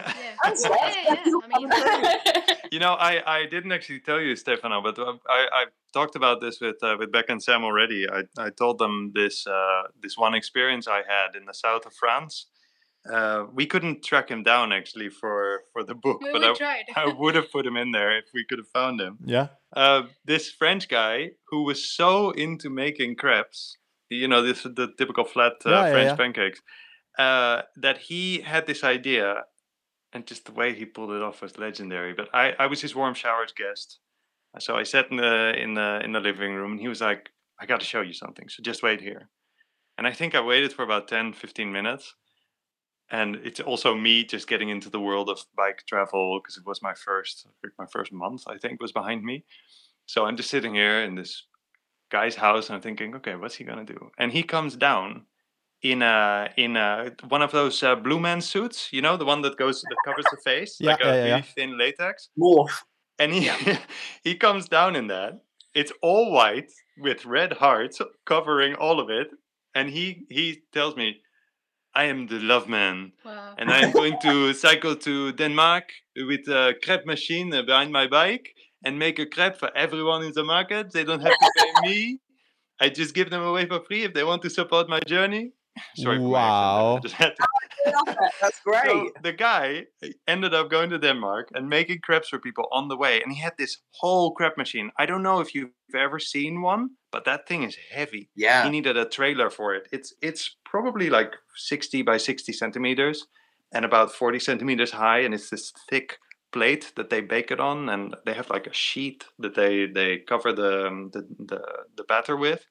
[SPEAKER 3] Yeah. Yeah, yeah, yeah. I mean, (laughs)
[SPEAKER 2] You know, I, I didn't actually tell you, Stefano, but uh, I, I talked about this with uh, with Beck and Sam already. I, I told them this uh, this one experience I had in the south of France. Uh, we couldn't track him down actually for, for the book,
[SPEAKER 3] we,
[SPEAKER 2] but I. I would have put him in there if we could have found him.
[SPEAKER 1] yeah.
[SPEAKER 2] Uh, this French guy who was so into making crepes, you know, this the typical flat uh,
[SPEAKER 1] Yeah, yeah,
[SPEAKER 2] French
[SPEAKER 1] yeah.
[SPEAKER 2] pancakes, uh, that he had this idea, and just the way he pulled it off was legendary. But I, I was his warm showers guest, so I sat in the in the in the living room, and he was like, "I got to show you something, so just wait here." And I think I waited for about 10, 15 minutes. And it's also me just getting into the world of bike travel because it was my first, my first month, I think, was behind me. So I'm just sitting here in this guy's house and I'm thinking, okay, what's he gonna do? And he comes down in a in a one of those uh, blue man suits, you know, the one that goes that covers the face,
[SPEAKER 1] Yeah,
[SPEAKER 2] like a
[SPEAKER 1] yeah, yeah,
[SPEAKER 2] really
[SPEAKER 1] yeah.
[SPEAKER 2] thin latex.
[SPEAKER 4] morph
[SPEAKER 2] And he (laughs) he comes down in that. It's all white with red hearts covering all of it. And he he tells me, I am the love man
[SPEAKER 3] Wow.
[SPEAKER 2] and I'm going to (laughs) cycle to Denmark with a crepe machine uh, behind my bike and make a crepe for everyone in the market. They don't have to pay me. I just give them away for free if they want to support my journey. Sorry, for my accent there, I
[SPEAKER 1] Wow.
[SPEAKER 2] to- (laughs)
[SPEAKER 4] that's great
[SPEAKER 2] so the guy ended up going to Denmark and making crepes for people on the way, and he had this whole crepe machine. I don't know if you've ever seen one, but that thing is heavy
[SPEAKER 4] yeah
[SPEAKER 2] he needed a trailer for it. It's it's probably like 60 by 60 centimeters and about 40 centimeters high, and it's this thick plate that they bake it on, and they have like a sheet that they they cover the um, the the, the batter with.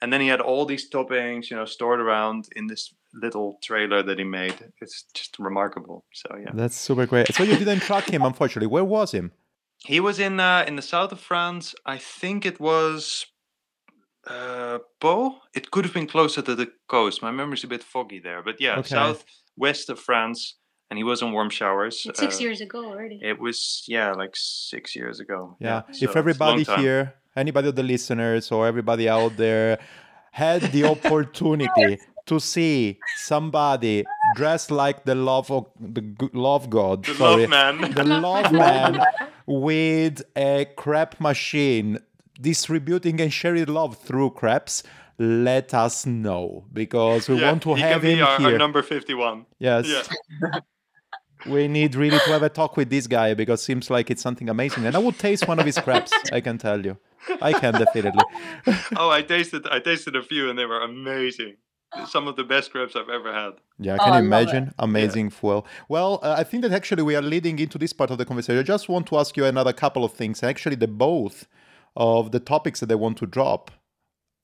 [SPEAKER 2] And then he had all these toppings, you know, stored around in this little trailer that he made. It's just remarkable. So yeah,
[SPEAKER 1] That's super great. So you didn't track him, (laughs) unfortunately. Where was him?
[SPEAKER 2] he was in uh, in the south of France. I think it was uh, Pau. It could have been closer to the coast. My memory's a bit foggy there, but yeah,
[SPEAKER 1] Okay.
[SPEAKER 2] southwest of France. And he was on warm showers.
[SPEAKER 3] It's six
[SPEAKER 2] uh,
[SPEAKER 3] years ago already.
[SPEAKER 2] It was yeah, like six years ago.
[SPEAKER 1] Yeah.
[SPEAKER 2] so
[SPEAKER 1] if
[SPEAKER 2] it's
[SPEAKER 1] everybody here, anybody of the listeners or everybody out there had the opportunity (laughs) to see somebody dressed like the love of the love god,
[SPEAKER 2] The
[SPEAKER 1] sorry,
[SPEAKER 2] love man.
[SPEAKER 1] the love man with a crap machine distributing and sharing love through crepes. Let us know because we
[SPEAKER 2] Yeah,
[SPEAKER 1] want to
[SPEAKER 2] he
[SPEAKER 1] have
[SPEAKER 2] can be
[SPEAKER 1] him
[SPEAKER 2] our,
[SPEAKER 1] here.
[SPEAKER 2] our number 51.
[SPEAKER 1] yes,
[SPEAKER 2] Yeah. (laughs)
[SPEAKER 1] we need really to have a talk with this guy because seems like it's something amazing. And I would taste one of his crepes. I can tell you, I can definitely. (laughs)
[SPEAKER 2] Oh, I tasted I tasted a few and they were amazing. Some of the best crepes I've ever had.
[SPEAKER 1] Yeah,
[SPEAKER 5] Oh,
[SPEAKER 1] can
[SPEAKER 5] I
[SPEAKER 1] you
[SPEAKER 5] love
[SPEAKER 1] imagine? Amazing fuel. Well, uh, I think that actually we are leading into this part of the conversation. I just want to ask you another couple of things. Actually, the both of the topics that I want to drop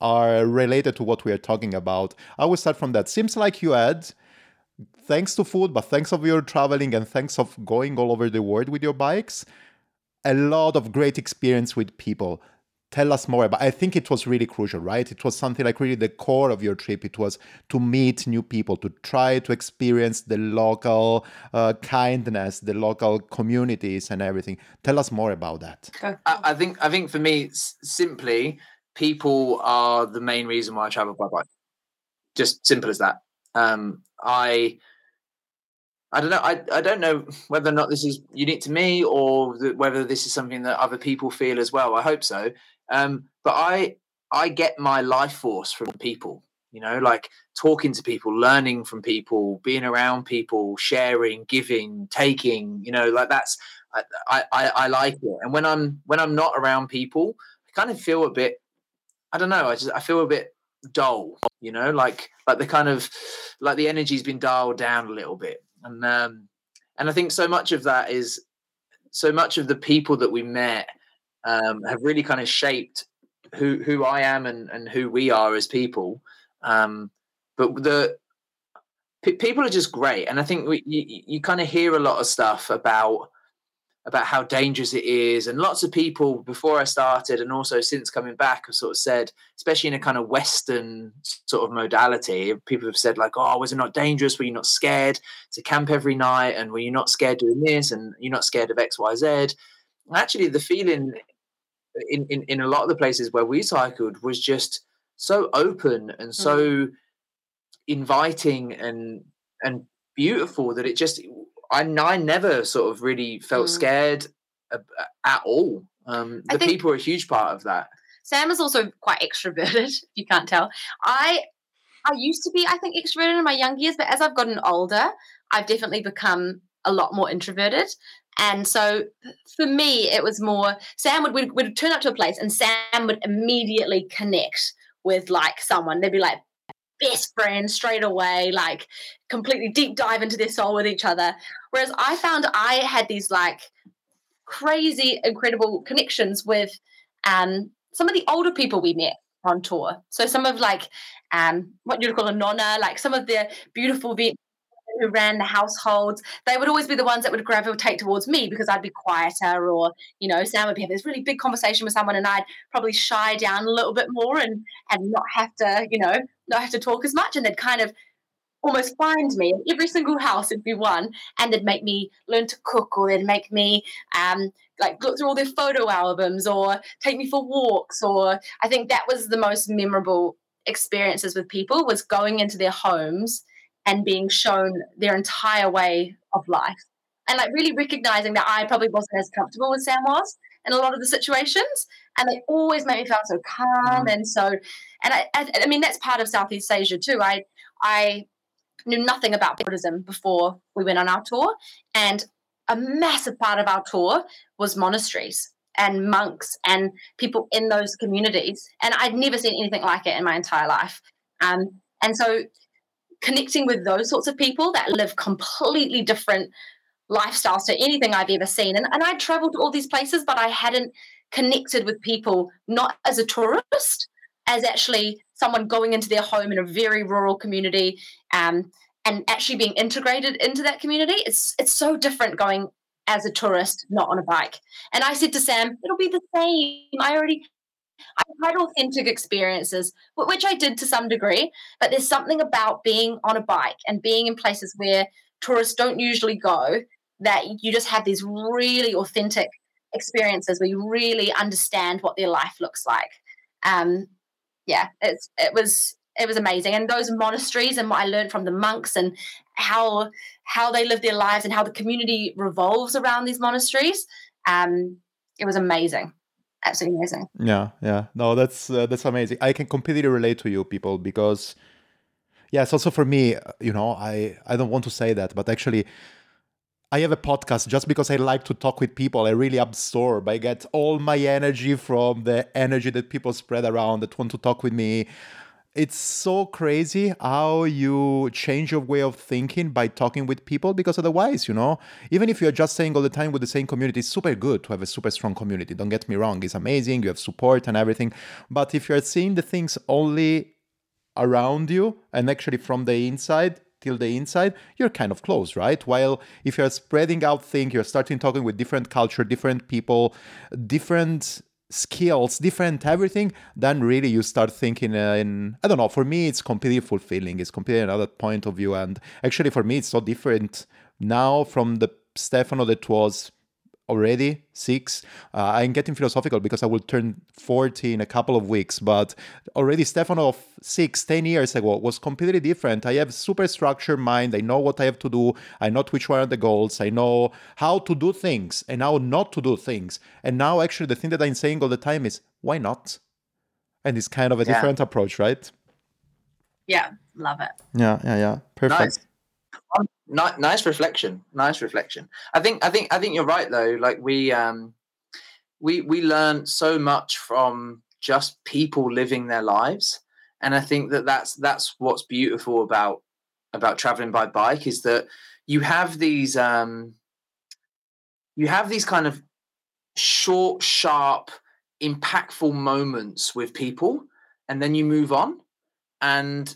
[SPEAKER 1] are related to what we are talking about. I will start from that. Seems like you had, thanks to food, but thanks of your traveling and thanks of going all over the world with your bikes, a lot of great experience with people. Tell us more about. I think it was really crucial, right? It was something like really the core of your trip. It was to meet new people, to try to experience the local uh, kindness, the local communities, and everything. Tell us more about that.
[SPEAKER 4] I, I think I think for me, simply, people are the main reason why I travel by bike. Just simple as that. Um, I I don't know. I, I don't know whether or not this is unique to me or th- whether this is something that other people feel as well. I hope so. Um, but I I get my life force from people. You know, like talking to people, learning from people, being around people, sharing, giving, taking. You know, like that's I, I, I like it. And when I'm when I'm not around people, I kind of feel a bit I don't know, I just I feel a bit dull, you know, like like the kind of like the energy's been dialed down a little bit. And um and I think so much of that is so much of the people that we met um have really kind of shaped who who I am and, and who we are as people. Um but the pe- people are just great and i think we, you, you kind of hear a lot of stuff about about how dangerous it is. And lots of people before i started and also since coming back have sort of said especially in a kind of western sort of modality people have said like oh was it not dangerous? Were you not scared to camp every night? And were you not scared doing this? And you're not scared of xyz actually the feeling in, in in a lot of the places where we cycled was just so open and hmm. so inviting and and beautiful that it just I, I never sort of really felt
[SPEAKER 5] Mm.
[SPEAKER 4] scared at all. Um, the people are a huge part of that.
[SPEAKER 5] Sam is also quite extroverted, (laughs) if you can't tell. I I used to be, I think, extroverted in my young years, but as I've gotten older, I've definitely become a lot more introverted. And so for me, it was more Sam would, would, would turn up to a place and Sam would immediately connect with like someone. They'd be like best friends straight away, like completely deep dive into their soul with each other. Whereas I found I had these like crazy, incredible connections with um, some of the older people we met on tour. So some of like um, what you'd call a nonna, like some of the beautiful vet who ran the households, they would always be the ones that would gravitate towards me because I'd be quieter or, you know, Sam would be having this really big conversation with someone and I'd probably shy down a little bit more and and not have to, you know, not have to talk as much. And they'd kind of almost find me every single house it'd be one and they'd make me learn to cook or they'd make me um like look through all their photo albums or take me for walks or i think that was the most memorable experiences with people was going into their homes and being shown their entire way of life and like really recognizing that i probably wasn't as comfortable as sam was in a lot of the situations and they always make me feel so calm and so and I, I i mean that's part of southeast asia too i i knew nothing about buddhism before we went on our tour and a massive part of our tour was monasteries and monks and people in those communities. And I'd never seen anything like it in my entire life. Um, and so connecting with those sorts of people that live completely different lifestyles to anything I've ever seen. And, and I'd traveled to all these places, but I hadn't connected with people, not as a tourist, as actually someone going into their home in a very rural community um, and actually being integrated into that community. It's it's so different going as a tourist, not on a bike. And I said to Sam, it'll be the same. I already I've had authentic experiences, which I did to some degree, but there's something about being on a bike and being in places where tourists don't usually go that you just have these really authentic experiences where you really understand what their life looks like. Um, yeah, it's it was it was amazing. And those monasteries and what I learned from the monks and how how they live their lives and how the community revolves around these monasteries. Um, it was amazing, absolutely amazing.
[SPEAKER 1] Yeah, yeah. No, that's uh, that's amazing. I can completely relate to you, people, because yes, also for me, you know, I I don't want to say that, but actually. I have a podcast just because I like to talk with people. I really absorb. I get all my energy from the energy that people spread around that want to talk with me it's so crazy how you change your way of thinking by talking with people because otherwise you know even if you're just saying all the time with the same community it's super good to have a super strong community don't get me wrong it's amazing you have support and everything but if you're seeing the things only around you and actually from the inside till the inside you're kind of close right while if you're spreading out things you're starting talking with different culture different people different skills, different everything, then really you start thinking uh, in, I don't know, for me, it's completely fulfilling. It's completely another point of view. And actually, for me, it's so different now from the Stefano that was already six. Uh, I'm getting philosophical because I will turn 40 in a couple of weeks, but already Stefano of six, 10 years ago was completely different. I have super structured mind. I know what I have to do. I know which one are the goals. I know how to do things and how not to do things. And now actually the thing that I'm saying all the time is why not? And it's kind of a yeah. different approach, right?
[SPEAKER 5] Yeah, love it.
[SPEAKER 1] Yeah, yeah, yeah. Perfect.
[SPEAKER 4] Nice nice reflection nice reflection. I think i think i think you're right though. Like we um we we learn so much from just people living their lives. And i think that that's that's what's beautiful about about traveling by bike is that you have these um you have these kind of short sharp impactful moments with people and then you move on. And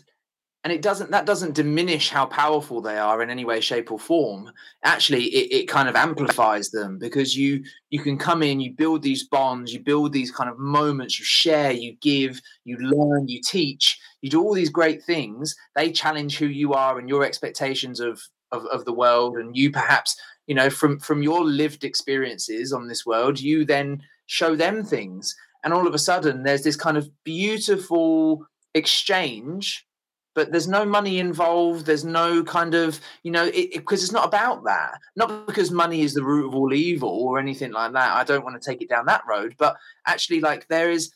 [SPEAKER 4] and it doesn't that doesn't diminish how powerful they are in any way shape or form. Actually it, it kind of amplifies them because you you can come in you build these bonds you build these kind of moments you share you give you learn you teach you do all these great things. They challenge who you are and your expectations of of, of the world. And you perhaps you know from from your lived experiences on this world you then show them things. And all of a sudden there's this kind of beautiful exchange but there's no money involved there's no kind of you know because it, it, it's not about that. Not because money is the root of all evil or anything like that i don't want to take it down that road but actually like there is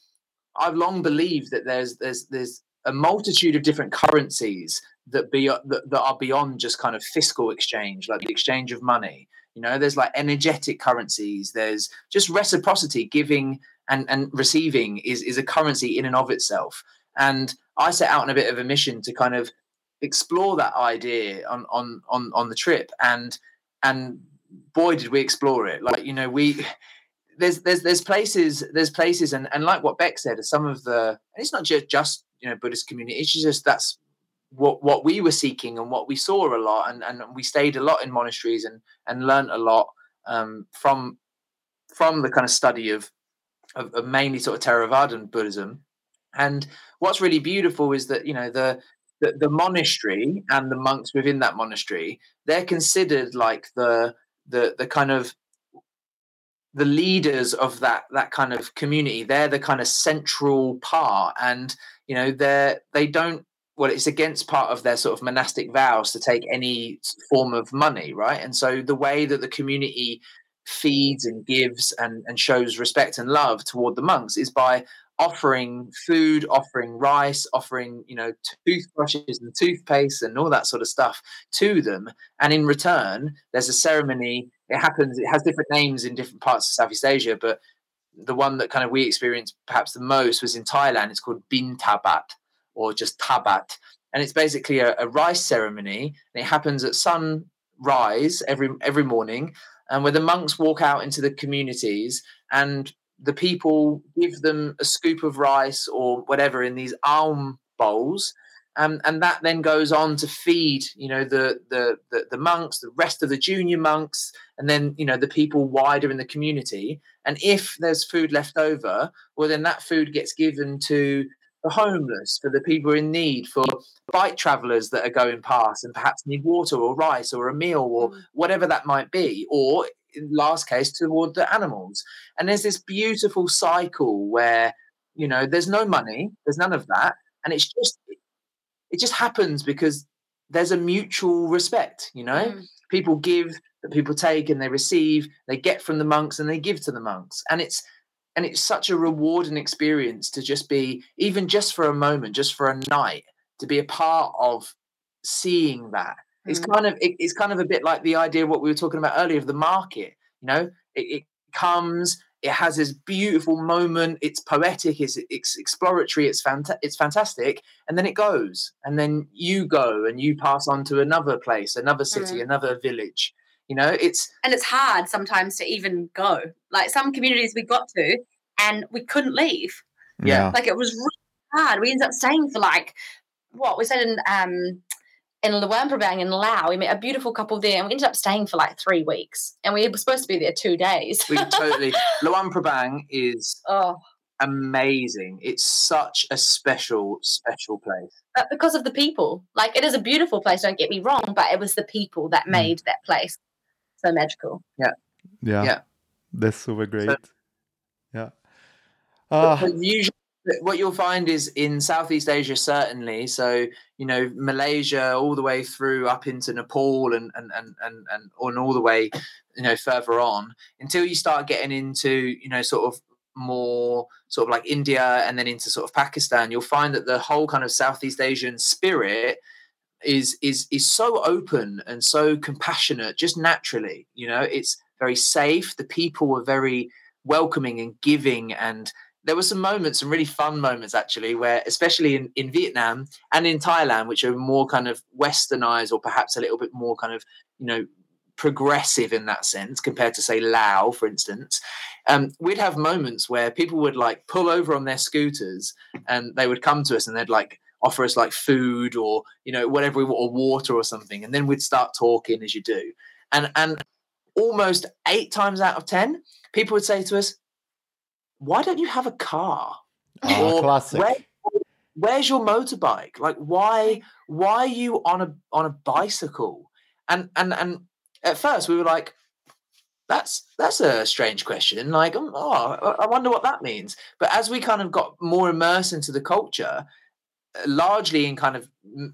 [SPEAKER 4] i've long believed that there's there's there's a multitude of different currencies that be uh, that, that are beyond just kind of fiscal exchange like the exchange of money. You know there's like energetic currencies there's just reciprocity. Giving and and receiving is is a currency in and of itself and I set out on a bit of a mission to kind of explore that idea on on on on the trip, and and boy did we explore it! Like you know we. (laughs) There's there's there's places there's places and, and like what Beck said, some of the it's not just just you know Buddhist community. It's just that's what what we were seeking and what we saw a lot and, and we stayed a lot in monasteries and and learned a lot um, from from the kind of study of, of, of mainly sort of Theravadan Buddhism and what's really beautiful is that you know the, the the, monastery and the monks within that monastery they're considered like the the the kind of the leaders of that that kind of community. They're the kind of central part and you know they're they don't well it's against part of their sort of monastic vows to take any form of money right? And so the way that the community feeds and gives and, and shows respect and love toward the monks is by offering food, offering rice, offering, you know, toothbrushes and toothpaste and all that sort of stuff to them. And in return, there's a ceremony. It happens, it has different names in different parts of Southeast Asia, but the one that kind of we experienced perhaps the most was in Thailand. It's called Bin Tabat or just Tabat. And it's basically a, a rice ceremony. And it happens at sunrise every every morning. And where the monks walk out into the communities and the people give them a scoop of rice or whatever in these alm bowls um, and that then goes on to feed you know the, the, the the monks the rest of the junior monks and then you know the people wider in the community and if there's food left over well then that food gets given to the homeless for the people in need for bike travelers that are going past and perhaps need water or rice or a meal or mm. whatever that might be or last case toward the animals. And there's this beautiful cycle where you know there's no money there's none of that and it's just it just happens because there's a mutual respect you know?
[SPEAKER 5] Mm.
[SPEAKER 4] people give that people take and they receive they get from the monks and they give to the monks. And it's and it's such a rewarding experience to just be even just for a moment just for a night to be a part of seeing that it's
[SPEAKER 5] Mm.
[SPEAKER 4] kind of it, it's kind of a bit like the idea of what we were talking about earlier of the market you know it, it comes it has this beautiful moment it's poetic it's, it's exploratory it's fanta- it's fantastic and then it goes and then you go and you pass on to another place another city
[SPEAKER 5] Mm.
[SPEAKER 4] another village you know it's
[SPEAKER 5] and it's hard sometimes to even go. Like some communities we got to and we couldn't leave.
[SPEAKER 4] Yeah.
[SPEAKER 5] Like it was really hard. We ended up staying for like what we said in um in Luang Prabang in Laos. We met a beautiful couple there and we ended up staying for like three weeks. And we were supposed to be there two days.
[SPEAKER 4] we (laughs) totally Luang Prabang is
[SPEAKER 5] oh,
[SPEAKER 4] amazing it's such a special special place
[SPEAKER 5] but because of the people. Like it is a beautiful place, don't get me wrong, but it was the people that
[SPEAKER 1] Mm.
[SPEAKER 5] made that place so magical.
[SPEAKER 1] Yeah.
[SPEAKER 4] Yeah.
[SPEAKER 1] That's super great. yeah. Uh,
[SPEAKER 4] but usually what you'll find is in southeast asia certainly so you know malaysia all the way through up into nepal and and and and, and on all the way you know further on until you start getting into you know sort of more sort of like india and then into sort of pakistan you'll find that the whole kind of southeast asian spirit is is is so open and so compassionate just naturally you know it's very safe. The people were very welcoming and giving and there were some moments some really fun moments actually where especially in, in vietnam and in thailand which are more kind of westernized or perhaps a little bit more kind of you know progressive in that sense compared to say Lao, for instance um, we'd have moments where people would like pull over on their scooters and they would come to us and they'd like offer us like food or you know whatever we want or water or something and then we'd start talking as you do. And and almost eight times out of ten people would say to us why don't you have a car? Or
[SPEAKER 1] classic.
[SPEAKER 4] where, where's your motorbike? Like why why are you on a on a bicycle? And and and at first we were like that's that's a strange question. Like um, oh I- wonder what that means. But as we kind of got more immersed into the culture largely in kind of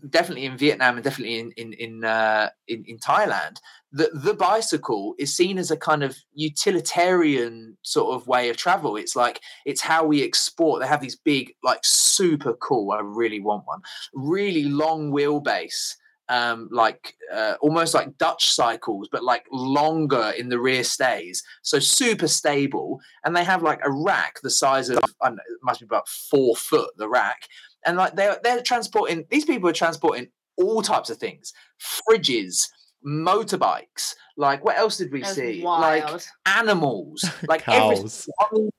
[SPEAKER 4] definitely in vietnam and definitely in in in uh, in, in thailand the the bicycle is seen as a kind of utilitarian sort of way of travel it's like it's how we export they have these big like super cool i really want one really long wheelbase um, like uh, almost like Dutch cycles, but like longer in the rear stays, so super stable. And they have like a rack the size of know, it must be about four foot the rack, and like they're they're transporting these people are transporting all types of things, fridges, motorbikes. Like what else did we
[SPEAKER 5] That
[SPEAKER 4] see?
[SPEAKER 5] wild.
[SPEAKER 4] Like animals, (laughs) like
[SPEAKER 1] Cows.
[SPEAKER 4] on these bikes.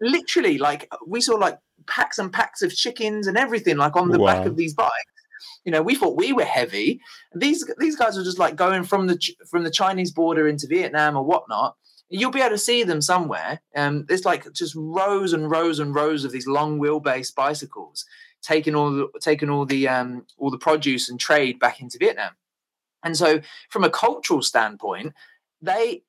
[SPEAKER 4] Literally, like we saw like packs and packs of chickens and everything like on the back of these bikes. You know, we thought we were heavy. These these guys are just like going from the from the Chinese border into Vietnam or whatnot. You'll be able to see them somewhere. Um, it's like just rows and rows and rows of these long wheelbase bicycles taking all the, taking all the um, all the produce and trade back into Vietnam. And so, from a cultural standpoint, they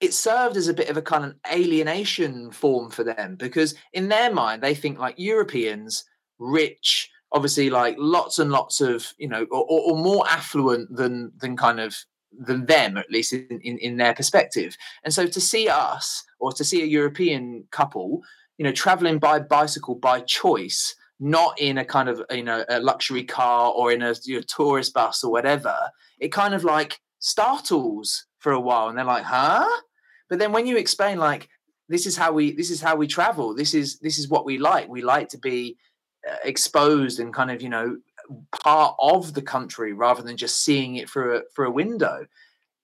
[SPEAKER 4] it served as a bit of a kind of alienation form for them because in their mind they think like Europeans, rich, obviously like lots and lots of you know, or, or or more affluent than than kind of than them at least in, in in their perspective. And so to see us or to see a European couple, you know, traveling by bicycle by choice, not in a kind of you know a luxury car or in a you know, tourist bus or whatever, it kind of like startles for a while, and they're like, "Huh?" But then when you explain like this is how we this is how we travel, this is this is what we like. We like to be uh, exposed and kind of you know part of the country rather than just seeing it through a through a window.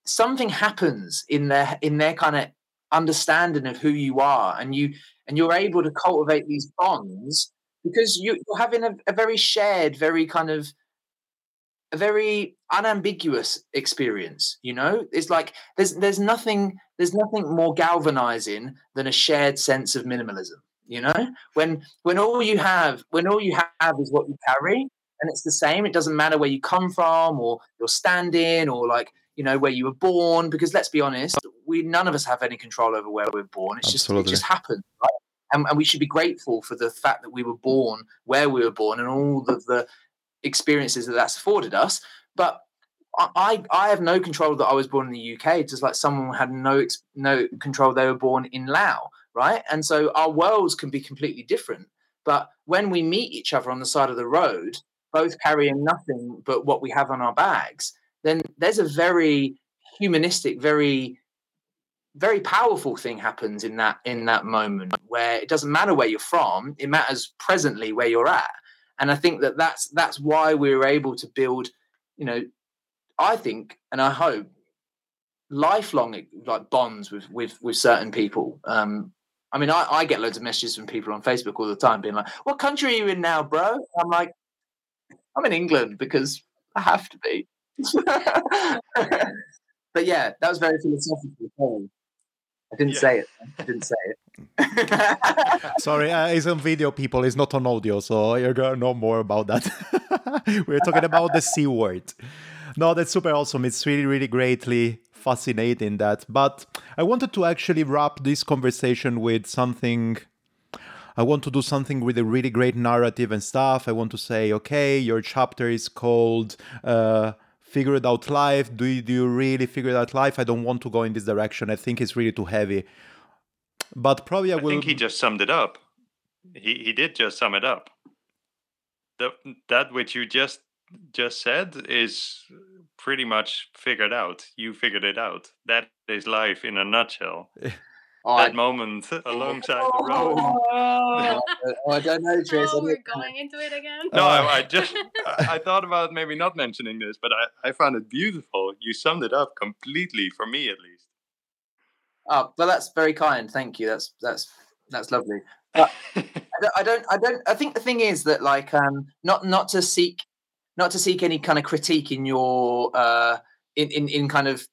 [SPEAKER 4] Something happens in their in their kind of understanding of who you are, and you and you're able to cultivate these bonds because you, you're having a, a very shared, very kind of a very unambiguous experience you know? It's like there's there's nothing there's nothing more galvanizing than a shared sense of minimalism you know? When when all you have when all you have is what you carry and it's the same it doesn't matter where you come from or your standing or like you know where you were born because let's be honest we none of us have any control over where we're born. It's just it just happens right and, and we should be grateful for the fact that we were born where we were born and all of the experiences that that's afforded us. But I, I have no control that I was born in the UK, just like someone had no no control they were born in Laos, right? And so our worlds can be completely different. But when we meet each other on the side of the road, both carrying nothing but what we have on our bags, then there's a very humanistic, very very powerful thing happens in that in that moment where it doesn't matter where you're from it matters presently where you're at. And i think that that's that's why we were able to build you know i think and i hope lifelong like bonds with with with certain people. Um i mean i i get loads of messages from people on facebook all the time being like what country are you in now bro? I'm like i'm in england because i have to be. (laughs) But yeah that was very philosophical I didn't yeah. say it. I didn't say
[SPEAKER 1] it. (laughs) Sorry, uh, it's on video, people. It's not on audio, so you're gonna know more about that. (laughs) We're talking about the C word. No, that's super awesome. It's really, really greatly fascinating that. But I wanted to actually wrap this conversation with something. I want to do something with a really great narrative and stuff. I want to say, okay, your chapter is called. Uh, figure it out life? Do you, do you really figure it out life? I don't want to go in this direction. I think it's really too heavy. But probably I, I will.
[SPEAKER 2] I think he just summed it up. He he did just sum it up. The, that which you just just said is pretty much figured out. You figured it out. That is life in a nutshell. (laughs) That I, moment (laughs) alongside oh, the road.
[SPEAKER 4] Oh, (laughs) oh, I don't know, Tris.
[SPEAKER 3] Oh, we're going into it again.
[SPEAKER 2] No, I, I (laughs) just I, I, thought about maybe not mentioning this, but I, I found it beautiful. You summed it up completely for me, at least.
[SPEAKER 4] Oh, well, that's very kind. Thank you. That's that's that's lovely. But I don't, I don't. I think the thing is that, like, um, not not to seek, not to seek any kind of critique in your, uh, in in in kind of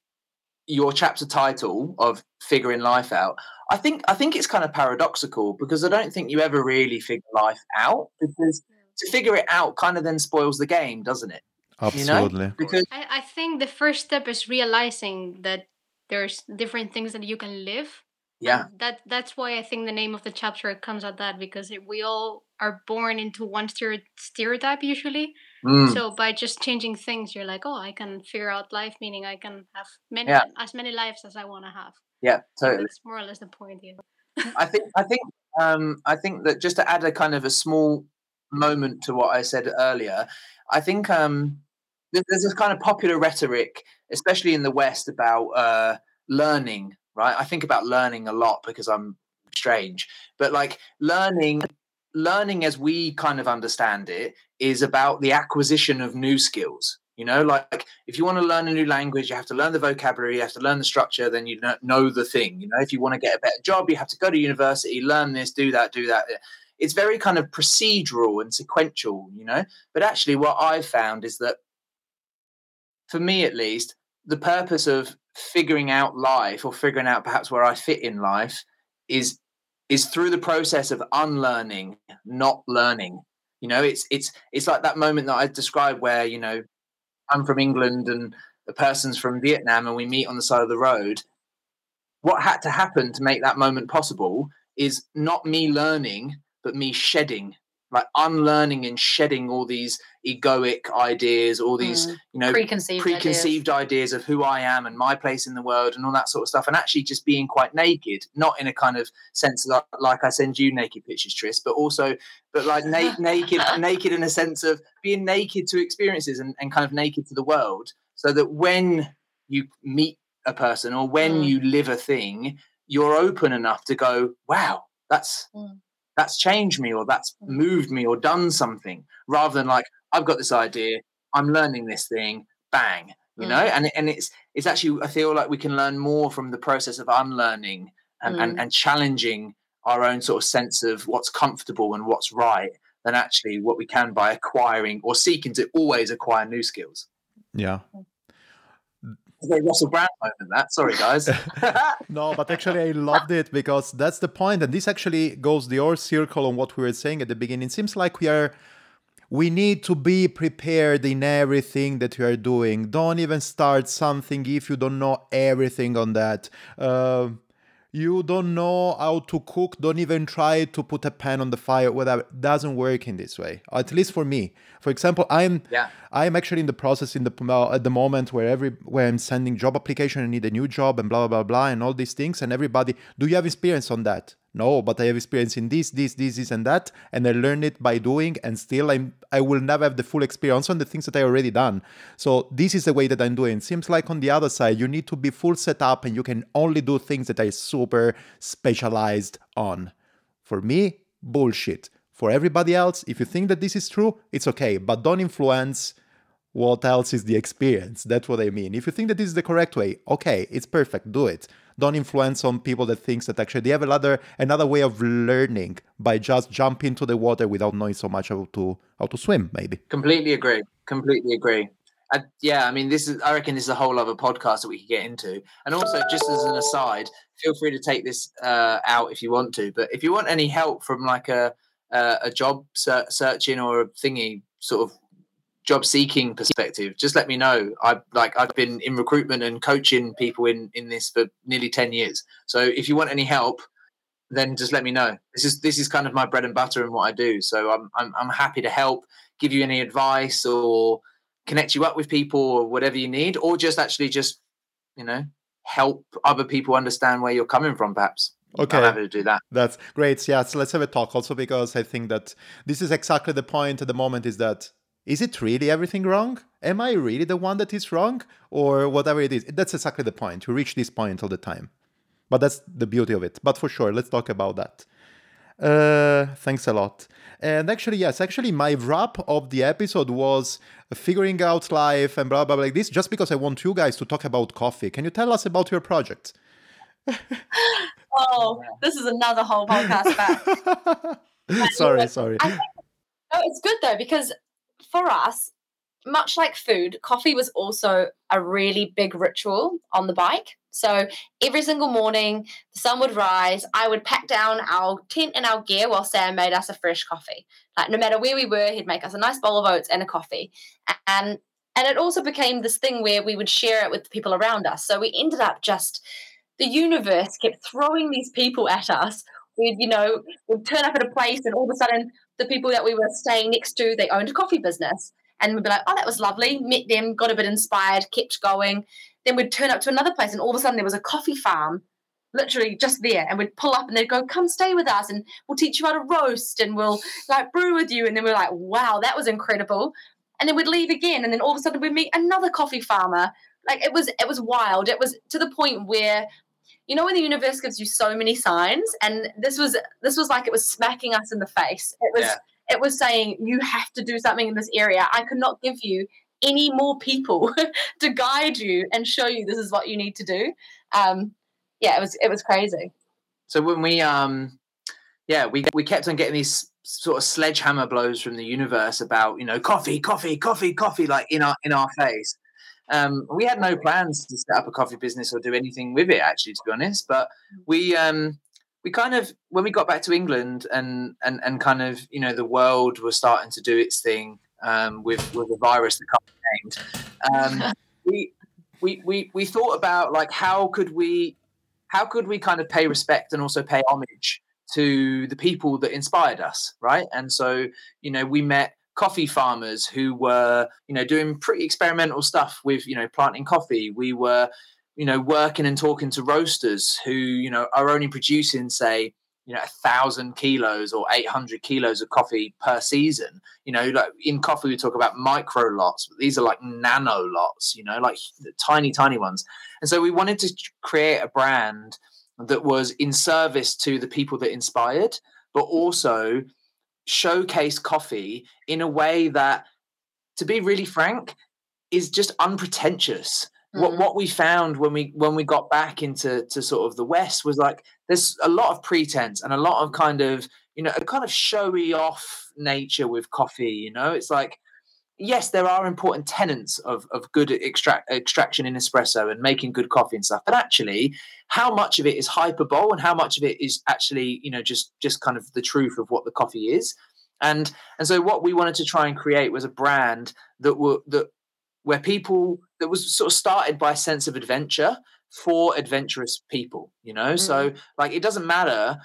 [SPEAKER 4] your chapter title of figuring life out i think i think it's kind of paradoxical because i don't think you ever really figure life out because to figure it out kind of then spoils the game doesn't it?
[SPEAKER 1] Absolutely you know?
[SPEAKER 4] because
[SPEAKER 3] I, I think the first step is realizing that there's different things that you can live.
[SPEAKER 4] Yeah.
[SPEAKER 3] And that that's why i think the name of the chapter comes out that because it, we all are born into one stereotype usually Mm. So by just changing things, you're like, oh, I can figure out life, meaning I can have many yeah. as many lives as I want to have.
[SPEAKER 4] Yeah, totally.
[SPEAKER 3] that's more or less the point here.
[SPEAKER 4] I think (laughs) I think um, I think that just to add a kind of a small moment to what I said earlier, I think um, there's this kind of popular rhetoric, especially in the West, about uh, learning. Right? I think about learning a lot because I'm strange, but like learning learning as we kind of understand it is about the acquisition of new skills. You know like if you want to learn a new language you have to learn the vocabulary you have to learn the structure then you know the thing you know? If you want to get a better job you have to go to university learn this do that do that. It's very kind of procedural and sequential you know? But actually what i've found is that for me at least the purpose of figuring out life or figuring out perhaps where i fit in life is is through the process of unlearning, not learning. You know, it's it's it's like that moment that I described where you know I'm from England and the person's from Vietnam and we meet on the side of the road. What had to happen to make that moment possible is not me learning, but me shedding like unlearning and shedding all these egoic ideas, all these mm. you know
[SPEAKER 5] preconceived,
[SPEAKER 4] preconceived ideas. ideas. of who I am and my place in the world and all that sort of stuff, and actually just being quite naked, not in a kind of sense that, like I send you naked pictures, Tris, but also but like na- (laughs) naked, naked in a sense of being naked to experiences and, and kind of naked to the world, so that when you meet a person or when mm. you live a thing, you're open enough to go, wow, that's. Mm that's changed me or that's moved me or done something rather than like i've got this idea i'm learning this thing bang you mm. know and and it's it's actually i feel like we can learn more from the process of unlearning and, mm. and and challenging our own sort of sense of what's comfortable and what's right than actually what we can by acquiring or seeking to always acquire new skills
[SPEAKER 1] yeah
[SPEAKER 4] mm very Russell Brand moment. That sorry, guys. (laughs)
[SPEAKER 1] no, but actually, I loved it because that's the point, and this actually goes the whole circle on what we were saying at the beginning. It seems like we are. We need to be prepared in everything that you are doing. Don't even start something if you don't know everything on that. Uh, you don't know how to cook, don't even try to put a pan on the fire, whatever. It doesn't work in this way. At least for me. For example, I'm
[SPEAKER 4] yeah.
[SPEAKER 1] I'm actually in the process in the at the moment where every where I'm sending job application i need a new job and blah blah blah blah and all these things and everybody, do you have experience on that? No, but I have experience in this, this, this, this, and that, and I learned it by doing, and still I'm I will never have the full experience on the things that I already done. So this is the way that I'm doing. Seems like on the other side, you need to be full set up and you can only do things that are super specialized on. For me, bullshit. For everybody else, if you think that this is true, it's okay, but don't influence what else is the experience. That's what I mean. If you think that this is the correct way, okay, it's perfect, do it don't influence on people that thinks that actually they have another another way of learning by just jump into the water without knowing so much how to how to swim maybe.
[SPEAKER 4] Completely agree. Completely agree. Yeah i mean this is i reckon this is a whole other podcast that we could get into. And also just as an aside feel free to take this uh, out if you want to. But if you want any help from like a a, a job ser- searching or a thingy sort of job seeking perspective, just let me know. I like I've been in recruitment and coaching people in in this for nearly ten years. So if you want any help, then just let me know. This is this is kind of my bread and butter and what I do. So I'm I'm I'm happy to help, give you any advice or connect you up with people or whatever you need, or just actually just you know help other people understand where you're coming from, perhaps.
[SPEAKER 1] Okay.
[SPEAKER 4] I'm happy to do that.
[SPEAKER 1] That's great. Yeah, so let's have a talk also because I think that this is exactly the point at the moment is that is it really everything wrong? Am I really the one that is wrong? Or whatever it is. That's exactly the point. You reach this point all the time. But that's the beauty of it. But for sure, let's talk about that. Uh, thanks a lot. And actually, yes, actually, my wrap of the episode was figuring out life and blah, blah, blah, like this, just because I want you guys to talk about coffee. Can you tell us about your project? (laughs)
[SPEAKER 5] oh, this is another whole podcast
[SPEAKER 1] back. (laughs) sorry, sorry.
[SPEAKER 5] Think, no, it's good though, because for us, much like food, coffee was also a really big ritual on the bike. So every single morning, the sun would rise. I would pack down our tent and our gear while Sam made us a fresh coffee. Like no matter where we were, he'd make us a nice bowl of oats and a coffee. And and it also became this thing where we would share it with the people around us. So we ended up just the universe kept throwing these people at us. We'd, you know, we'd turn up at a place and all of a sudden the people that we were staying next to, they owned a coffee business. And we'd be like, oh, that was lovely. Met them, got a bit inspired, kept going. Then we'd turn up to another place, and all of a sudden there was a coffee farm literally just there. And we'd pull up and they'd go, come stay with us, and we'll teach you how to roast and we'll like brew with you. And then we're like, wow, that was incredible. And then we'd leave again, and then all of a sudden we'd meet another coffee farmer. Like it was, it was wild. It was to the point where you know when the universe gives you so many signs and this was this was like it was smacking us in the face. It was yeah. it was saying you have to do something in this area. I could not give you any more people (laughs) to guide you and show you this is what you need to do. Um yeah it was it was crazy.
[SPEAKER 4] So when we um yeah we we kept on getting these sort of sledgehammer blows from the universe about you know coffee coffee coffee coffee like in our in our face um, we had no plans to set up a coffee business or do anything with it, actually, to be honest. But we um, we kind of when we got back to England and and and kind of you know the world was starting to do its thing um, with with the virus that can't be named. Um, (laughs) we, we we we thought about like how could we how could we kind of pay respect and also pay homage to the people that inspired us, right? And so you know we met coffee farmers who were you know doing pretty experimental stuff with you know planting coffee. We were you know working and talking to roasters who you know are only producing say you know a thousand kilos or 800 kilos of coffee per season. You know like in coffee we talk about micro lots but these are like nano lots you know like tiny tiny ones. And so we wanted to create a brand that was in service to the people that inspired but also showcase coffee in a way that, to be really frank, is just unpretentious. Mm-hmm. What what we found when we when we got back into to sort of the West was like there's a lot of pretense and a lot of kind of you know a kind of showy off nature with coffee. You know, it's like yes, there are important tenets of, of good extract, extraction in espresso and making good coffee and stuff. But actually, how much of it is hyperbole and how much of it is actually, you know, just just kind of the truth of what the coffee is. And and so what we wanted to try and create was a brand that were that where people that was sort of started by a sense of adventure for adventurous people. You know, mm. so like it doesn't matter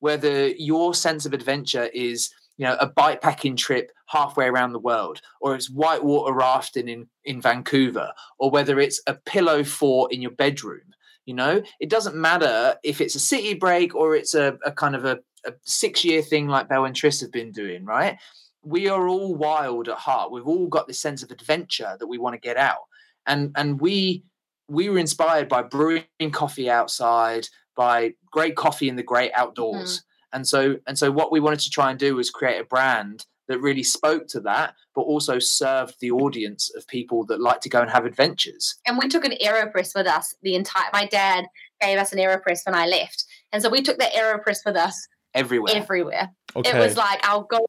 [SPEAKER 4] whether your sense of adventure is you know a bikepacking trip halfway around the world or it's whitewater rafting in in Vancouver or whether it's a pillow fort in your bedroom you know? It doesn't matter if it's a city break or it's a, a kind of a, a six year thing like Bell and Tris have been doing right? We are all wild at heart. We've all got this sense of adventure that we want to get out. And and we we were inspired by brewing coffee outside by great coffee in the great outdoors. Mm-hmm and so and so what we wanted to try and do was create a brand that really spoke to that but also served the audience of people that like to go and have adventures.
[SPEAKER 5] And we took an aeropress with us the entire my dad gave us an aeropress when i left. And so we took the aeropress with us
[SPEAKER 4] everywhere.
[SPEAKER 5] everywhere. Okay. it was like our go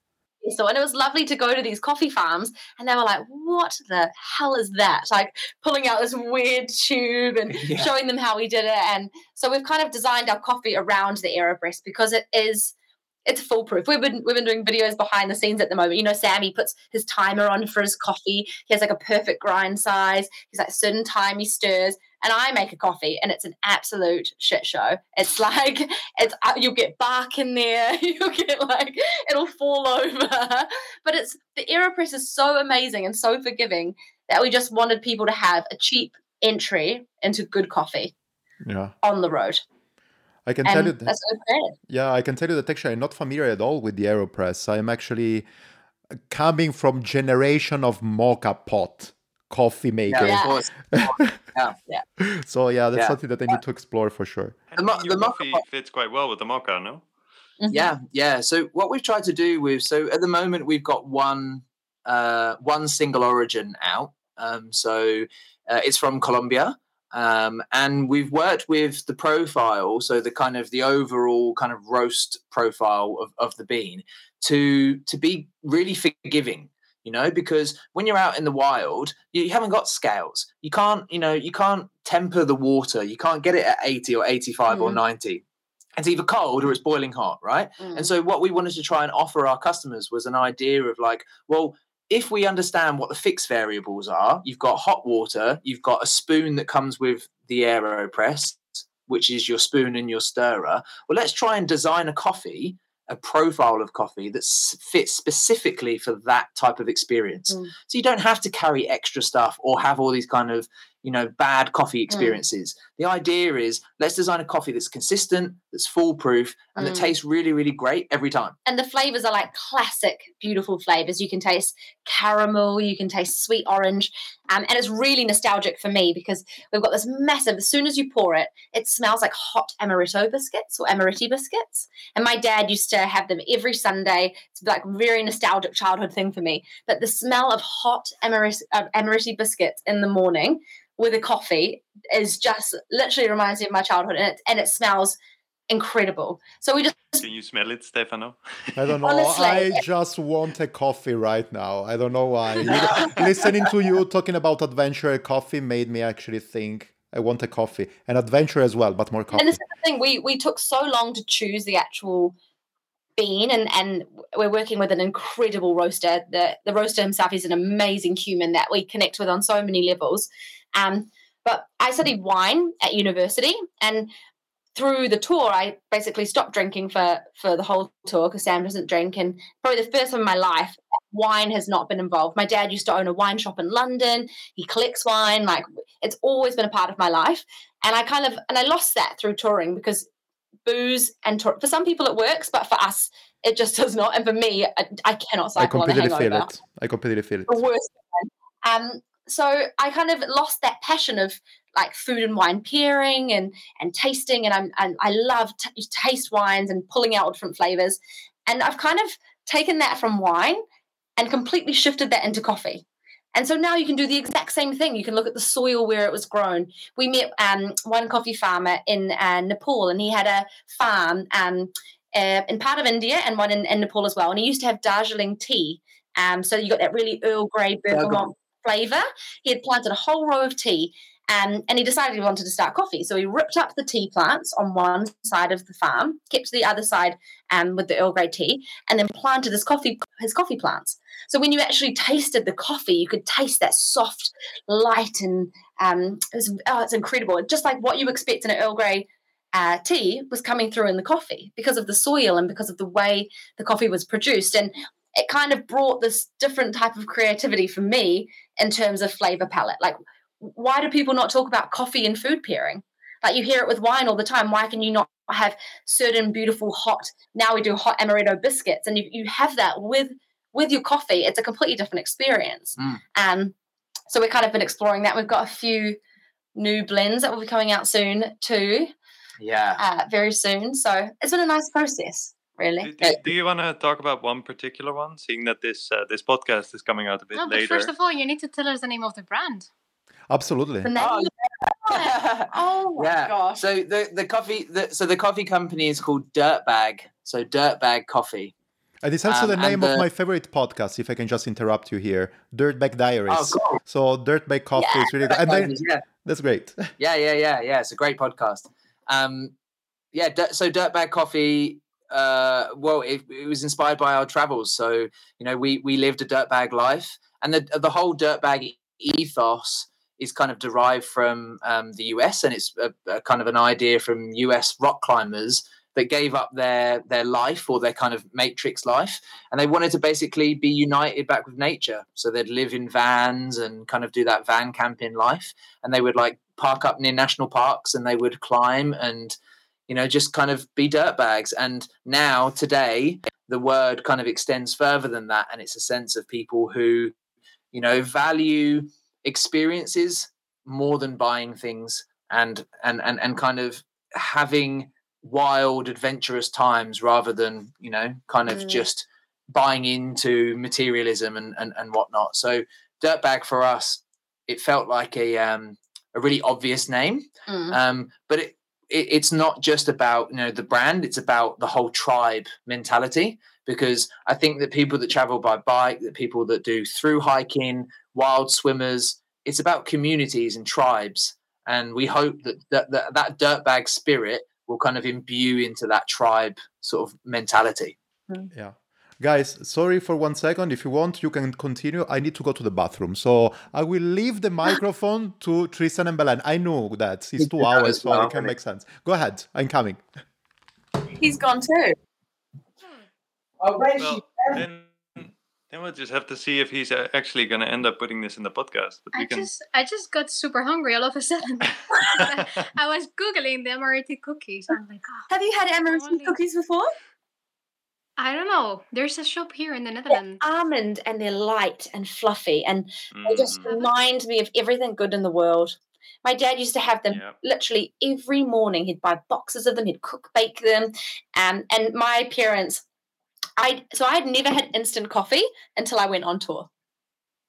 [SPEAKER 5] so and it was lovely to go to these coffee farms and they were like what the hell is that like pulling out this weird tube and (laughs) yeah. showing them how we did it and so we've kind of designed our coffee around the aeropress because it is it's foolproof. We've been we've been doing videos behind the scenes at the moment. You know, Sammy puts his timer on for his coffee. He has like a perfect grind size. He's like certain time he stirs, and I make a coffee, and it's an absolute shit show. It's (laughs) like it's uh, you'll get bark in there. (laughs) You'll get like it'll fall over, (laughs) but it's the Aeropress is so amazing and so forgiving that we just wanted people to have a cheap entry into good coffee.
[SPEAKER 1] Yeah.
[SPEAKER 5] On the road.
[SPEAKER 1] I can and tell you that. Yeah, I can tell you that actually I'm not familiar at all with the Aeropress. I'm actually coming from generation of moka pot coffee maker.
[SPEAKER 5] Yeah,
[SPEAKER 4] yeah. yeah.
[SPEAKER 1] So yeah, that's yeah. something that they need to explore for sure.
[SPEAKER 2] the, mo- the coffee mocha fits quite well with the mocha, no?
[SPEAKER 4] Mm-hmm. Yeah, yeah. So what we've tried to do with so at the moment we've got one uh, one single origin out. Um, so uh, it's from Colombia. Um, and we've worked with the profile, so the kind of the overall kind of roast profile of, of the bean to to be really forgiving you know because when you're out in the wild you, haven't got scales you can't you know you can't temper the water you can't get it at 80 or 85 mm. or 90 it's either cold or it's boiling hot right mm. and so what we wanted to try and offer our customers was an idea of like well if we understand what the fixed variables are, you've got hot water, you've got a spoon that comes with the AeroPress, which is your spoon and your stirrer. Well, let's try and design a coffee, a profile of coffee that fits specifically for that type of experience. Mm. So you don't have to carry extra stuff or have all these kind of you know bad coffee mm. experiences mm. the idea is let's design a coffee that's consistent that's foolproof and mm. that tastes really really great every time
[SPEAKER 5] and the flavors are like classic beautiful flavors you can taste caramel you can taste sweet orange um, and it's really nostalgic for me because we've got this massive as soon as you pour it it smells like hot amaretto biscuits or amaretti biscuits. And my dad used to have them every sunday. It's like very nostalgic childhood thing for me. But the smell of hot amaretti, uh, amaretti biscuits in the morning with a coffee is just literally reminds me of my childhood and it, and it smells incredible. So we just
[SPEAKER 2] Can you smell it, Stefano?
[SPEAKER 1] I don't know. Honestly, I just want a coffee right now. I don't know why. (laughs) Listening to you talking about adventure coffee made me actually think I want a coffee. An adventure as well, but more coffee.
[SPEAKER 5] And this is the thing, we we took so long to choose the actual bean and and we're working with an incredible roaster. The the roaster himself is an amazing human that we connect with on so many levels. Um, but I studied wine at university, and through the tour, I basically stopped drinking for for the whole tour because Sam doesn't drink, and probably the first time in my life, wine has not been involved. My dad used to own a wine shop in London. He collects wine, like it's always been a part of my life, and I kind of and I lost that through touring because booze and tour, for some people it works, but for us it just (laughs) does not. And for me, I, I cannot cycle
[SPEAKER 1] I completely
[SPEAKER 5] on a
[SPEAKER 1] hangover. feel it. I completely feel it.
[SPEAKER 5] The worst. Um, so I kind of lost that passion of like food and wine pairing and and tasting and I'm and I love t- taste wines and pulling out different flavors and I've kind of taken that from wine and completely shifted that into coffee. And so now you can do the exact same thing. You can look at the soil where it was grown. We met um, one coffee farmer in uh, Nepal, and he had a farm um, uh, in part of India and one in, in, Nepal as well. And he used to have Darjeeling tea. Um, so you got that really Earl Grey bergamot flavour. He had planted a whole row of tea um, and he decided he wanted to start coffee. So he ripped up the tea plants on one side of the farm, kept the other side um, with the Earl Grey tea, and then planted his coffee his coffee plants. So when you actually tasted the coffee, you could taste that soft, light, and Um, it was, oh, it's incredible. Just like what you expect in an Earl Grey uh, tea was coming through in the coffee because of the soil and because of the way the coffee was produced. And it kind of brought this different type of creativity for me in terms of flavor palette. Like, why do people not talk about coffee and food pairing? Like you hear it with wine all the time. Why can you not have certain beautiful hot? Now we do hot amaretto biscuits, and you, you have that with with your coffee. It's a completely different experience.
[SPEAKER 4] Mm.
[SPEAKER 5] Um, so we've kind of been exploring that. We've got a few new blends that will be coming out soon too,
[SPEAKER 4] Yeah.
[SPEAKER 5] uh, very soon. So it's been a nice process, really.
[SPEAKER 2] Do, do, do you want to talk about one particular one, seeing that this uh, this podcast is coming out a bit
[SPEAKER 3] No, but
[SPEAKER 2] later?
[SPEAKER 3] first of all, you need to tell us the name of the brand.
[SPEAKER 1] Absolutely.
[SPEAKER 5] The name-
[SPEAKER 4] Oh,
[SPEAKER 5] oh my (laughs)
[SPEAKER 4] yeah.
[SPEAKER 5] gosh.
[SPEAKER 4] So the the coffee the, so the coffee company is called Dirtbag. So Dirtbag Coffee.
[SPEAKER 1] And it's also
[SPEAKER 4] Um,
[SPEAKER 1] the
[SPEAKER 4] and
[SPEAKER 1] name of my favorite podcast, if I can just interrupt you here. Dirtbag Diaries.
[SPEAKER 4] Oh, cool.
[SPEAKER 1] So Dirtbag Coffee
[SPEAKER 5] Yeah,
[SPEAKER 1] is really good. And then,
[SPEAKER 4] yeah.
[SPEAKER 1] that's great. (laughs)
[SPEAKER 4] Yeah, yeah, yeah, yeah. It's a great podcast. Um, yeah. So Dirtbag Coffee. Uh, well, it, it was inspired by our travels. So you know, we we lived a dirtbag life, and the the whole dirtbag ethos is kind of derived from um, the US, and it's a, a kind of an idea from US rock climbers that gave up their their life or their kind of matrix life, and they wanted to basically be united back with nature. So they'd live in vans and kind of do that van camping life, and they would like park up near national parks and they would climb and you know just kind of be dirtbags. And now today, the word kind of extends further than that, and it's a sense of people who you know value experiences more than buying things and and and, and kind of having wild adventurous times rather than you know kind of
[SPEAKER 5] Mm.
[SPEAKER 4] just buying into materialism and, and and whatnot so dirtbag for us it felt like a um a really obvious name
[SPEAKER 5] Mm.
[SPEAKER 4] um but it, it it's not just about you know the brand it's about the whole tribe mentality because i think that people that travel by bike that people that do through hiking wild swimmers it's about communities and tribes and we hope that that, that, that dirtbag spirit will kind of imbue into that tribe sort of mentality mm.
[SPEAKER 1] Yeah. Guys, sorry for one second. If you want, you can continue. I need to go to the bathroom. So I will leave the (laughs) microphone to Tristan and Belen. I know that it's two hours, so
[SPEAKER 4] well,
[SPEAKER 1] it can make sense. Go ahead. I'm coming.
[SPEAKER 5] He's gone too.
[SPEAKER 4] oh
[SPEAKER 2] well, then then we'll just have to see if he's uh, actually going to end up putting this in the podcast. But
[SPEAKER 3] I
[SPEAKER 2] can.
[SPEAKER 3] just I just got super hungry all of a sudden. (laughs) I was googling the amaretti cookies. I'm like, oh,
[SPEAKER 5] Have you had amaranth
[SPEAKER 3] Only-
[SPEAKER 5] cookies before?
[SPEAKER 3] I don't know. There's a shop here in the
[SPEAKER 5] They're
[SPEAKER 3] Netherlands.
[SPEAKER 5] almond and they're light and fluffy and they just
[SPEAKER 2] Mm,
[SPEAKER 5] remind me of everything good in the world. My dad used to have them
[SPEAKER 2] yeah.
[SPEAKER 5] literally every morning. He'd buy boxes of them. He'd cook, bake them, um, and my parents. I so I had never had instant coffee until I went on tour.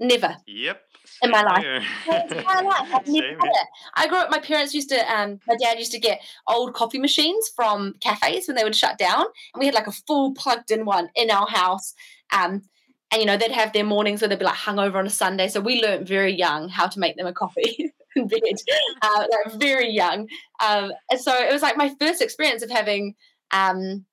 [SPEAKER 5] Never
[SPEAKER 2] Yep.
[SPEAKER 5] in my life. (laughs)
[SPEAKER 2] here.
[SPEAKER 5] My life, I've never had it. I grew up. My parents used to. Um, my dad used to get old coffee machines from cafes when they would shut down, and we had like a full plugged-in one in our house. Um, and you know they'd have their mornings where they'd be like hungover on a Sunday. So we learned very young how to make them a coffee (laughs) in bed, (laughs) uh, like very young. Um, and so it was like my first experience of having. Um,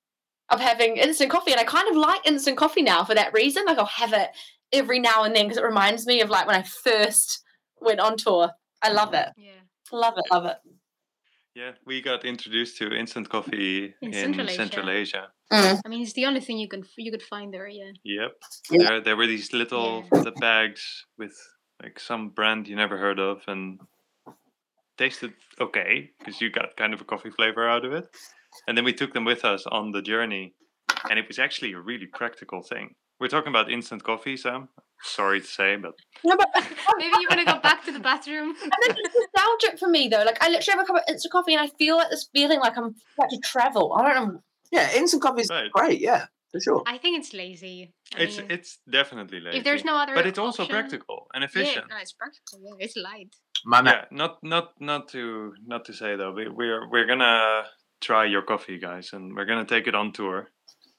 [SPEAKER 5] of having instant coffee, and I kind of like instant coffee now for that reason. Like I'll have it every now and then because it reminds me of like when I first went on tour. I love it.
[SPEAKER 3] Yeah.
[SPEAKER 5] Love it. Love it.
[SPEAKER 2] Yeah, we got introduced to instant coffee
[SPEAKER 3] In
[SPEAKER 2] in,
[SPEAKER 3] Central
[SPEAKER 2] Central,
[SPEAKER 3] Asia.
[SPEAKER 2] Asia.
[SPEAKER 3] I mean, it's the only thing you can you could find there. Yeah.
[SPEAKER 2] Yep.
[SPEAKER 5] Yeah.
[SPEAKER 2] There, there were these little
[SPEAKER 3] Yeah.
[SPEAKER 2] the bags with like some brand you never heard of and tasted okay because you got kind of a coffee flavor out of it. And then we took them with us on the journey, and it was actually a really practical thing. We're talking about instant coffee, Sam. Sorry to say, but
[SPEAKER 5] No, but (laughs)
[SPEAKER 3] Maybe you want to go back to the bathroom. (laughs)
[SPEAKER 5] and then it's nostalgic for me though. Like I literally have a cup of instant coffee and I feel like this feeling like I'm about to travel. I don't know.
[SPEAKER 4] yeah instant coffee is
[SPEAKER 2] Right.
[SPEAKER 4] great yeah for sure
[SPEAKER 3] I think it's lazy. I
[SPEAKER 2] it's
[SPEAKER 3] mean,
[SPEAKER 2] it's definitely lazy.
[SPEAKER 3] if there's no other,
[SPEAKER 2] but it's also practical and
[SPEAKER 3] Yeah,
[SPEAKER 2] efficient.
[SPEAKER 3] no, it's practical. Yeah, it's light.
[SPEAKER 4] my man
[SPEAKER 2] yeah not not not to not to say though we, we're we're gonna try your coffee guys and we're gonna take it on tour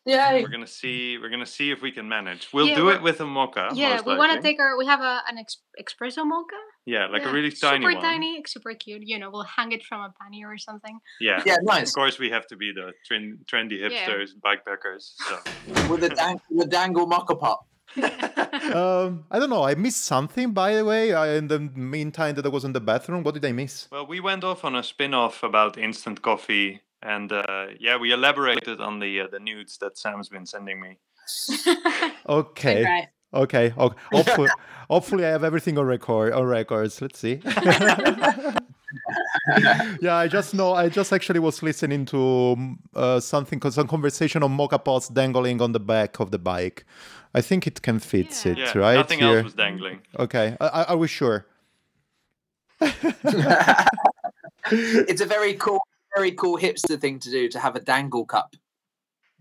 [SPEAKER 5] Yeah.
[SPEAKER 2] we're gonna see we're gonna see if we can manage we'll
[SPEAKER 3] Yeah,
[SPEAKER 2] do it with a mocha
[SPEAKER 3] yeah, we want to take our. We have a an ex- espresso mocha.
[SPEAKER 2] yeah like
[SPEAKER 3] Yeah,
[SPEAKER 2] a really tiny
[SPEAKER 3] super
[SPEAKER 2] one
[SPEAKER 3] tiny, super cute. You know, we'll hang it from a pannier or something.
[SPEAKER 2] yeah
[SPEAKER 4] yeah nice.
[SPEAKER 2] of course we have to be the tren- trendy
[SPEAKER 3] Yeah.
[SPEAKER 2] hipsters bikepackers so (laughs)
[SPEAKER 4] with the dang- the dangle mocha pop. (laughs)
[SPEAKER 1] um, I don't know. I missed something, by the way. I, in the meantime, that I was in the bathroom. What did I miss?
[SPEAKER 2] Well, we went off on a spin-off about instant coffee, and uh, yeah, we elaborated on the uh, the nudes that Sam's been sending me. (laughs)
[SPEAKER 1] Okay.
[SPEAKER 5] Right.
[SPEAKER 1] Okay. okay. (laughs) Hopefully, hopefully, I have everything on record. On records. Let's see. (laughs) yeah, I just know. I just actually was listening to um, uh, something, some conversation on moka pots dangling on the back of the bike. I think it can fit
[SPEAKER 3] Yeah.
[SPEAKER 1] it,
[SPEAKER 2] Yeah,
[SPEAKER 1] right?
[SPEAKER 2] nothing
[SPEAKER 1] here.
[SPEAKER 2] else was dangling.
[SPEAKER 1] Okay. I, I, are we sure?
[SPEAKER 4] it's a very cool, very cool hipster thing to do to have a dangle cup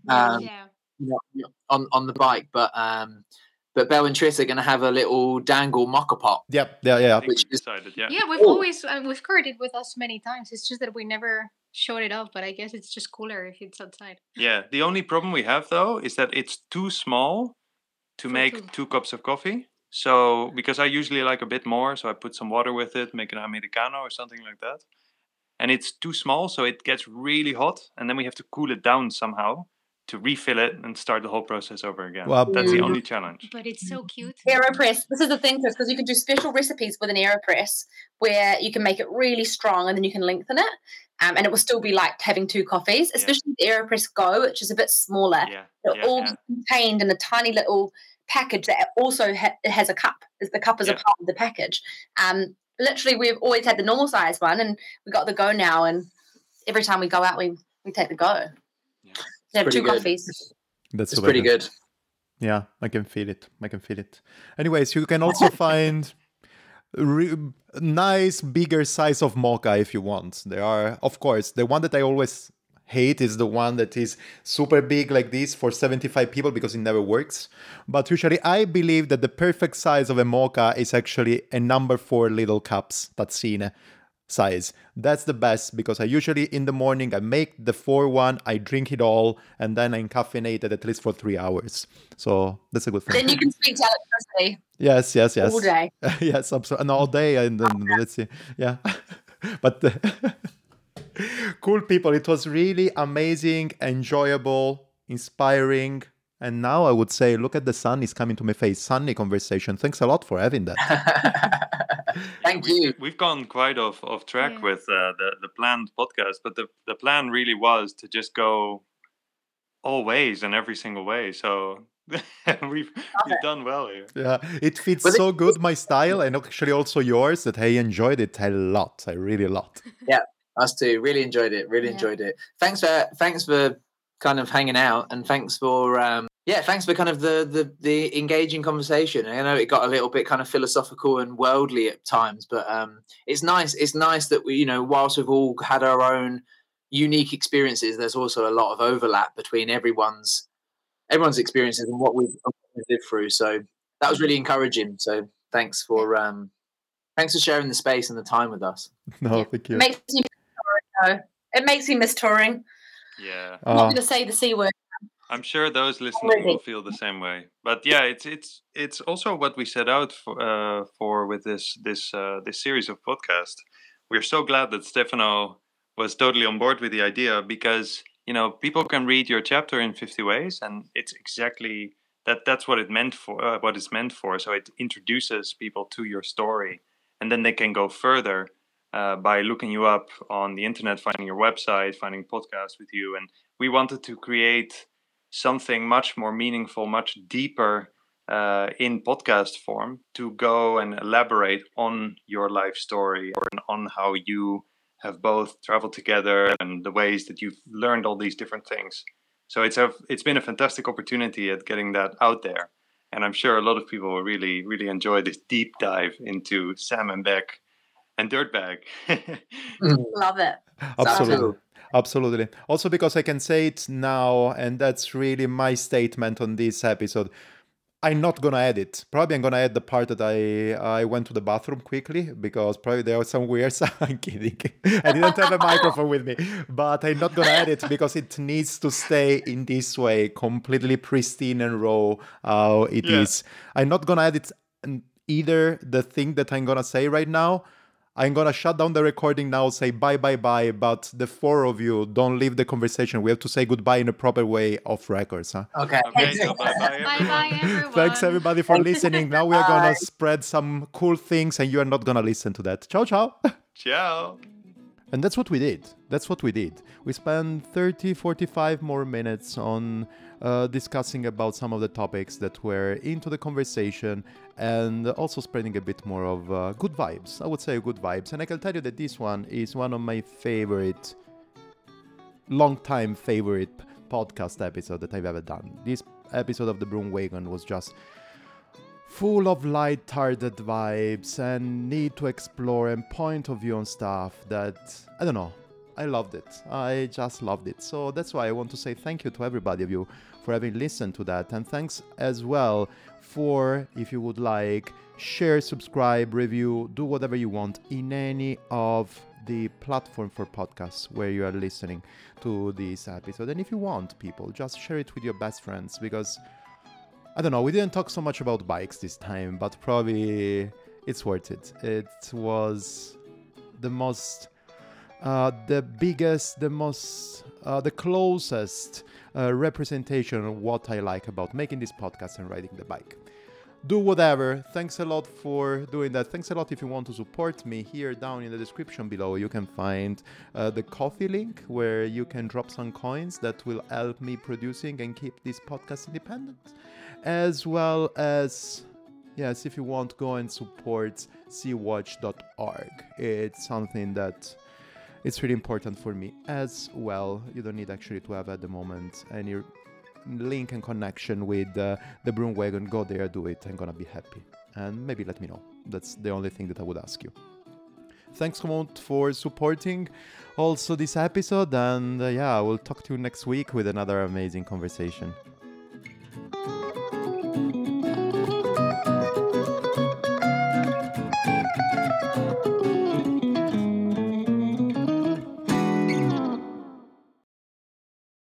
[SPEAKER 4] um,
[SPEAKER 3] yeah.
[SPEAKER 4] you know, on on the bike. But um, but Belle and Tris are going to have a little dangle moka pot.
[SPEAKER 1] Yep. Yeah. Yeah.
[SPEAKER 4] Which
[SPEAKER 2] we
[SPEAKER 4] is-
[SPEAKER 2] decided, yeah.
[SPEAKER 3] Yeah, we've
[SPEAKER 4] Oh.
[SPEAKER 3] always uh, we've carried it with us many times. It's just that we never showed it off. But I guess it's just cooler if it's outside.
[SPEAKER 2] Yeah, the only problem we have though is that it's too small to
[SPEAKER 3] For
[SPEAKER 2] make
[SPEAKER 3] two.
[SPEAKER 2] two cups of coffee. So because I usually like a bit more, so I put some water with it, make an americano or something like that. And it's too small, so it gets really hot, and then we have to cool it down somehow to refill it and start the whole process over again.
[SPEAKER 1] Well,
[SPEAKER 2] That's the only challenge.
[SPEAKER 3] But it's so cute.
[SPEAKER 5] AeroPress. This is the thing, Chris, because you can do special recipes with an AeroPress where you can make it really strong and then you can lengthen it. Um, and it will still be like having two coffees,
[SPEAKER 2] Yeah.
[SPEAKER 5] especially with AeroPress Go, which is a bit smaller.
[SPEAKER 2] Yeah,
[SPEAKER 5] They're
[SPEAKER 2] yeah,
[SPEAKER 5] all
[SPEAKER 2] yeah.
[SPEAKER 5] contained in a tiny little package that also ha- it has a cup. The cup is a part of the package. Um, literally, we've always had the normal size one, and we got the Go now. And every time we go out, we we take the Go.
[SPEAKER 2] Yeah.
[SPEAKER 5] We have two
[SPEAKER 4] good.
[SPEAKER 5] coffees.
[SPEAKER 1] That's
[SPEAKER 4] It's pretty good.
[SPEAKER 1] Yeah, I can feel it. I can feel it. Anyways, you can also (laughs) find re- nice bigger size of mocha if you want. There are, of course, the one that I always hate is the one that is super big like this for 75 people because it never works. But usually I believe that the perfect size of a mocha is actually a number 4 little cups tazzine size. That's the best because I usually in the morning I make the 4 one, I drink it all and then I'm caffeinated at least for 3 hours. So that's a good thing.
[SPEAKER 5] Then you can speak to electricity
[SPEAKER 1] Yes, yes, yes.
[SPEAKER 5] all day. (laughs)
[SPEAKER 1] yes, absolutely. And all day, and then (laughs) let's see. Yeah, (laughs) but (laughs) cool people. It was really amazing, enjoyable, inspiring. And now I would say, look at the sun is coming to my face. Sunny conversation. Thanks a lot for having that. (laughs)
[SPEAKER 4] Thank
[SPEAKER 2] we've,
[SPEAKER 4] you.
[SPEAKER 2] We've gone quite off off track
[SPEAKER 3] Yeah.
[SPEAKER 2] with uh, the the planned podcast, but the the plan really was to just go all ways and every single way. So (laughs) we've we've done well here.
[SPEAKER 1] yeah, it fits
[SPEAKER 4] Was it-
[SPEAKER 1] so good my style, and actually also yours. That I enjoyed it a lot. I really a lot.
[SPEAKER 4] Us too. Really enjoyed it. Really
[SPEAKER 5] Yeah.
[SPEAKER 4] enjoyed it. Thanks for thanks for kind of hanging out and thanks for um yeah, thanks for kind of the the the engaging conversation. I know it got a little bit kind of philosophical and worldly at times, but um it's nice it's nice that we, you know, whilst we've all had our own unique experiences, there's also a lot of overlap between everyone's everyone's experiences and what we've, lived through. So that was really encouraging. So thanks for um thanks for sharing the space and the time with us. (laughs)
[SPEAKER 1] No,
[SPEAKER 5] Yeah.
[SPEAKER 1] thank you.
[SPEAKER 5] makes me miss. It makes me miss touring.
[SPEAKER 2] Yeah.
[SPEAKER 5] I'm not
[SPEAKER 1] Uh,
[SPEAKER 5] going to say the c word.
[SPEAKER 2] I'm sure those listening
[SPEAKER 5] Already.
[SPEAKER 2] will feel the same way. But yeah, it's it's it's also what we set out for uh, for with this this uh, this series of podcasts. We're so glad that Stefano was totally on board with the idea because you know people can read your chapter in 50 ways, and it's exactly that that's what it meant for uh, what it's meant for. So it introduces people to your story, and then they can go further uh, by looking you up on the internet, finding your website, finding podcasts with you, and we wanted to create something much more meaningful, much deeper uh, in podcast form to go and elaborate on your life story and on how you have both traveled together and the ways that you've learned all these different things. So it's a it's been a fantastic opportunity at getting that out there, and I'm sure a lot of people will really really enjoy this deep dive into Sam and Beck and Dirtbag. Mm. (laughs)
[SPEAKER 5] Love it.
[SPEAKER 1] Absolutely. Absolutely. Also, because I can say it now, and that's really my statement on this episode. I'm not gonna edit. Probably I'm gonna add the part that I I went to the bathroom quickly because probably there was some weird (laughs) sound. I'm kidding. I didn't have a microphone with me, but I'm not gonna edit because it needs to stay in this way, completely pristine and raw how it is.
[SPEAKER 2] Yeah.
[SPEAKER 1] I'm not gonna edit either the thing that I'm gonna say right now. I'm gonna shut down the recording now, say bye bye bye, but the four of you don't leave the conversation. We have to say goodbye in a proper way off records, huh?
[SPEAKER 4] Okay.
[SPEAKER 2] Okay, so bye bye.
[SPEAKER 3] Bye bye, everyone.
[SPEAKER 1] Thanks everybody for listening. Now we are gonna spread some cool things and you are not gonna listen to that. Ciao ciao. (laughs)
[SPEAKER 2] Ciao.
[SPEAKER 1] And that's what we did. That's what we did. We spent 30, 45 more minutes on uh, discussing about some of the topics that were into the conversation and also spreading a bit more of uh, good vibes. I would say good vibes. And I can tell you that this one is one of my favorite, long time favorite podcast episode that I've ever done. This episode of the Broom Wagon was just full of light-hearted vibes and need to explore and point of view on stuff that I don't know. I loved it. I just loved it. So that's why I want to say thank you to everybody of you for having listened to that, and thanks as well if you would like share, subscribe, review, do whatever you want in any of the platform for podcasts where you are listening to this episode. And if you want, people, just share it with your best friends because I don't know, we didn't talk so much about bikes this time, but probably it's worth it. It was the most, uh, the biggest, the most, uh, the closest uh, representation of what I like about making this podcast and riding the bike. Do whatever. Thanks a lot for doing that. Thanks a lot if you want to support me. Here down in the description below, you can find uh, the Ko-fi link where you can drop some coins that will help me producing and keep this podcast independent as well as yes if you want go and support seawatch.org it's something that it's really important for me as well you don't need actually to have at the moment any link and connection with uh, the broom wagon. Go there do it. I'm gonna be happy. And maybe let me know. That's the only thing that i would ask you. Thanks so for supporting also this episode. And uh, yeah i will talk to you next week with another amazing conversation